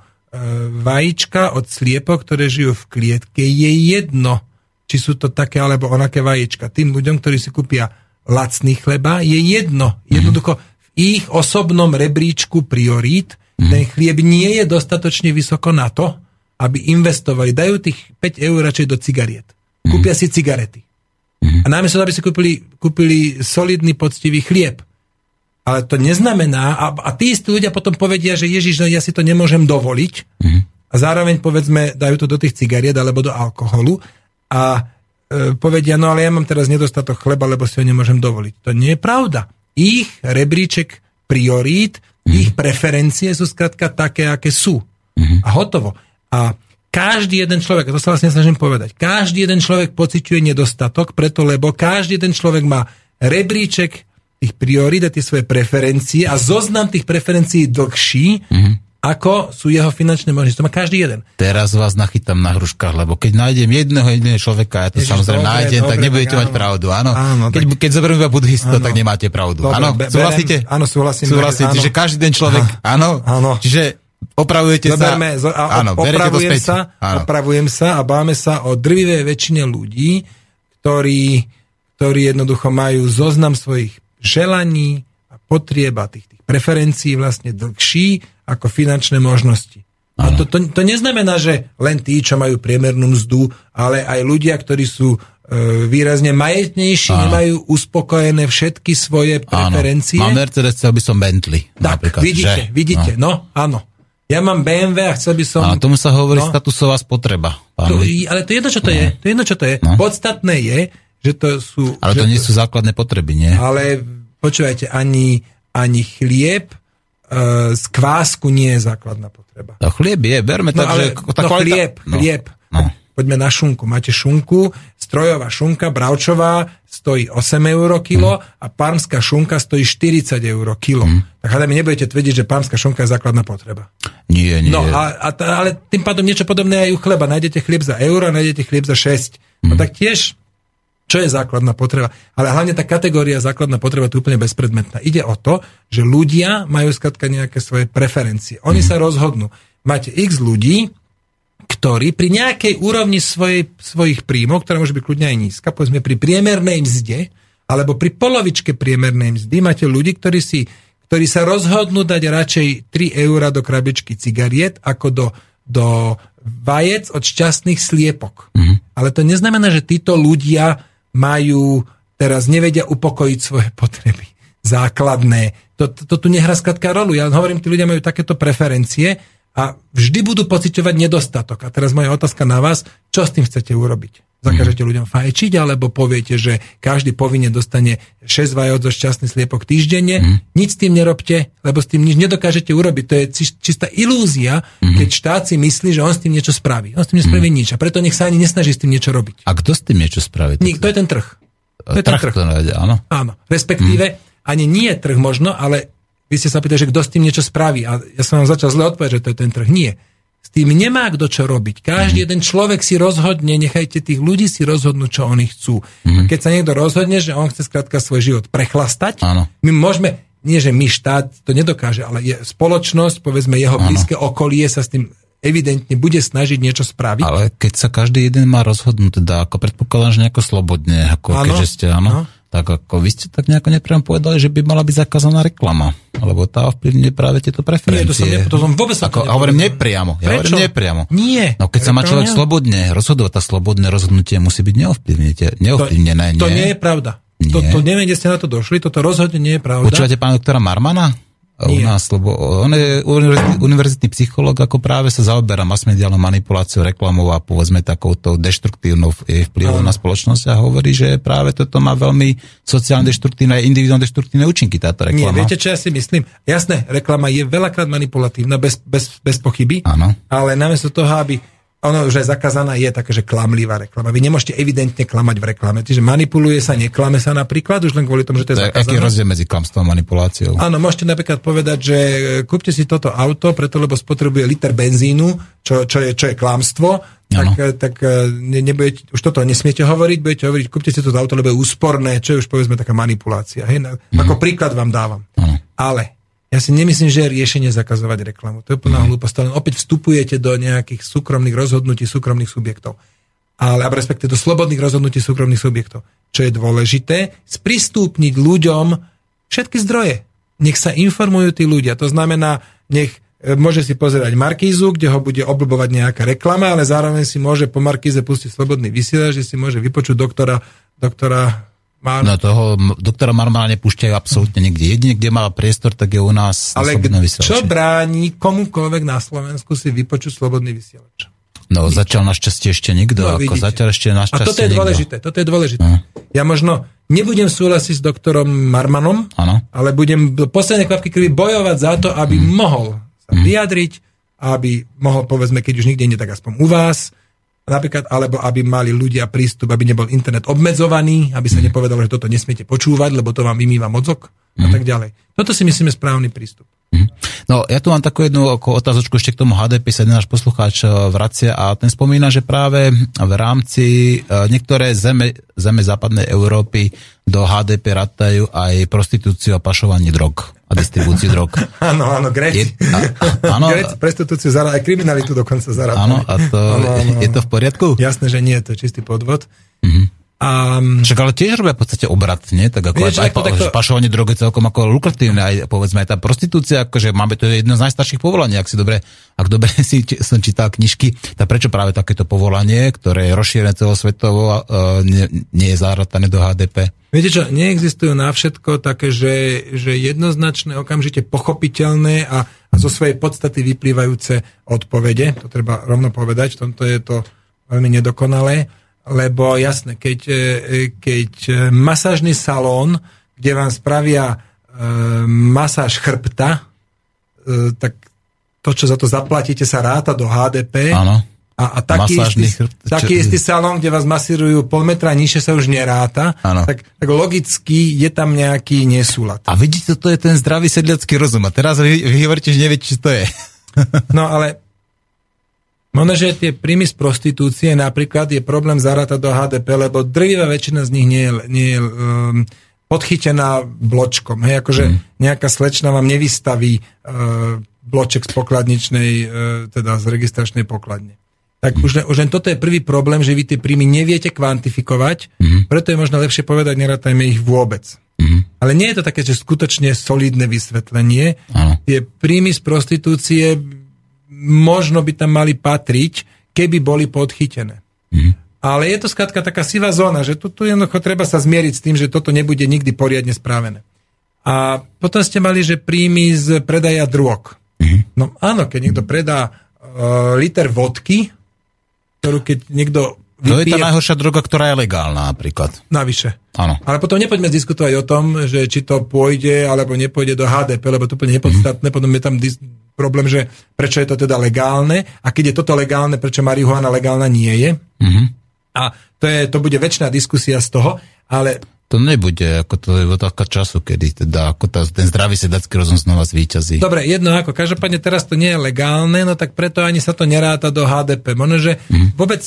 D: vajíčka od sliepok, ktoré žijú v klietke, je jedno, či sú to také alebo onaké vajíčka. Tým ľuďom, ktorí si kúpia lacný chleba, je jedno. Jednoducho, v ich osobnom rebríčku priorít ten chlieb nie je dostatočne vysoko na to, aby investovali. Dajú tých 5 eur radšej do cigariet. Kúpia si cigarety. A namiesto aby si kúpili, kúpili solidný, poctivý chlieb. Ale to neznamená, a, a tí istí ľudia potom povedia, že Ježiš, no ja si to nemôžem dovoliť. A zároveň, povedzme, dajú to do tých cigariet alebo do alkoholu a e, povedia, no ale ja mám teraz nedostatok chleba, lebo si ho nemôžem dovoliť. To nie je pravda. Ich rebríček priorít, ich preferencie sú skrátka také, aké sú. A hotovo. A každý jeden človek, a to sa vlastne snažím povedať, každý jeden človek pociťuje nedostatok, preto lebo každý jeden človek má rebríček tých priorít a tie svoje preferencie a zoznam tých preferencií dlhší, ako sú jeho finančné možnosti. To má každý jeden.
A: Teraz vás nachytám na hruškách, lebo keď nájdem jedného jediného človeka, ja to
D: Ježiš,
A: samozrejme
D: dobre,
A: nájdem, tak
D: dobre,
A: nebudete
D: tak
A: mať
D: áno.
A: pravdu, áno.
D: Áno,
A: keď,
D: tak-
A: keď zoberiem iba buddhista, tak nemáte pravdu.
D: Dobre,
A: áno,
D: be-
A: súhlasíte?
D: áno, súhlasím,
A: Súhlasíte,
D: áno.
A: že každý ten človek, <laughs> áno,
D: Áno.
A: čiže opravujete
D: Zoberme,
A: sa,
D: a,
A: áno, to
D: opravujem, sa,
A: áno.
D: opravujem sa a báme sa o drvivej väčšine ľudí, ktorí, ktorí jednoducho majú zoznam svojich želaní a potrieb a tých, tých preferencií vlastne dlhší ako finančné možnosti. A to, to, to neznamená, že len tí, čo majú priemernú mzdu, ale aj ľudia, ktorí sú e, výrazne majetnejší,
A: Áno.
D: nemajú uspokojené všetky svoje
A: Áno,
D: preferencie.
A: mám Mercedes, chcel by som Bentley.
D: Tak,
A: napríklad,
D: vidíte,
A: že?
D: vidíte, no. áno. Ja mám BMW a chcel by som...
A: Áno, tomu sa hovorí
D: No.
A: statusová spotreba. Pán
D: To, ale to je jedno, čo to je. To je jedno, čo to je.
A: No.
D: Podstatné je, že to sú...
A: Ale to nie sú základné potreby, nie?
D: Ale počúvajte, ani, ani chlieb z kvásku nie je základná potreba.
A: No, chlieb je, berme
D: No
A: tak,
D: ale
A: že tá
D: no,
A: kvalita...
D: chlieb,
A: no.
D: chlieb.
A: No.
D: Poďme na šunku. Máte šunku, strojová šunka, bravčová, stojí 8 eur kilo a parmská šunka stojí 40 eur kilo. Tak hádaj mi nebudete tvrdiť, že parmská šunka je základná potreba.
A: Nie, nie.
D: No, a, a, ale tým pádom niečo podobné aj u chleba. Nájdete chlieb za euro, nájdete chlieb za 6. No tak tiež, čo je základná potreba? Ale hlavne tá kategória základná potreba je úplne bezpredmetná. Ide o to, že ľudia majú skladka nejaké svoje preferencie. Oni sa rozhodnú. Máte x ľudí, ktorý pri nejakej úrovni svojej, svojich príjmov, ktorá môže byť kľudne aj nízka, povedzme pri priemernej mzde, alebo pri polovičke priemernej mzdy máte ľudí, ktorí, si, ktorí sa rozhodnú dať radšej 3 eurá do krabičky cigariet, ako do, do vajec od šťastných sliepok. Mm. Ale to neznamená, že títo ľudia majú, teraz nevedia upokojiť svoje potreby základné. To, to, to tu nehrá skratka rolu. Ja hovorím, tí ľudia majú takéto preferencie a vždy budú pociťovať nedostatok. A teraz moja otázka na vás, čo s tým chcete urobiť? Zakažete mm. ľuďom fajčiť, alebo poviete, že každý povinne dostane 6 vajot zo šťastný sliepok týždenne, mm. nič s tým nerobte, lebo s tým nič nedokážete urobiť. To je čistá ilúzia, mm. keď štát si myslí, že on s tým niečo spraví. On s tým nespraví mm. nič a preto nech sa ani nesnaží s tým niečo robiť.
A: A kto s tým niečo spraví?
D: Nik, to je ten trh.
A: To je trh, ten trh. To nejde, áno.
D: Áno, respektíve mm. ani nie je trh možno, ale vy ste sa pýtali, že kto s tým niečo spraví. A ja som vám začal zle odpovedať, že to je ten trh. Nie. S tým nemá kto čo robiť. Každý mm. jeden človek si rozhodne, nechajte tých ľudí si rozhodnúť, čo oni chcú. Mm. Keď sa niekto rozhodne, že on chce skrátka svoj život prechlastať,
A: Áno.
D: my môžeme, nie že my štát to nedokáže, ale je spoločnosť, povedzme jeho blízke okolie sa s tým evidentne bude snažiť niečo spraviť.
A: Ale keď sa každý jeden má rozhodnúť, teda ako predpokladám, že nejako slobodne, ako ano, keďže ste, áno, no tak ako vy ste tak nejako nepriam povedali, že by mala byť zakázaná reklama, lebo tá ovplyvňuje práve tieto preferencie. Nie, to som,
D: ne, to som vôbec
A: ako, hovorím nepriamo. Ja hovorím nepriamo.
D: Nie.
A: No keď sa má človek slobodne rozhodovať, tá slobodné rozhodnutie musí byť neovplyvnené.
D: To, to nie je pravda. Nie. To, to neviem, kde ste na to došli, toto rozhodne nie je pravda.
A: Počúvate pána doktora Marmana? U nás, lebo on je univerzitný, univerzitný psychológ, ako práve sa zaoberá masmediálnou manipuláciou, reklamou a povedzme takouto deštruktívnou vplyvom na spoločnosť a hovorí, že práve toto má veľmi sociálne deštruktívne a individuálne deštruktívne účinky táto reklama.
D: Nie, viete, čo ja si myslím? Jasné, reklama je veľakrát manipulatívna, bez, bez, bez pochyby,
A: Áno.
D: ale namiesto toho, aby ono už aj zakázaná je také, že klamlivá reklama. Vy nemôžete evidentne klamať v reklame. Čiže manipuluje sa, neklame sa napríklad, už len kvôli tomu, že to je zakázané.
A: Aký rozdiel medzi klamstvom a manipuláciou?
D: Áno, môžete napríklad povedať, že e, kúpte si toto auto, preto lebo spotrebuje liter benzínu, čo, čo, je, čo je klamstvo, tak, e, tak e, ne, nebudete, už toto nesmiete hovoriť, budete hovoriť, kúpte si toto auto, lebo je úsporné, čo je už povedzme taká manipulácia. Hej? Mm. Ako príklad vám dávam.
A: Ano.
D: Ale ja si nemyslím, že je riešenie zakazovať reklamu. To je plná mm. hlúposť. Len opäť vstupujete do nejakých súkromných rozhodnutí súkromných subjektov. Ale, a respektive do slobodných rozhodnutí súkromných subjektov. Čo je dôležité, sprístupniť ľuďom všetky zdroje. Nech sa informujú tí ľudia. To znamená, nech e, môže si pozerať Markízu, kde ho bude obľubovať nejaká reklama, ale zároveň si môže po Markíze pustiť slobodný vysielač, že si môže vypočuť doktora, doktora
A: Mar... No toho doktora Marmala nepúšťajú absolútne nikde. Jedine, kde má priestor, tak je u nás
D: Ale čo bráni komukoľvek na Slovensku si vypočuť slobodný vysielač?
A: No Nič. zatiaľ našťastie ešte nikto, no, ako zatiaľ ešte našťastie A
D: toto je
A: nikto.
D: dôležité, toto je dôležité. Uh. Ja možno nebudem súhlasiť s doktorom Marmanom,
A: ano.
D: ale budem do poslednej kvapky krvi bojovať za to, aby mm. mohol sa mm. vyjadriť, aby mohol, povedzme, keď už nikde nie, tak aspoň u vás, napríklad, alebo aby mali ľudia prístup, aby nebol internet obmedzovaný, aby sa mm. nepovedalo, že toto nesmiete počúvať, lebo to vám vymýva mozog mm. a mhm. tak ďalej. Toto si myslíme správny prístup.
A: Mm. No, ja tu mám takú jednu otázočku ešte k tomu HDP, sa náš poslucháč e, vracia a ten spomína, že práve v rámci e, niektoré zeme, zeme západnej Európy do HDP ratajú aj prostitúciu a pašovanie drog a distribúciu drog. <laughs>
D: Áno, áno, Gréci. Áno. Gréci prostitúciu, aj kriminalitu dokonca zarábajú.
A: Áno, a to áno, áno. je to v poriadku?
D: Jasné, že nie, to je čistý podvod.
A: Mm-hmm. A, Však ale tiež robia v podstate obrat, nie? Tak ako vieš, aj, aj takto... pašovanie drogy celkom ako lukratívne, aj povedzme aj tá prostitúcia, akože máme to jedno z najstarších povolaní, ak si dobre, ak dobre <laughs> si som čítal knižky, tak prečo práve takéto povolanie, ktoré je rozšírené celosvetovo, uh, nie, nie je záratané do HDP?
D: Viete čo, neexistujú na všetko také, že, že jednoznačné, okamžite pochopiteľné a, a zo svojej podstaty vyplývajúce odpovede, to treba rovno povedať, v tomto je to veľmi nedokonalé lebo jasne, keď, e, keď masážny salón, kde vám spravia e, masáž chrbta, e, tak to, čo za to zaplatíte, sa ráta do HDP.
A: Áno.
D: A, a taký, istý, chrbta, taký istý salón, kde vás masírujú pol metra nižšie, sa už neráta. Tak, tak logicky je tam nejaký nesúlad.
A: A vidíte, to je ten zdravý sedliacký rozum. A teraz vy, vy hovoríte, že neviete, čo to je.
D: no ale Možno, že tie príjmy z prostitúcie napríklad je problém zarátať do HDP, lebo drvivá väčšina z nich nie je, nie je um, podchytená bločkom. Hej, akože mm. nejaká slečna vám nevystaví uh, bloček z pokladničnej, uh, teda z registračnej pokladne. Tak už, len- už len toto je prvý problém, že vy tie príjmy neviete kvantifikovať, preto je možno lepšie povedať, nerátajme ich vôbec. Ale nie je to také, že skutočne solidné vysvetlenie.
A: Áno.
D: Tie príjmy z prostitúcie možno by tam mali patriť, keby boli podchytené. Ale je to skrátka taká sivá zóna, že tu, tu jednoducho treba sa zmieriť s tým, že toto nebude nikdy poriadne správené. A potom ste mali, že príjmy z predaja drog. No áno, keď niekto predá uh, liter vodky, ktorú keď niekto
A: To je tá
D: vypije
A: najhoršia droga, ktorá je legálna napríklad.
D: navyše.
A: Áno.
D: Ale potom nepoďme diskutovať o tom, že či to pôjde alebo nepôjde do HDP, lebo to úplne nepodstatné. Potom je tam dis- problém, že prečo je to teda legálne a keď je toto legálne, prečo marihuana legálna nie je. A to, je, to bude väčšiná diskusia z toho, ale
A: To nebude, ako to je otázka času, kedy teda, ako tá, ten zdravý sedacký rozum znova zvíťazí.
D: Dobre, jedno ako, každopádne teraz to nie je legálne, no tak preto ani sa to neráta do HDP. Možno, že vôbec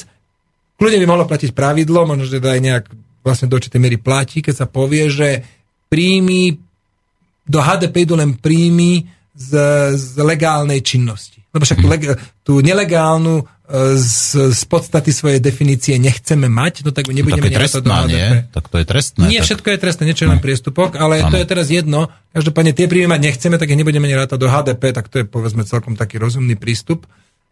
D: kľudne by mohlo platiť pravidlo, možno, že aj nejak vlastne do určitej miery platí, keď sa povie, že príjmy, do HDP idú len príjmy z, z legálnej činnosti. Lebo však tú, leg, tú nelegálnu e, z, z podstaty svojej definície nechceme mať, no tak
A: tak
D: nebudeme nerátať do
A: trestná,
D: HDP.
A: nie? Tak to je trestné.
D: Nie
A: tak...
D: všetko je trestné, niečo je len priestupok, ale to
A: Áno.
D: je teraz jedno. Každopádne tie príjmy mať nechceme, tak ich nebudeme nerátať do HDP, tak to je povedzme celkom taký rozumný prístup.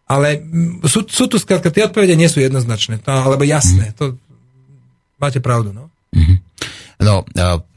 D: Ale mm, sú, sú tu skrátka, tie odpovede nie sú jednoznačné, to, alebo jasné. To, máte pravdu, no.
A: No,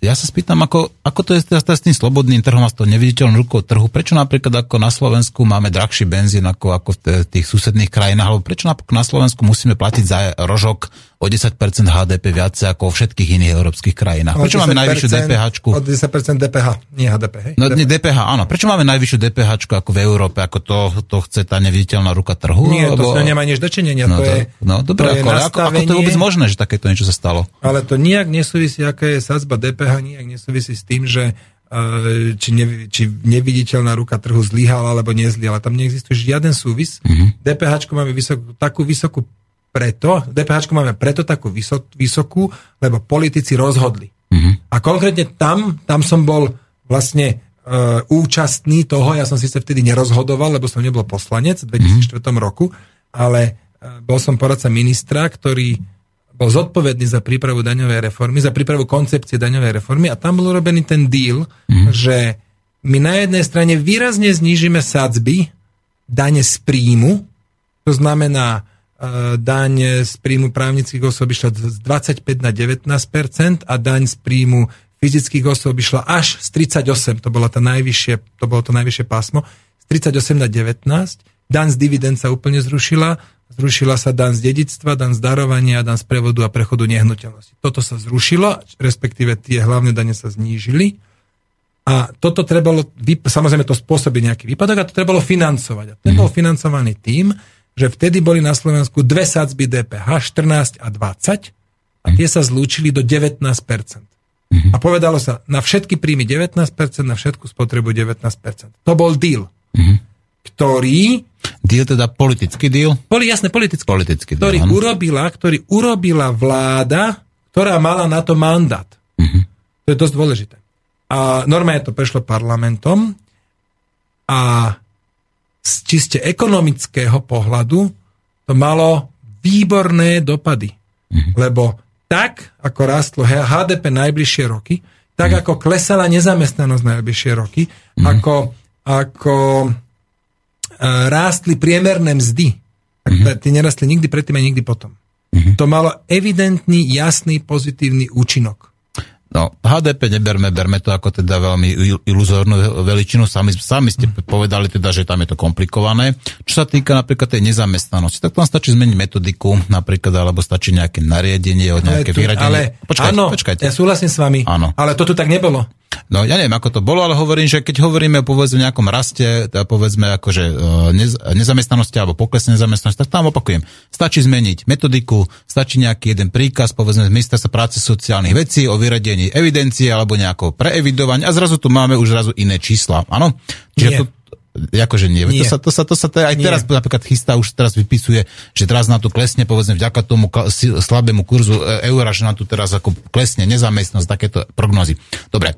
A: ja sa spýtam, ako, ako to je teraz, teraz s tým slobodným trhom a s tou neviditeľnou rukou trhu, prečo napríklad ako na Slovensku máme drahší benzín ako, ako v tých susedných krajinách, alebo prečo napríklad na Slovensku musíme platiť za rožok o 10% HDP viacej ako vo všetkých iných európskych krajinách? Prečo máme
D: 10%,
A: najvyššiu DPH?
D: O 10% DPH, nie HDP, hej?
A: No nie DPH, áno. Prečo máme najvyššiu DPH ako v Európe, ako to, to chce tá neviditeľná ruka trhu?
D: Nie, to
A: Lebo-
D: ňou nemá nič dočinenia.
A: No,
D: to,
A: to,
D: je,
A: no dobre,
D: to je
A: ako, ale ako, ako to je
D: nastavenie-
A: vôbec možné, že takéto niečo sa stalo?
D: Ale to nijak nesúvisí, aká je sadzba DPH, nijak nesúvisí s tým, že eh, či, ne, či neviditeľná ruka trhu zlyhala alebo nezlyhala. Tam neexistuje žiaden súvis.
A: Mhm.
D: DPH máme vysokú, takú vysokú preto, DPH máme preto takú vysok, vysokú, lebo politici rozhodli.
A: Mhm.
D: A konkrétne tam, tam som bol vlastne uh, účastný toho, ja som síce vtedy nerozhodoval, lebo som nebol poslanec v 2004 roku, ale uh, bol som poradca ministra, ktorý bol zodpovedný za prípravu daňovej reformy, za prípravu koncepcie daňovej reformy a tam bol urobený ten deal, že my na jednej strane výrazne znížime sadzby dane z príjmu, to znamená e, daň z príjmu právnických osôb išla z 25 na 19% a daň z príjmu fyzických osôb išla až z 38, to, bola tá najvyššie, to bolo to najvyššie pásmo, z 38 na 19, daň z dividend sa úplne zrušila, zrušila sa daň z dedictva, daň z darovania, daň z prevodu a prechodu nehnuteľnosti. Toto sa zrušilo, respektíve tie hlavné dane sa znížili. A toto trebalo, samozrejme to spôsobí nejaký výpadok a to trebalo financovať. A ten bol financovaný tým, že vtedy boli na Slovensku dve sadzby DPH, 14 a 20 a tie sa zlúčili do 19%. A povedalo sa, na všetky príjmy 19%, na všetku spotrebu 19%. To bol deal, ktorý,
A: Deal teda politický deal?
D: boli jasné politické,
A: Politický deal,
D: ktorý
A: áno.
D: urobila, ktorý urobila vláda, ktorá mala na to mandát. To je dosť dôležité. A normálne to prešlo parlamentom a z čiste ekonomického pohľadu to malo výborné dopady. Lebo tak, ako rastlo HDP najbližšie roky, tak ako klesala nezamestnanosť najbližšie roky, ako, ako e, rástli priemerné mzdy, tak mm tie nerastli nikdy predtým a nikdy potom. To malo evidentný, jasný, pozitívny účinok.
A: No, HDP neberme, berme to ako teda veľmi il- iluzórnu veličinu. Sami, sami ste povedali teda, že tam je to komplikované. Čo sa týka napríklad tej nezamestnanosti, tak tam stačí zmeniť metodiku napríklad, alebo stačí nejaké nariadenie, od nejaké
D: tu-
A: vyradenie.
D: ale
A: počkajte,
D: áno,
A: počkajte.
D: ja súhlasím s vami,
A: Áno.
D: ale to tu tak nebolo.
A: No ja neviem, ako to bolo, ale hovorím, že keď hovoríme povedzme o nejakom raste, teda povedzme akože nez, nezamestnanosti alebo poklesne nezamestnanosti, tak tam opakujem. Stačí zmeniť metodiku, stačí nejaký jeden príkaz, povedzme z ministerstva práce sociálnych vecí o vyradení evidencie alebo nejako preevidovanie a zrazu tu máme už zrazu iné čísla. Áno? Čiže
D: Nie.
A: to, Akože nie.
D: Nie.
A: To sa, to sa, to sa to aj
D: Nie.
A: teraz napríklad chystá, už teraz vypisuje, že teraz nám tu klesne, povedzme, vďaka tomu slabému kurzu e, eura, že nám tu teraz ako klesne nezamestnosť, takéto prognozy. Dobre.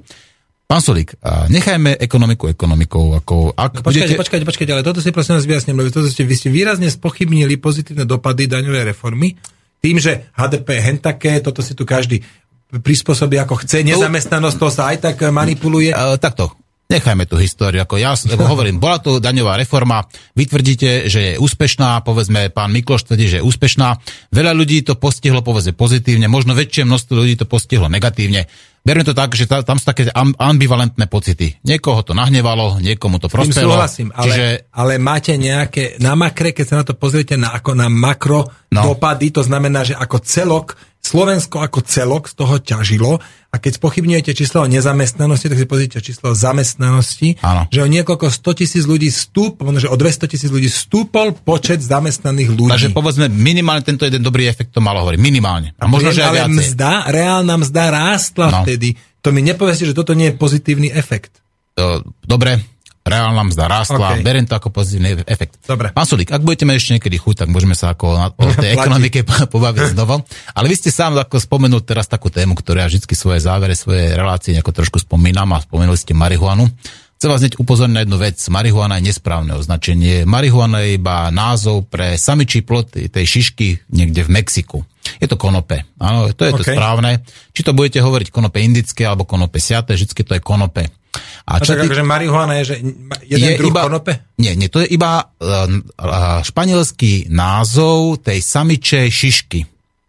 A: Pán Solík, nechajme ekonomiku ekonomikou. Ako, ak
D: No, počkajte,
A: budete...
D: počkajte, počkajte, ale toto si prosím vás vyjasním, lebo toto ste, vy ste výrazne spochybnili pozitívne dopady daňovej reformy tým, že HDP je hen také, toto si tu každý prispôsobí ako chce, nezamestnanosť, to sa aj tak manipuluje.
A: Uh, takto, nechajme tú históriu. Ako ja ako hovorím, bola to daňová reforma, vy tvrdíte, že je úspešná, povedzme, pán Mikloš tvrdí, že je úspešná. Veľa ľudí to postihlo, povedzme, pozitívne, možno väčšie množstvo ľudí to postihlo negatívne. Berme to tak, že ta, tam sú také am- ambivalentné pocity. Niekoho to nahnevalo, niekomu to prospelo.
D: súhlasím, ale,
A: Čiže
D: ale máte nejaké, na makre, keď sa na to pozriete na, ako na makro
A: no.
D: dopady, to znamená, že ako celok, Slovensko ako celok z toho ťažilo a keď spochybňujete číslo o nezamestnanosti, tak si pozrite číslo o zamestnanosti,
A: Áno.
D: že o niekoľko 100 tisíc ľudí stúp, že o 200 tisíc ľudí stúpol počet zamestnaných ľudí.
A: Takže povedzme, minimálne tento jeden dobrý efekt to malo hovoriť. Minimálne. A možno, že aj
D: ale
A: viacej.
D: mzda, reálna mzda rástla
A: No.
D: vtedy. To mi nepovedzte, že toto nie je pozitívny efekt.
A: Dobre, reálna mzda rástla,
D: OK.
A: beriem to ako pozitívny efekt.
D: Dobre.
A: Pán ak budete mať ešte niekedy chuť, tak môžeme sa ako na, o <laughs> tej ekonomike <laughs> pobaviť znovu. Ale vy ste sám ako spomenul teraz takú tému, ktorú ja vždy svoje závere, svoje relácie nejako trošku spomínam a spomenuli ste marihuanu. Chcem vás hneď upozorniť na jednu vec. Marihuana je nesprávne označenie. Marihuana je iba názov pre samičí plot tej šišky niekde v Mexiku. Je to konope. Áno, to je to
D: OK.
A: správne. Či to budete hovoriť konope indické alebo konope siate, vždy to je konope.
D: A
A: čo
D: tak
A: ty-
D: akože marihuana je, že jeden
A: je
D: druh
A: iba,
D: konope?
A: Nie, nie, to je iba uh, španielský názov tej samičej šišky.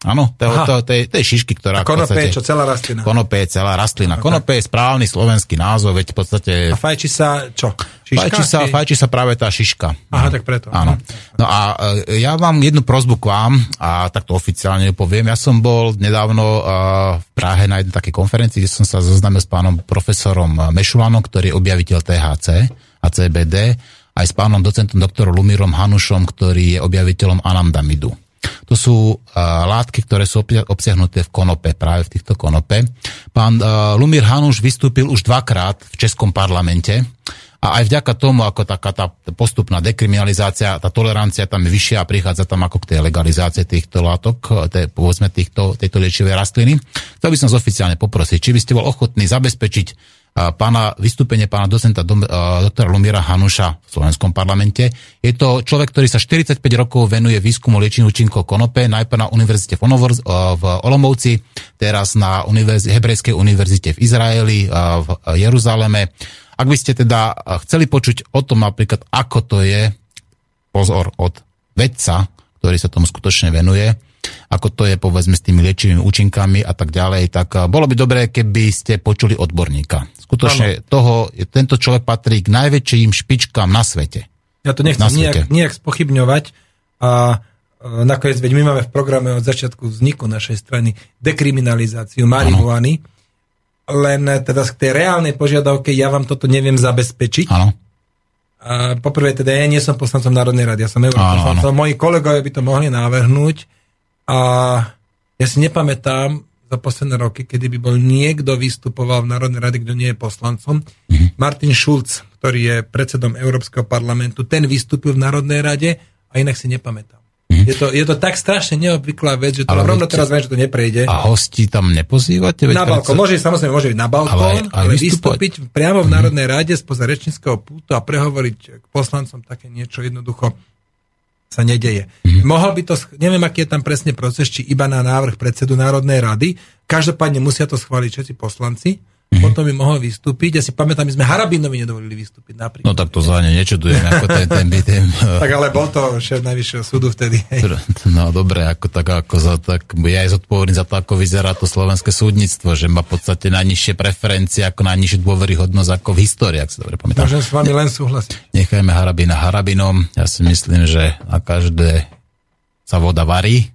A: Áno, to, to, to, je, to je šišky, ktorá
D: A
A: podstate...
D: je čo, celá rastlina?
A: Konope je celá rastlina. Konope je správny slovenský názov, veď v podstate...
D: A fajči sa čo? Šiška?
A: Fajči sa,
D: Či-
A: fajči sa práve tá šiška.
D: Aha,
A: No.
D: tak preto.
A: Áno. No a e, ja mám jednu prozbu k vám a takto oficiálne poviem. Ja som bol nedávno e, v Prahe na jednej takej konferencii, kde som sa zoznámil s pánom profesorom Mešulanom, ktorý je objaviteľ THC a CBD, aj s pánom docentom doktorom Lumírom Hanušom, ktorý je objaviteľom anandamidu. To sú uh, látky, ktoré sú obsia- obsiahnuté v konope, práve v týchto konope. Pán uh, Lumír Hanuš vystúpil už dvakrát v Českom parlamente a aj vďaka tomu, ako taká tá postupná dekriminalizácia, tá tolerancia tam je vyššia a prichádza tam ako k tej legalizácii týchto látok, tej, povedzme týchto, tejto liečivej rastliny. Chcel by som vás oficiálne poprosiť, či by ste bol ochotní zabezpečiť pána, vystúpenie pána docenta doktora Lumíra Hanuša v slovenskom parlamente. Je to človek, ktorý sa 45 rokov venuje výskumu liečiny účinkov konope, najprv na univerzite v, Onovor, v Olomouci, teraz na univerzi, Hebrejskej univerzite v Izraeli, v Jeruzaleme. Ak by ste teda chceli počuť o tom napríklad, ako to je, pozor, od vedca, ktorý sa tomu skutočne venuje, ako to je povedzme s tými liečivými účinkami a tak ďalej, tak a, bolo by dobré, keby ste počuli odborníka. Skutočne toho, tento človek patrí k najväčším špičkám na svete.
D: Ja to nechcem nejak, nejak spochybňovať a e, nakoniec, veď my máme v programe od začiatku vzniku našej strany dekriminalizáciu marihuany, len teda k tej reálnej požiadavke ja vám toto neviem zabezpečiť.
A: Áno.
D: Poprvé teda ja nie som poslancom Národnej rady, ja som europoslancom, moji kolegovia by to mohli navrhnúť a ja si nepamätám za posledné roky, kedy by bol niekto vystupoval v Národnej rade, kto nie je poslancom.
A: Mhm.
D: Martin Schulz, ktorý je predsedom Európskeho parlamentu, ten vystúpil v Národnej rade a inak si nepamätám. Je, to, je to tak strašne neobvyklá vec, že to
A: Mhm. Ale
D: rovno teraz viem, že to neprejde.
A: A hosti tam nepozývate? Veď
D: Na balkón. Môže, samozrejme, môže ísť na balkón,
A: Ale aj-
D: ale vystúpiť priamo v Národnej rade spoza rečníckého pútu a prehovoriť k poslancom také niečo jednoducho sa nedeje. Mohol by to, neviem, aký je tam presne proces, či iba na návrh predsedu Národnej rady, každopádne musia to schváliť všetci poslanci, potom by mohol vystúpiť. Ja si pamätám, my sme Harabinovi nedovolili vystúpiť napríklad.
A: No tak to za ne nečudujem, ako ten, ten, by ten, <laughs>
D: Tak ale bol to šéf najvyššieho súdu vtedy.
A: No dobre, ako tak, ako za, tak ja aj zodpovedný za to, ako vyzerá to slovenské súdnictvo, že má v podstate najnižšie preferencie, ako najnižšiu dôveryhodnosť ako v histórii, ak si dobre pamätám.
D: Môžem s vami len súhlasiť.
A: Nechajme Harabina Harabinom. Ja si myslím, že na každé sa voda varí. <laughs>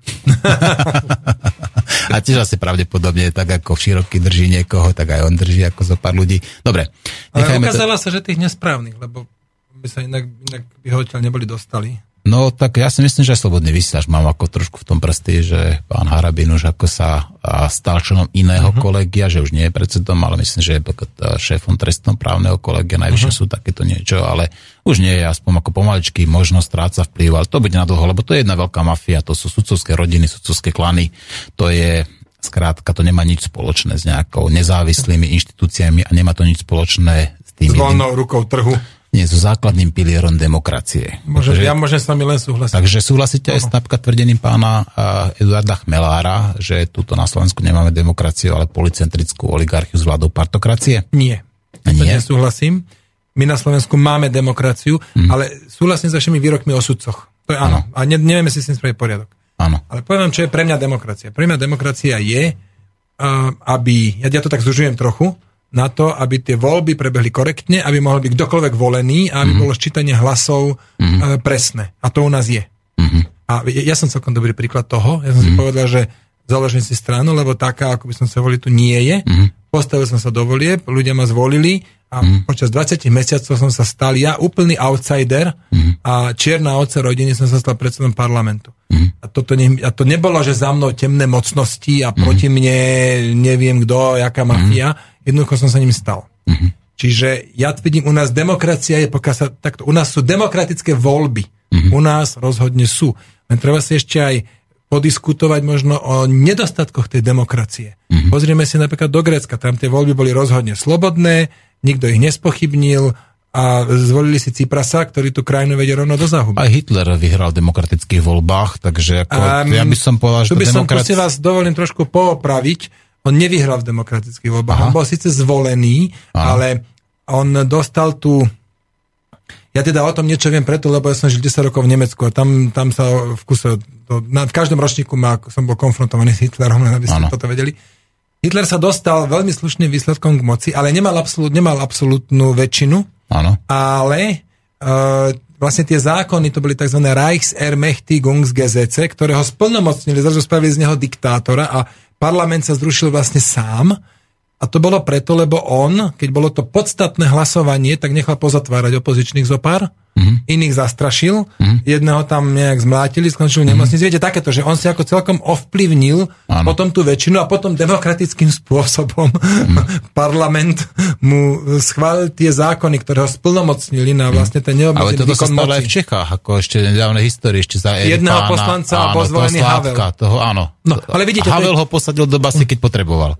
A: A tiež asi pravdepodobne, tak ako široký drží niekoho, tak aj on drží ako zo pár ľudí. Dobre,
D: Ale
A: nechajme to.
D: ukázala sa, že tých nesprávnych, lebo by sa inak, inak by ho neboli dostali.
A: No tak ja si myslím, že slobodný vysielač mám ako trošku v tom prsty, že pán Harabin už ako sa stal členom iného uh-huh. kolegia, že už nie je predsedom, ale myslím, že je a, šéfom trestnom právneho kolegia, najvyššie uh-huh. sú takéto niečo, ale už nie je aspoň ako pomaličky možnosť stráca vplyv, ale to bude na dlho, lebo to je jedna veľká mafia, to sú sudcovské rodiny, sudcovské klany, to je Skrátka, to nemá nič spoločné s nejakou nezávislými inštitúciami a nemá to nič spoločné s
D: S
A: tým
D: voľnou rukou trhu.
A: Nie so základným pilierom demokracie.
D: Môže,
A: Takže-
D: ja môžem s vami len súhlasiť.
A: Takže súhlasíte aj s napríklad tvrdením pána a, Eduarda Chmelára, že tuto na Slovensku nemáme demokraciu, ale policentrickú oligarchiu s vládou partokracie?
D: Nie.
A: A nie?
D: nesúhlasím. My na Slovensku máme demokraciu,
A: Mhm.
D: ale súhlasím s vašimi výrokmi o sudcoch. To je áno. A ne, nevieme si s tým spraviť poriadok.
A: Áno.
D: Ale poviem vám, čo je pre mňa demokracia. Pre mňa demokracia je, uh, aby, ja, ja to tak zužujem trochu, na to, aby tie voľby prebehli korektne, aby mohol byť kdokoľvek volený a aby
A: Mhm.
D: bolo ščítanie hlasov uh, presné. A to u nás je.
A: Mhm.
D: A ja, ja som celkom dobrý príklad toho. Ja som si povedal, že založím si stranu, lebo taká, ako by som sa volil, tu nie je. Postavil som sa do volieb, ľudia ma zvolili a počas 20 mesiacov som sa stal ja úplný outsider a čierna ovca rodiny som sa stal predsedom parlamentu. A, toto ne, a to nebolo, že za mnou temné mocnosti a proti mne neviem kto, jaká mafia. Jednoducho som sa ním stal. Čiže ja tvrdím, u nás demokracia je, pokiaľ sa takto, u nás sú demokratické voľby. U nás rozhodne sú. Len treba si ešte aj podiskutovať možno o nedostatkoch tej demokracie. Pozrieme si napríklad do Grécka, tam tie voľby boli rozhodne slobodné, nikto ich nespochybnil a zvolili si Ciprasa, ktorý tú krajinu vedie rovno do záhuby.
A: Aj Hitler vyhral v demokratických voľbách, takže ako,
D: Um,
A: ja by som povedal, že
D: tu by som,
A: demokracia...
D: si vás dovolím trošku poopraviť. On nevyhral v demokratických voľbách.
A: Aha.
D: On bol síce zvolený,
A: Aha.
D: ale on dostal tú... Ja teda o tom niečo viem preto, lebo ja som žil 10 rokov v Nemecku a tam, tam sa v kuse... To, na, v každom ročníku ma, som bol konfrontovaný s Hitlerom, len aby ste
A: Áno.
D: toto vedeli. Hitler sa dostal veľmi slušným výsledkom k moci, ale nemal, absolút, nemal absolútnu väčšinu
A: Áno.
D: ale vlastne tie zákony, to boli tzv. Reichsermächtigungsgesetze, ktoré ho splnomocnili, zrazu spravili z neho diktátora a parlament sa zrušil vlastne sám. A to bolo preto, lebo on, keď bolo to podstatné hlasovanie, tak nechal pozatvárať opozičných zopár, mm-hmm. iných zastrašil, mm-hmm. jedného tam nejak zmlátili, skončil v nemocnici. Viete, takéto, že on si ako celkom ovplyvnil
A: Áno.
D: potom tú väčšinu a potom demokratickým spôsobom
A: Mhm. <laughs>
D: parlament mu schválil tie zákony, ktoré ho splnomocnili na vlastne ten
A: Mhm. Ale
D: neobmedzený
A: toto sa stalo aj v. Čechách, ako ešte nedávnej histórii, ešte za
D: Jedného
A: pána,
D: poslanca
A: áno,
D: bol
A: toho
D: zvolený
A: Slávka, Toho, áno.
D: No, ale vidíte, to je-
A: Havel ho posadil do basy, keď potreboval.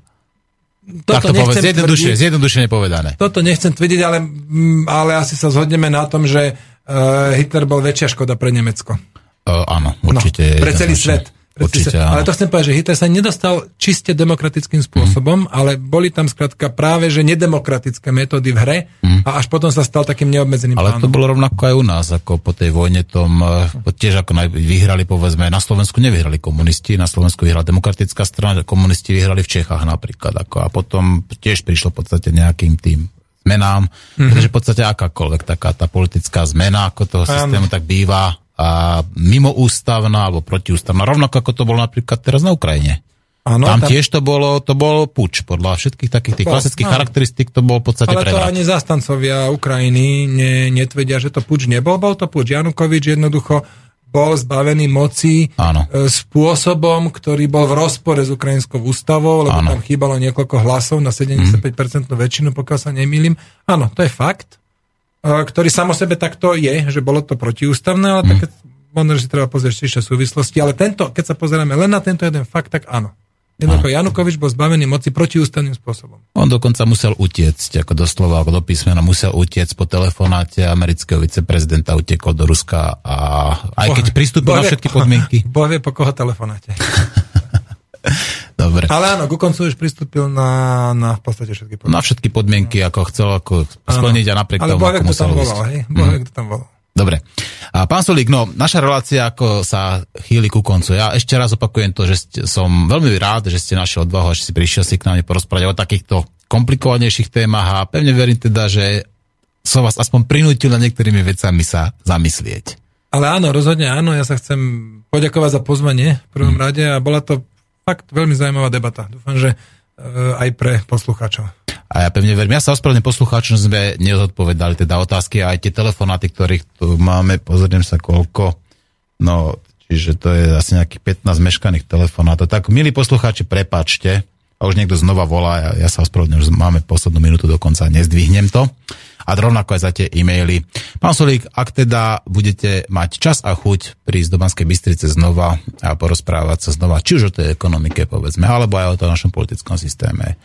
A: Tak to povedz, zjednodušene, zjednodušene povedané.
D: Toto nechcem tvrdiť, ale, mm, ale asi sa zhodneme na tom, že uh, Hitler bol väčšia škoda pre Nemecko.
A: Uh, áno, určite.
D: No, pre celý svet.
A: Určite, áno.
D: Ale to chcem povedať, že Hitler sa nedostal čiste demokratickým spôsobom, mm. ale boli tam skrátka práve že nedemokratické metódy v hre mm. a až potom sa stal takým neobmedzeným
A: Ale to
D: pánom.
A: bolo rovnako aj u nás, ako po tej vojne tom, eh, tiež ako vyhrali, povedzme, na Slovensku nevyhrali komunisti, na Slovensku vyhrala demokratická strana, komunisti vyhrali v Čechách napríklad, ako, a potom tiež prišlo v podstate nejakým tým zmenám,
D: Mhm.
A: mm-hmm. pretože v podstate akákoľvek taká tá politická zmena, ako toho
D: Áno.
A: systému, tak býva a mimoústavná alebo protiústavná, rovnako ako to bolo napríklad teraz na Ukrajine.
D: Áno,
A: tam, tiež to bolo, to bol puč. Podľa všetkých takých tých klasických
D: áno.
A: charakteristík to bol v podstate
D: Ale to
A: prevrat.
D: ani zastancovia Ukrajiny ne, netvedia, že to puč nebol. Bol to puč. Janukovič jednoducho bol zbavený moci
A: Áno.
D: e, spôsobom, ktorý bol v rozpore s ukrajinskou ústavou, lebo
A: Áno.
D: tam chýbalo niekoľko hlasov na 75% väčšinu, pokiaľ sa nemýlim. Áno, to je fakt, ktorý samo sebe takto je, že bolo to protiústavné, ale také, možno, že si treba pozrieť ešte súvislosti, ale tento, keď sa pozeráme len na tento jeden fakt, tak áno. Jednoducho Janukovič bol zbavený moci protiústavným spôsobom.
A: On dokonca musel utiecť, ako doslova, ako do písmena, musel utiecť po telefonáte amerického viceprezidenta, utekol do Ruska a aj keď pristúpil na všetky podmienky. <laughs>
D: Boh vie, po koho telefonáte. <laughs>
A: Dobre.
D: Ale áno, ku koncu už pristúpil na, na v podstate všetky podmienky.
A: Na všetky podmienky, ako chcel ako splniť a napriek
D: Ale
A: tomu, ako
D: kto tam
A: musel
D: volal, hej? Kto tam volal.
A: Dobre. A pán Solík, no, naša relácia ako sa chýli ku koncu. Ja ešte raz opakujem to, že ste, som veľmi rád, že ste našiel odvahu a že si prišiel si k nám porozprávať o takýchto komplikovanejších témach a pevne verím teda, že som vás aspoň prinútil na niektorými vecami sa zamyslieť.
D: Ale áno, rozhodne áno, ja sa chcem poďakovať za pozvanie v prvom
A: Mhm.
D: rade a bola to fakt veľmi zaujímavá debata. Dúfam, že e, aj pre poslucháčov.
A: A ja pevne verím, ja sa ospravedlňujem poslucháčom, že sme nezodpovedali teda otázky a aj tie telefonáty, ktorých tu máme, pozriem sa koľko, no, čiže to je asi nejakých 15 meškaných telefonátov. Tak, milí poslucháči, prepačte, a už niekto znova volá, ja, ja sa ospravedlňujem, že máme poslednú minútu dokonca, nezdvihnem to. A rovnako aj za tie e-maily. Pán Solík, ak teda budete mať čas a chuť prísť do Banskej Bystrice znova a porozprávať sa znova, či už o tej ekonomike povedzme, alebo aj o tom našom politickom systéme,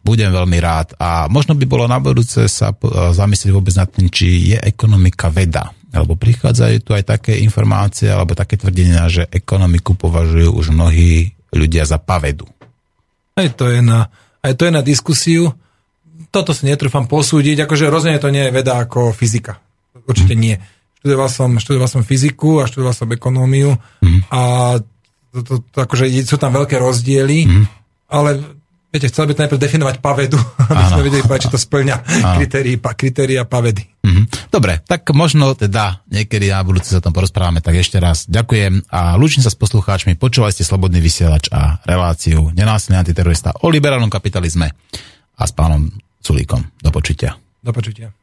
A: budem veľmi rád. A možno by bolo na budúce sa zamyslieť vôbec nad tým, či je ekonomika veda. Lebo prichádzajú tu aj také informácie alebo také tvrdenia, že ekonomiku považujú už mnohí ľudia za pavedu.
D: Aj to je na, aj to je na diskusiu toto si netrúfam posúdiť, akože rozhodne to nie je veda ako fyzika. Určite nie. Študoval som, študoval som fyziku a študoval som ekonómiu mm. a to, to, to, akože sú tam veľké rozdiely, mm. ale viete, chcel by to najprv definovať pavedu, <laughs> aby Áno. sme vedeli či to splňa kritérii, pa, kritéria pavedy.
A: Mm-hmm. Dobre, tak možno teda niekedy na budúce sa tom porozprávame, tak ešte raz ďakujem a lúčim sa s poslucháčmi, počúvali ste Slobodný vysielač a reláciu Nenásilný antiterorista o liberálnom kapitalizme a s pánom Sulíkom. Do počutia.
D: Do počutia.